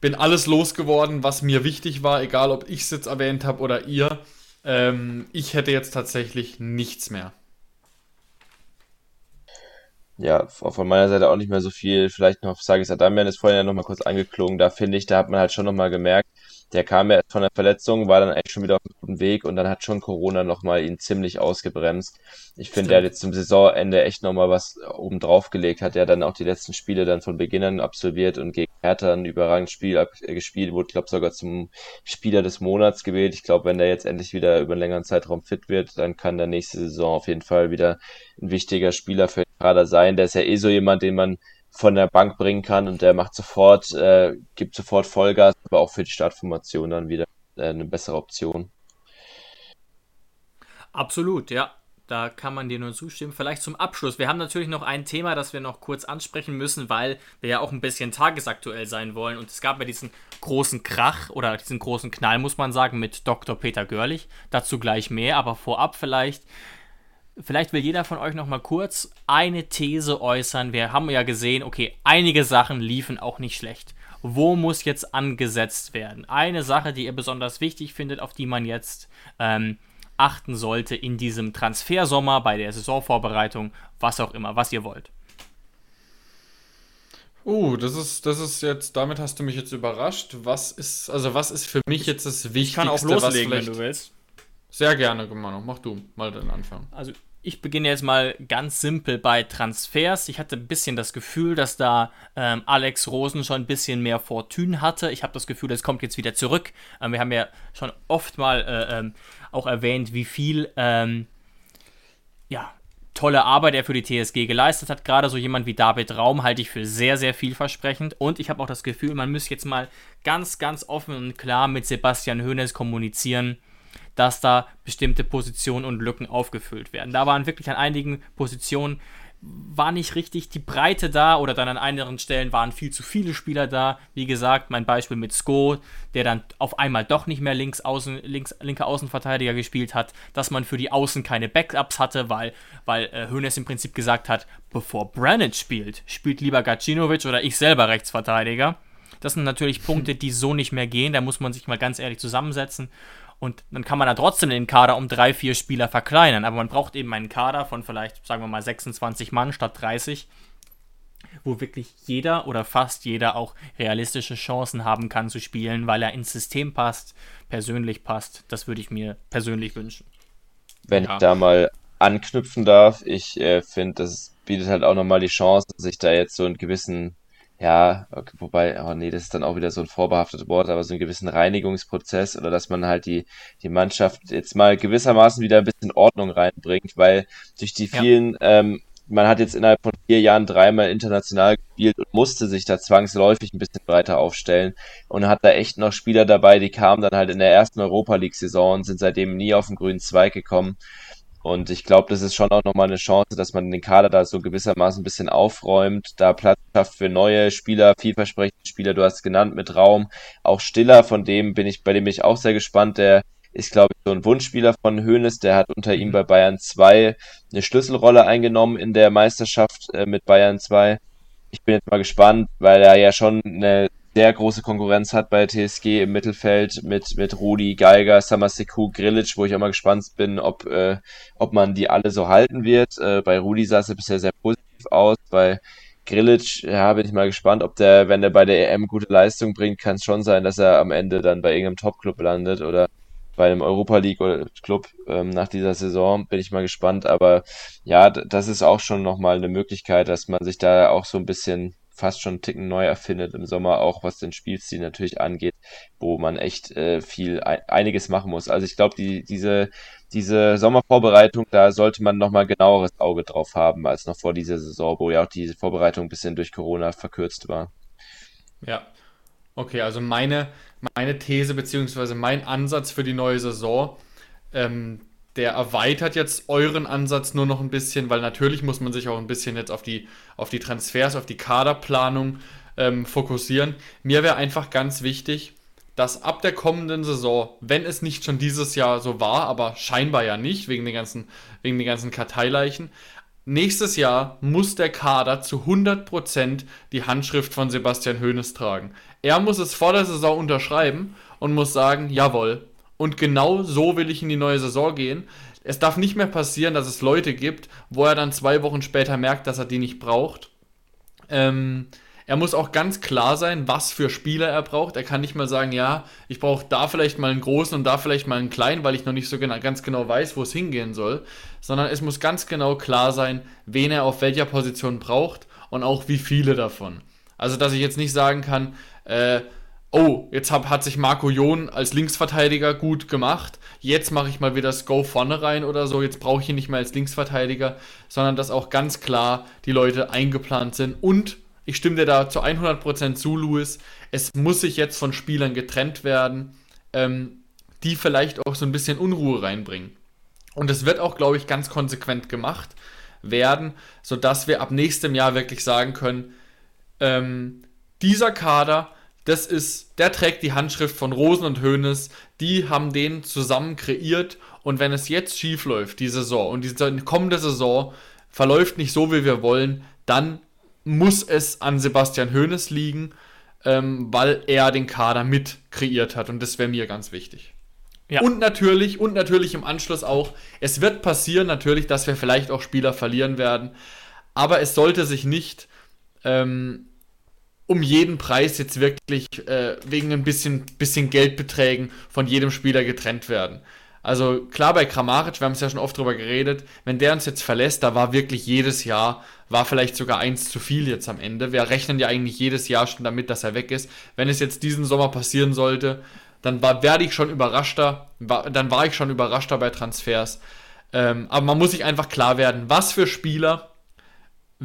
bin alles losgeworden, was mir wichtig war, egal ob ich es jetzt erwähnt habe oder ihr. Ähm, ich hätte jetzt tatsächlich nichts mehr. Ja, von meiner Seite auch nicht mehr so viel. Vielleicht noch auf Sagis Adamian ist vorhin ja noch mal kurz angeklungen. Da finde ich, da hat man halt schon noch mal gemerkt, der kam ja erst von der Verletzung, war dann eigentlich schon wieder auf einem guten Weg und dann hat schon Corona nochmal ihn ziemlich ausgebremst. Ich finde, der hat jetzt zum Saisonende echt nochmal was oben drauf gelegt, hat ja dann auch die letzten Spiele dann von Beginn an absolviert und gegen Hertha ein überragendes Spiel äh, gespielt, wurde, glaube sogar zum Spieler des Monats gewählt. Ich glaube, wenn der jetzt endlich wieder über einen längeren Zeitraum fit wird, dann kann der nächste Saison auf jeden Fall wieder ein wichtiger Spieler für Kader sein. Der ist ja eh so jemand, den man von der Bank bringen kann und der macht sofort, äh, gibt sofort Vollgas, aber auch für die Startformation dann wieder äh, eine bessere Option. Absolut, ja. Da kann man dir nur zustimmen. Vielleicht zum Abschluss. Wir haben natürlich noch ein Thema, das wir noch kurz ansprechen müssen, weil wir ja auch ein bisschen tagesaktuell sein wollen. Und es gab ja diesen großen Krach oder diesen großen Knall, muss man sagen, mit Dr. Peter Görlich. Dazu gleich mehr, aber vorab vielleicht Vielleicht will jeder von euch noch mal kurz eine These äußern. Wir haben ja gesehen, okay, einige Sachen liefen auch nicht schlecht. Wo muss jetzt angesetzt werden? Eine Sache, die ihr besonders wichtig findet, auf die man jetzt ähm, achten sollte in diesem Transfersommer, bei der Saisonvorbereitung, was auch immer, was ihr wollt. Oh, das ist, das ist jetzt, damit hast du mich jetzt überrascht. Was ist, also was ist für mich jetzt das Wichtigste? Ich kann auch loslegen, wenn du willst. Sehr gerne, Manu. Mach du mal den Anfang. Also ich beginne jetzt mal ganz simpel bei Transfers. Ich hatte ein bisschen das Gefühl, dass da ähm, Alex Rosen schon ein bisschen mehr Fortune hatte. Ich habe das Gefühl, es kommt jetzt wieder zurück. Ähm, wir haben ja schon oft mal äh, ähm, auch erwähnt, wie viel ähm, ja, tolle Arbeit er für die TSG geleistet hat. Gerade so jemand wie David Raum halte ich für sehr, sehr vielversprechend. Und ich habe auch das Gefühl, man müsste jetzt mal ganz, ganz offen und klar mit Sebastian Hoeneß kommunizieren dass da bestimmte Positionen und Lücken aufgefüllt werden. Da waren wirklich an einigen Positionen war nicht richtig die Breite da oder dann an anderen Stellen waren viel zu viele Spieler da. Wie gesagt, mein Beispiel mit Sko, der dann auf einmal doch nicht mehr links außen, links, linker Außenverteidiger gespielt hat, dass man für die Außen keine Backups hatte, weil, weil äh, Hoeneß im Prinzip gesagt hat, bevor Brandt spielt, spielt lieber Gacinovic oder ich selber Rechtsverteidiger. Das sind natürlich Punkte, die so nicht mehr gehen. Da muss man sich mal ganz ehrlich zusammensetzen und dann kann man da trotzdem den Kader um drei, vier Spieler verkleinern. Aber man braucht eben einen Kader von vielleicht, sagen wir mal, 26 Mann statt 30, wo wirklich jeder oder fast jeder auch realistische Chancen haben kann zu spielen, weil er ins System passt, persönlich passt. Das würde ich mir persönlich wünschen. Wenn ja. ich da mal anknüpfen darf, ich äh, finde, das bietet halt auch nochmal die Chance, sich da jetzt so einen gewissen ja, okay, wobei, oh nee, das ist dann auch wieder so ein vorbehaftetes Wort, aber so einen gewissen Reinigungsprozess oder dass man halt die, die Mannschaft jetzt mal gewissermaßen wieder ein bisschen Ordnung reinbringt, weil durch die vielen ja. ähm, man hat jetzt innerhalb von vier Jahren dreimal international gespielt und musste sich da zwangsläufig ein bisschen breiter aufstellen und hat da echt noch Spieler dabei, die kamen dann halt in der ersten Europa League-Saison und sind seitdem nie auf den grünen Zweig gekommen. Und ich glaube, das ist schon auch nochmal eine Chance, dass man den Kader da so gewissermaßen ein bisschen aufräumt, da Platz schafft für neue Spieler, vielversprechende Spieler, du hast genannt, mit Raum. Auch Stiller, von dem bin ich, bei dem bin ich auch sehr gespannt, der ist, glaube ich, so ein Wunschspieler von Hoeneß, der hat unter ihm mhm. bei Bayern 2 eine Schlüsselrolle eingenommen in der Meisterschaft äh, mit Bayern 2. Ich bin jetzt mal gespannt, weil er ja schon eine sehr große Konkurrenz hat bei TSG im Mittelfeld mit, mit Rudi, Geiger, Samaseku, Grilic, wo ich auch mal gespannt bin, ob, äh, ob man die alle so halten wird. Äh, bei Rudi sah es bisher sehr positiv aus. Bei Grilic, ja, bin ich mal gespannt, ob der, wenn er bei der EM gute Leistung bringt, kann es schon sein, dass er am Ende dann bei irgendeinem Topclub landet oder bei einem Europa League Club ähm, nach dieser Saison. Bin ich mal gespannt. Aber ja, das ist auch schon nochmal eine Möglichkeit, dass man sich da auch so ein bisschen fast schon einen Ticken neu erfindet im Sommer, auch was den Spielstil natürlich angeht, wo man echt äh, viel, einiges machen muss. Also ich glaube, die, diese, diese Sommervorbereitung, da sollte man nochmal genaueres Auge drauf haben, als noch vor dieser Saison, wo ja auch die Vorbereitung ein bisschen durch Corona verkürzt war. Ja. Okay, also meine, meine These beziehungsweise mein Ansatz für die neue Saison, ähm, der erweitert jetzt euren Ansatz nur noch ein bisschen, weil natürlich muss man sich auch ein bisschen jetzt auf die, auf die Transfers, auf die Kaderplanung ähm, fokussieren. Mir wäre einfach ganz wichtig, dass ab der kommenden Saison, wenn es nicht schon dieses Jahr so war, aber scheinbar ja nicht, wegen den ganzen, wegen den ganzen Karteileichen, nächstes Jahr muss der Kader zu 100% die Handschrift von Sebastian Hoeneß tragen. Er muss es vor der Saison unterschreiben und muss sagen, jawohl, und genau so will ich in die neue Saison gehen. Es darf nicht mehr passieren, dass es Leute gibt, wo er dann zwei Wochen später merkt, dass er die nicht braucht. Ähm, er muss auch ganz klar sein, was für Spieler er braucht. Er kann nicht mal sagen, ja, ich brauche da vielleicht mal einen großen und da vielleicht mal einen kleinen, weil ich noch nicht so genau, ganz genau weiß, wo es hingehen soll. Sondern es muss ganz genau klar sein, wen er auf welcher Position braucht und auch wie viele davon. Also, dass ich jetzt nicht sagen kann, äh, oh, jetzt hab, hat sich Marco Jon als Linksverteidiger gut gemacht, jetzt mache ich mal wieder das Go vorne rein oder so, jetzt brauche ich ihn nicht mehr als Linksverteidiger, sondern dass auch ganz klar die Leute eingeplant sind. Und ich stimme dir da zu 100% zu, Louis, es muss sich jetzt von Spielern getrennt werden, ähm, die vielleicht auch so ein bisschen Unruhe reinbringen. Und es wird auch, glaube ich, ganz konsequent gemacht werden, sodass wir ab nächstem Jahr wirklich sagen können, ähm, dieser Kader das ist, der trägt die Handschrift von Rosen und Hoeneß, die haben den zusammen kreiert und wenn es jetzt schief läuft, die Saison und die kommende Saison verläuft nicht so, wie wir wollen, dann muss es an Sebastian Hoeneß liegen, ähm, weil er den Kader mit kreiert hat und das wäre mir ganz wichtig. Ja. Und natürlich, und natürlich im Anschluss auch, es wird passieren natürlich, dass wir vielleicht auch Spieler verlieren werden, aber es sollte sich nicht ähm, um jeden Preis jetzt wirklich äh, wegen ein bisschen, bisschen Geldbeträgen von jedem Spieler getrennt werden. Also klar bei Kramaric, wir haben es ja schon oft drüber geredet, wenn der uns jetzt verlässt, da war wirklich jedes Jahr, war vielleicht sogar eins zu viel jetzt am Ende. Wir rechnen ja eigentlich jedes Jahr schon damit, dass er weg ist. Wenn es jetzt diesen Sommer passieren sollte, dann war, werde ich schon überraschter, war, dann war ich schon überraschter bei Transfers. Ähm, aber man muss sich einfach klar werden, was für Spieler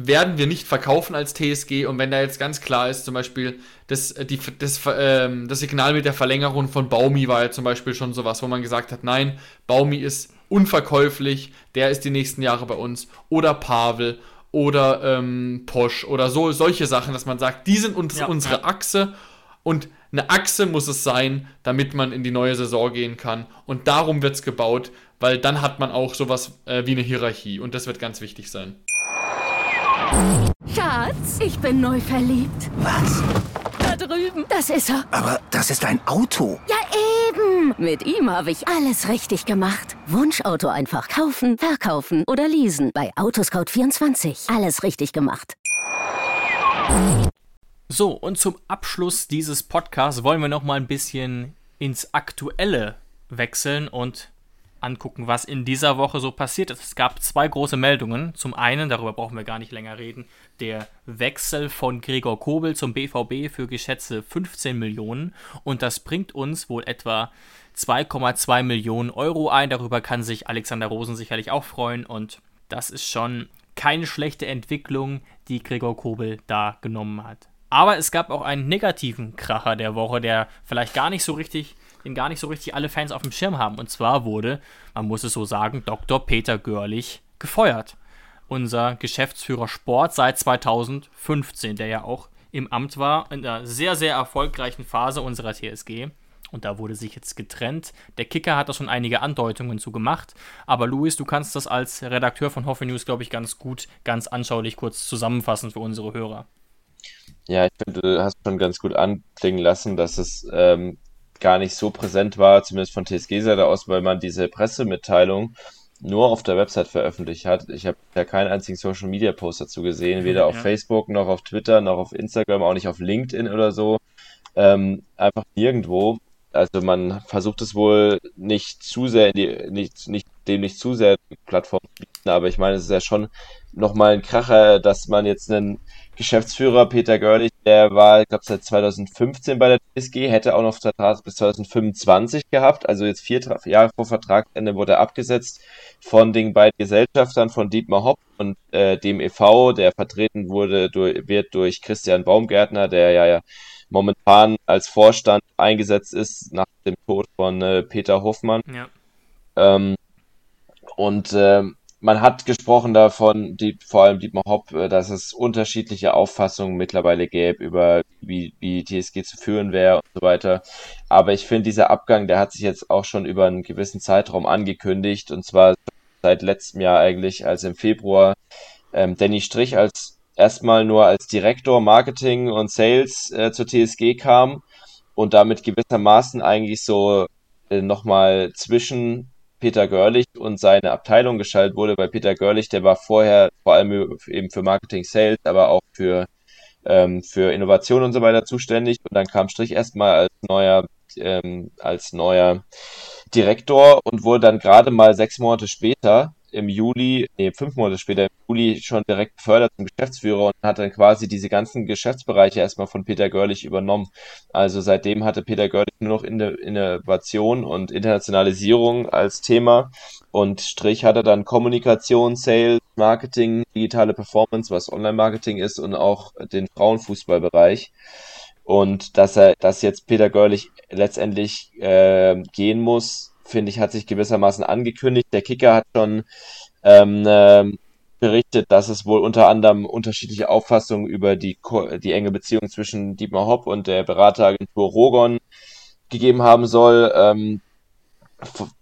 werden wir nicht verkaufen als TSG und wenn da jetzt ganz klar ist, zum Beispiel das, äh, die, das, ähm, das Signal mit der Verlängerung von Baumi war ja zum Beispiel schon sowas, wo man gesagt hat, nein, Baumi ist unverkäuflich, der ist die nächsten Jahre bei uns. Oder Pavel oder ähm, Posch oder so solche Sachen, dass man sagt, die sind uns, ja, unsere. Achse. Und eine Achse muss es sein, damit man in die neue Saison gehen kann. Und darum wird es gebaut, weil dann hat man auch sowas äh, wie eine Hierarchie. Und das wird ganz wichtig sein. Schatz, ich bin neu verliebt. Was? Da drüben. Das ist er. Aber das ist ein Auto. Ja, eben. Mit ihm habe ich alles richtig gemacht. Wunschauto einfach kaufen, verkaufen oder leasen. Bei Autoscout24. Alles richtig gemacht. So, und zum Abschluss dieses Podcasts wollen wir noch mal ein bisschen ins Aktuelle wechseln und angucken, was in dieser Woche so passiert ist. Es gab zwei große Meldungen. Zum einen, darüber brauchen wir gar nicht länger reden, der Wechsel von Gregor Kobel zum BVB für geschätzte 15 Millionen. Und das bringt uns wohl etwa 2,2 Millionen Euro ein. Darüber kann sich Alexander Rosen sicherlich auch freuen. Und das ist schon keine schlechte Entwicklung, die Gregor Kobel da genommen hat. Aber es gab auch einen negativen Kracher der Woche, der vielleicht gar nicht so richtig, den gar nicht so richtig alle Fans auf dem Schirm haben. Und zwar wurde, man muss es so sagen, Dr. Peter Görlich gefeuert. Unser Geschäftsführer Sport seit 2015, der ja auch im Amt war, in einer sehr, sehr erfolgreichen Phase unserer TSG. Und da wurde sich jetzt getrennt. Der Kicker hat da schon einige Andeutungen zu gemacht. Aber Luis, du kannst das als Redakteur von Hoffe News, glaube ich, ganz gut, ganz anschaulich kurz zusammenfassen für unsere Hörer. Ja, ich finde, du hast schon ganz gut anklingen lassen, dass es ähm, gar nicht so präsent war, zumindest von TSG-Seite aus, weil man diese Pressemitteilung nur auf der Website veröffentlicht hat. Ich habe ja keinen einzigen Social Media Post dazu gesehen, weder auf ja. Facebook noch auf Twitter noch auf Instagram, auch nicht auf LinkedIn oder so. Ähm, einfach nirgendwo. Also man versucht es wohl nicht zu sehr in die, nicht, nicht, dem nicht zu sehr Plattform zu bieten, aber ich meine, es ist ja schon nochmal ein Kracher, dass man jetzt einen Geschäftsführer Peter Görlich, der war, ich glaube, seit 2015 bei der TSG, hätte auch noch Vertrag bis 2025 gehabt. Also jetzt vier Jahre vor Vertragsende wurde er abgesetzt von den beiden Gesellschaftern von Dietmar Hopp und äh, dem e.V., der vertreten wurde, durch, wird durch Christian Baumgärtner, der ja, ja momentan als Vorstand eingesetzt ist nach dem Tod von äh, Peter Hoffmann. Ja. Ähm, und ähm, man hat gesprochen davon, die, vor allem Dietmar Hopp, äh, dass es unterschiedliche Auffassungen mittlerweile gäbe über wie, wie TSG zu führen wäre und so weiter. Aber ich finde, dieser Abgang, der hat sich jetzt auch schon über einen gewissen Zeitraum angekündigt und zwar seit letztem Jahr eigentlich, als im Februar ähm, Danny Strich als erstmal nur als Direktor Marketing und Sales äh, zur TSG kam und damit gewissermaßen eigentlich so äh, nochmal zwischen Peter Görlich und seine Abteilung geschaltet wurde, weil Peter Görlich, der war vorher vor allem eben für Marketing Sales, aber auch für, ähm, für Innovation und so weiter zuständig. Und dann kam Strich erstmal als neuer, ähm, als neuer Direktor und wurde dann gerade mal sechs Monate später im Juli, nee, fünf Monate später im Juli schon direkt befördert zum Geschäftsführer und hat dann quasi diese ganzen Geschäftsbereiche erstmal von Peter Görlich übernommen. Also seitdem hatte Peter Görlich nur noch Innovation und Internationalisierung als Thema und Strich hatte dann Kommunikation, Sales, Marketing, digitale Performance, was Online-Marketing ist und auch den Frauenfußballbereich. Und dass er, dass jetzt Peter Görlich letztendlich äh, gehen muss, finde ich, hat sich gewissermaßen angekündigt. Der Kicker hat schon ähm, äh, berichtet, dass es wohl unter anderem unterschiedliche Auffassungen über die, die enge Beziehung zwischen Dietmar Hopp und der Berateragentur Rogon gegeben haben soll. Ähm,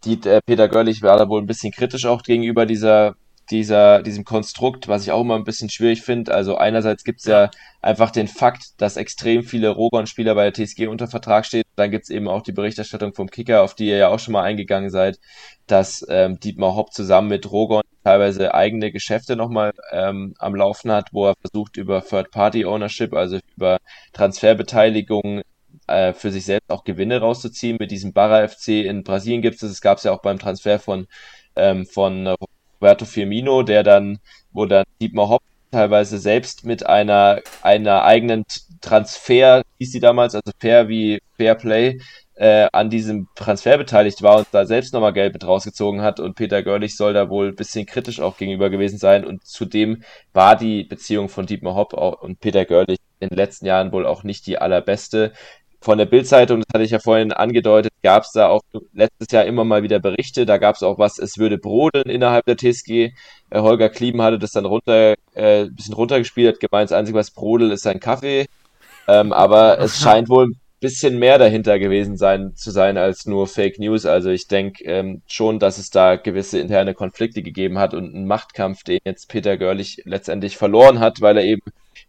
die, äh, Peter Görlich war da wohl ein bisschen kritisch auch gegenüber dieser dieser, diesem Konstrukt, was ich auch immer ein bisschen schwierig finde. Also einerseits gibt es ja einfach den Fakt, dass extrem viele Rogon-Spieler bei der TSG unter Vertrag stehen. Dann gibt es eben auch die Berichterstattung vom Kicker, auf die ihr ja auch schon mal eingegangen seid, dass ähm, Dietmar Hopp zusammen mit Rogon teilweise eigene Geschäfte nochmal ähm, am Laufen hat, wo er versucht über Third-Party-Ownership, also über Transferbeteiligung äh, für sich selbst auch Gewinne rauszuziehen. Mit diesem Barra FC in Brasilien gibt es, es gab es ja auch beim Transfer von ähm, von Roberto Firmino, der dann, wo dann Dietmar Hopp teilweise selbst mit einer, einer eigenen Transfer, hieß sie damals, also fair wie Fair Play, äh, an diesem Transfer beteiligt war und da selbst nochmal Geld mit rausgezogen hat. Und Peter Görlich soll da wohl ein bisschen kritisch auch gegenüber gewesen sein. Und zudem war die Beziehung von Dietmar Hopp und Peter Görlich in den letzten Jahren wohl auch nicht die allerbeste von der Bildzeitung, das hatte ich ja vorhin angedeutet, gab es da auch letztes Jahr immer mal wieder Berichte. Da gab es auch was, es würde brodeln innerhalb der TSG. Äh, Holger Klieben hatte das dann runter, äh, ein bisschen runtergespielt, hat gemeint, das Einzige, was brodelt, ist sein Kaffee. Ähm, aber es scheint wohl ein bisschen mehr dahinter gewesen sein zu sein als nur Fake News. Also ich denke ähm, schon, dass es da gewisse interne Konflikte gegeben hat und einen Machtkampf, den jetzt Peter Görlich letztendlich verloren hat, weil er eben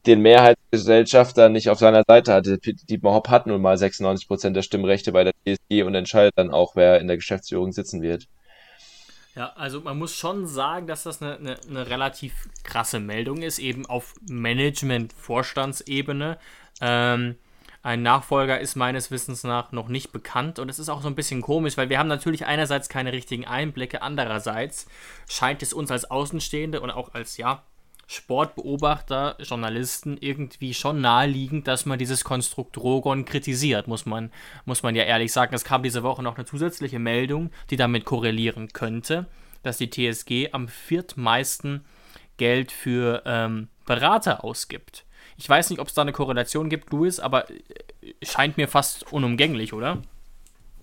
den Mehrheitsgesellschafter nicht auf seiner Seite hatte. Dietmar Hopp hat nun mal 96 Prozent der Stimmrechte bei der TSG und entscheidet dann auch, wer in der Geschäftsführung sitzen wird. Ja, also man muss schon sagen, dass das eine, eine, eine relativ krasse Meldung ist, eben auf Management-Vorstandsebene. Ähm, ein Nachfolger ist meines Wissens nach noch nicht bekannt und es ist auch so ein bisschen komisch, weil wir haben natürlich einerseits keine richtigen Einblicke, andererseits scheint es uns als Außenstehende und auch als ja Sportbeobachter, Journalisten irgendwie schon naheliegend, dass man dieses Konstrukt Rogon kritisiert, muss man, muss man ja ehrlich sagen. Es kam diese Woche noch eine zusätzliche Meldung, die damit korrelieren könnte, dass die TSG am viertmeisten Geld für ähm, Berater ausgibt. Ich weiß nicht, ob es da eine Korrelation gibt, Louis, aber äh, scheint mir fast unumgänglich, oder?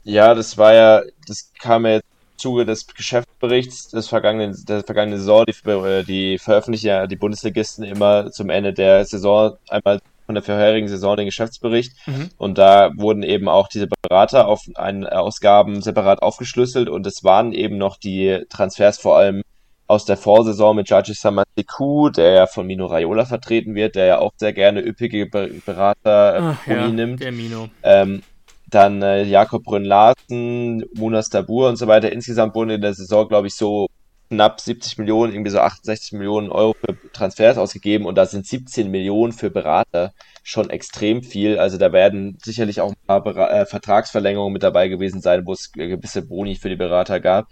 Ja, das war ja, das kam ja Zuge des Geschäftsberichts des vergangenen, der vergangenen Saison. Die, äh, die veröffentlichen ja die Bundesligisten immer zum Ende der Saison einmal von der vorherigen Saison den Geschäftsbericht. Mhm. Und da wurden eben auch diese Berater auf einen Ausgaben separat aufgeschlüsselt und es waren eben noch die Transfers vor allem aus der Vorsaison mit Jaji Samasiku, der ja von Mino Raiola vertreten wird, der ja auch sehr gerne üppige Berater äh, ja, nimmt. Der Mino. Ähm, dann äh, Jakob Brünn-Larsen, Munas Tabur und so weiter. Insgesamt wurden in der Saison, glaube ich, so knapp 70 Millionen, irgendwie so 68 Millionen Euro für Transfers ausgegeben und da sind 17 Millionen für Berater schon extrem viel. Also da werden sicherlich auch ein paar Ber äh, Vertragsverlängerungen mit dabei gewesen sein, wo es gewisse Boni für die Berater gab.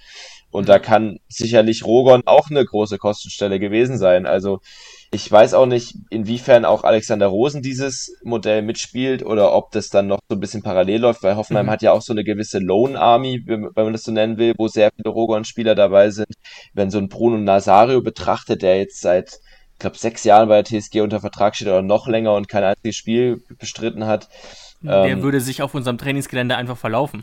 Und da kann sicherlich Rogon auch eine große Kostenstelle gewesen sein. Also ich weiß auch nicht, inwiefern auch Alexander Rosen dieses Modell mitspielt oder ob das dann noch so ein bisschen parallel läuft, weil Hoffenheim mhm. hat ja auch so eine gewisse Lone Army, wenn man das so nennen will, wo sehr viele Rogon-Spieler dabei sind. Wenn so ein Bruno Nazario betrachtet, der jetzt seit, ich glaube, sechs Jahren bei der TSG unter Vertrag steht oder noch länger und kein einziges Spiel bestritten hat. Der ähm, würde sich auf unserem Trainingsgelände einfach verlaufen.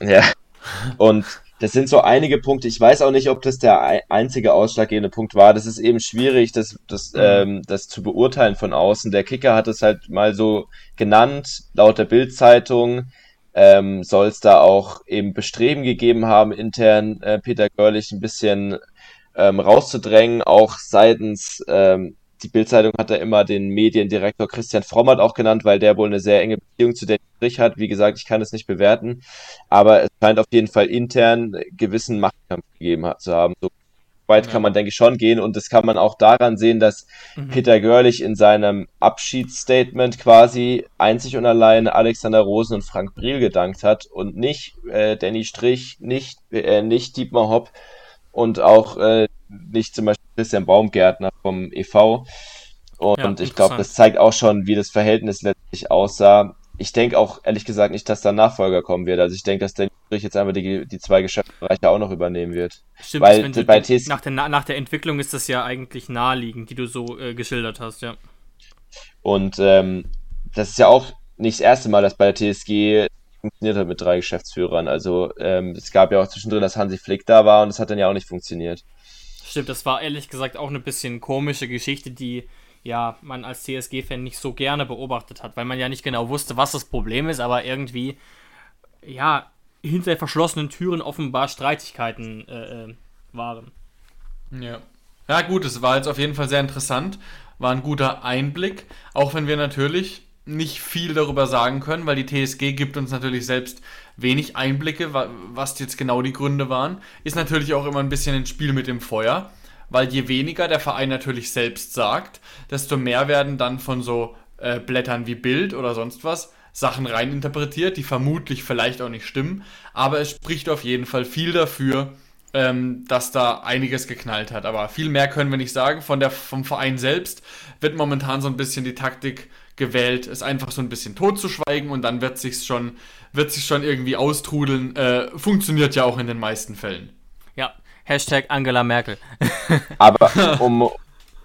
Ja. Und das sind so einige Punkte. Ich weiß auch nicht, ob das der einzige ausschlaggebende Punkt war. Das ist eben schwierig, das, das, mhm. ähm, das zu beurteilen von außen. Der Kicker hat es halt mal so genannt, laut der Bildzeitung ähm, soll es da auch eben Bestreben gegeben haben, intern äh, Peter Görlich ein bisschen ähm, rauszudrängen, auch seitens ähm, die Bildzeitung hat da immer den Mediendirektor Christian Frommert auch genannt, weil der wohl eine sehr enge Beziehung zu der Strich hat. Wie gesagt, ich kann es nicht bewerten, aber es scheint auf jeden Fall intern gewissen Machtkampf gegeben zu haben. So weit ja. kann man, denke ich, schon gehen und das kann man auch daran sehen, dass mhm. Peter Görlich in seinem Abschiedsstatement quasi einzig und allein Alexander Rosen und Frank Briel gedankt hat und nicht äh, Danny Strich, nicht, äh, nicht Dietmar Hopp und auch äh, nicht zum Beispiel Christian Baumgärtner vom EV. Und ja, ich glaube, das zeigt auch schon, wie das Verhältnis letztlich aussah. Ich denke auch ehrlich gesagt nicht, dass da Nachfolger kommen wird. Also ich denke, dass der Strich jetzt einfach die, die zwei Geschäftsbereiche auch noch übernehmen wird. Stimmt, Weil du, bei TS nach, der, nach der Entwicklung ist das ja eigentlich naheliegend, die du so äh, geschildert hast, ja. Und ähm, das ist ja auch nicht das erste Mal, dass bei der TSG funktioniert hat mit drei Geschäftsführern. Also ähm, es gab ja auch zwischendrin, dass Hansi Flick da war und das hat dann ja auch nicht funktioniert. Stimmt, das war ehrlich gesagt auch eine bisschen komische Geschichte, die ja man als CSG-Fan nicht so gerne beobachtet hat, weil man ja nicht genau wusste, was das Problem ist, aber irgendwie ja hinter verschlossenen Türen offenbar Streitigkeiten äh, äh, waren. Ja. Ja, gut, es war jetzt auf jeden Fall sehr interessant, war ein guter Einblick, auch wenn wir natürlich nicht viel darüber sagen können, weil die TSG gibt uns natürlich selbst wenig Einblicke, was jetzt genau die Gründe waren. Ist natürlich auch immer ein bisschen ein Spiel mit dem Feuer, weil je weniger der Verein natürlich selbst sagt, desto mehr werden dann von so äh, Blättern wie Bild oder sonst was Sachen reininterpretiert, die vermutlich vielleicht auch nicht stimmen, aber es spricht auf jeden Fall viel dafür, ähm, dass da einiges geknallt hat. Aber viel mehr können wir nicht sagen. Von der, vom Verein selbst wird momentan so ein bisschen die Taktik gewählt, es einfach so ein bisschen totzuschweigen und dann wird sich schon, wird sich schon irgendwie austrudeln. Äh, funktioniert ja auch in den meisten Fällen. Ja, Hashtag Angela Merkel. Aber um,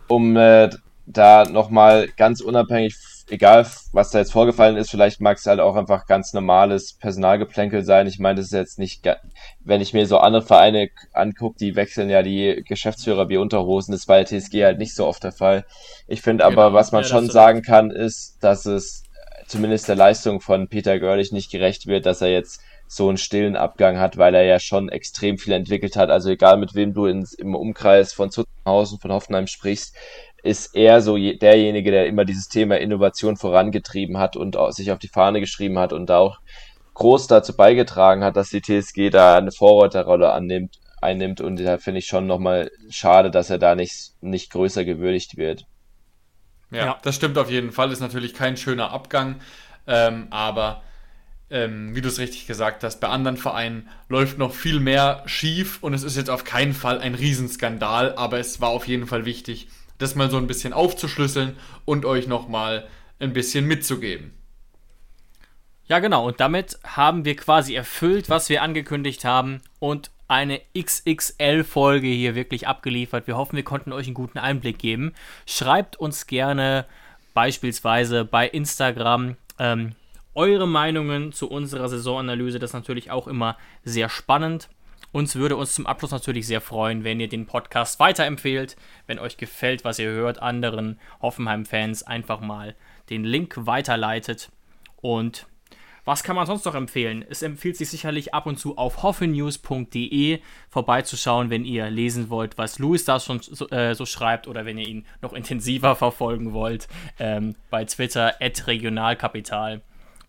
um äh, da nochmal ganz unabhängig egal was da jetzt vorgefallen ist, vielleicht mag es halt auch einfach ganz normales Personalgeplänkel sein. Ich meine, das ist jetzt nicht, wenn ich mir so andere Vereine angucke, die wechseln ja die Geschäftsführer wie Unterhosen. Das war bei der TSG halt nicht so oft der Fall. Ich finde aber, genau. was man ja, schon sagen kann, ist, dass es zumindest der Leistung von Peter Görlich nicht gerecht wird, dass er jetzt so einen stillen Abgang hat, weil er ja schon extrem viel entwickelt hat. Also egal mit wem du ins, im Umkreis von Zuttenhausen, von Hoffenheim sprichst, ist er so derjenige, der immer dieses Thema Innovation vorangetrieben hat und sich auf die Fahne geschrieben hat und da auch groß dazu beigetragen hat, dass die TSG da eine Vorreiterrolle annimmt, einnimmt. Und da finde ich schon nochmal schade, dass er da nicht, nicht größer gewürdigt wird. Ja, ja, das stimmt auf jeden Fall, ist natürlich kein schöner Abgang, ähm, aber ähm, wie du es richtig gesagt hast, bei anderen Vereinen läuft noch viel mehr schief. Und es ist jetzt auf keinen Fall ein Riesenskandal, aber es war auf jeden Fall wichtig, das mal so ein bisschen aufzuschlüsseln und euch nochmal ein bisschen mitzugeben. Ja, genau. Und damit haben wir quasi erfüllt, was wir angekündigt haben. Und eine XXL-Folge hier wirklich abgeliefert. Wir hoffen, wir konnten euch einen guten Einblick geben. Schreibt uns gerne beispielsweise bei Instagram ähm, eure Meinungen zu unserer Saisonanalyse. Das ist natürlich auch immer sehr spannend. Uns würde uns zum Abschluss natürlich sehr freuen, wenn ihr den Podcast weiterempfehlt, wenn euch gefällt, was ihr hört, anderen Hoffenheim-Fans einfach mal den Link weiterleitet. Und was kann man sonst noch empfehlen? Es empfiehlt sich sicherlich ab und zu auf hoffenews.de vorbeizuschauen, wenn ihr lesen wollt, was Louis da schon so, äh, so schreibt oder wenn ihr ihn noch intensiver verfolgen wollt. Ähm, bei Twitter regionalkapital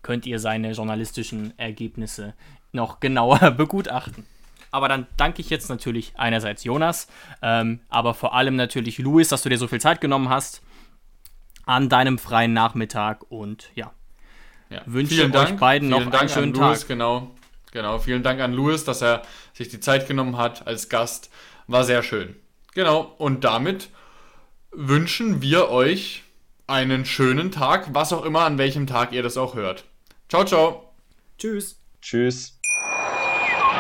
könnt ihr seine journalistischen Ergebnisse noch genauer begutachten. Aber dann danke ich jetzt natürlich einerseits Jonas, ähm, aber vor allem natürlich Luis, dass du dir so viel Zeit genommen hast an deinem freien Nachmittag und ja, Ja. wünsche Vielen euch Dank. beiden noch Vielen einen Dank schönen an Louis, Tag. Genau, genau. Vielen Dank an Louis, dass er sich die Zeit genommen hat als Gast. War sehr schön. Genau. Und damit wünschen wir euch einen schönen Tag, was auch immer, an welchem Tag ihr das auch hört. Ciao, ciao. Tschüss. Tschüss.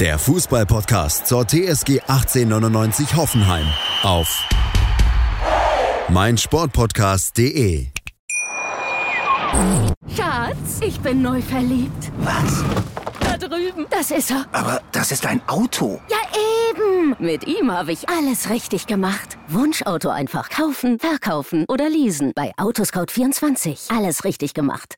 der Fußballpodcast zur TSG 1899 Hoffenheim auf meinsportpodcast.de. Schatz, ich bin neu verliebt. Was? Da drüben. Das ist er. Aber das ist ein Auto. Ja, eben. Mit ihm habe ich alles richtig gemacht. Wunschauto einfach kaufen, verkaufen oder leasen. Bei Autoscout24. Alles richtig gemacht.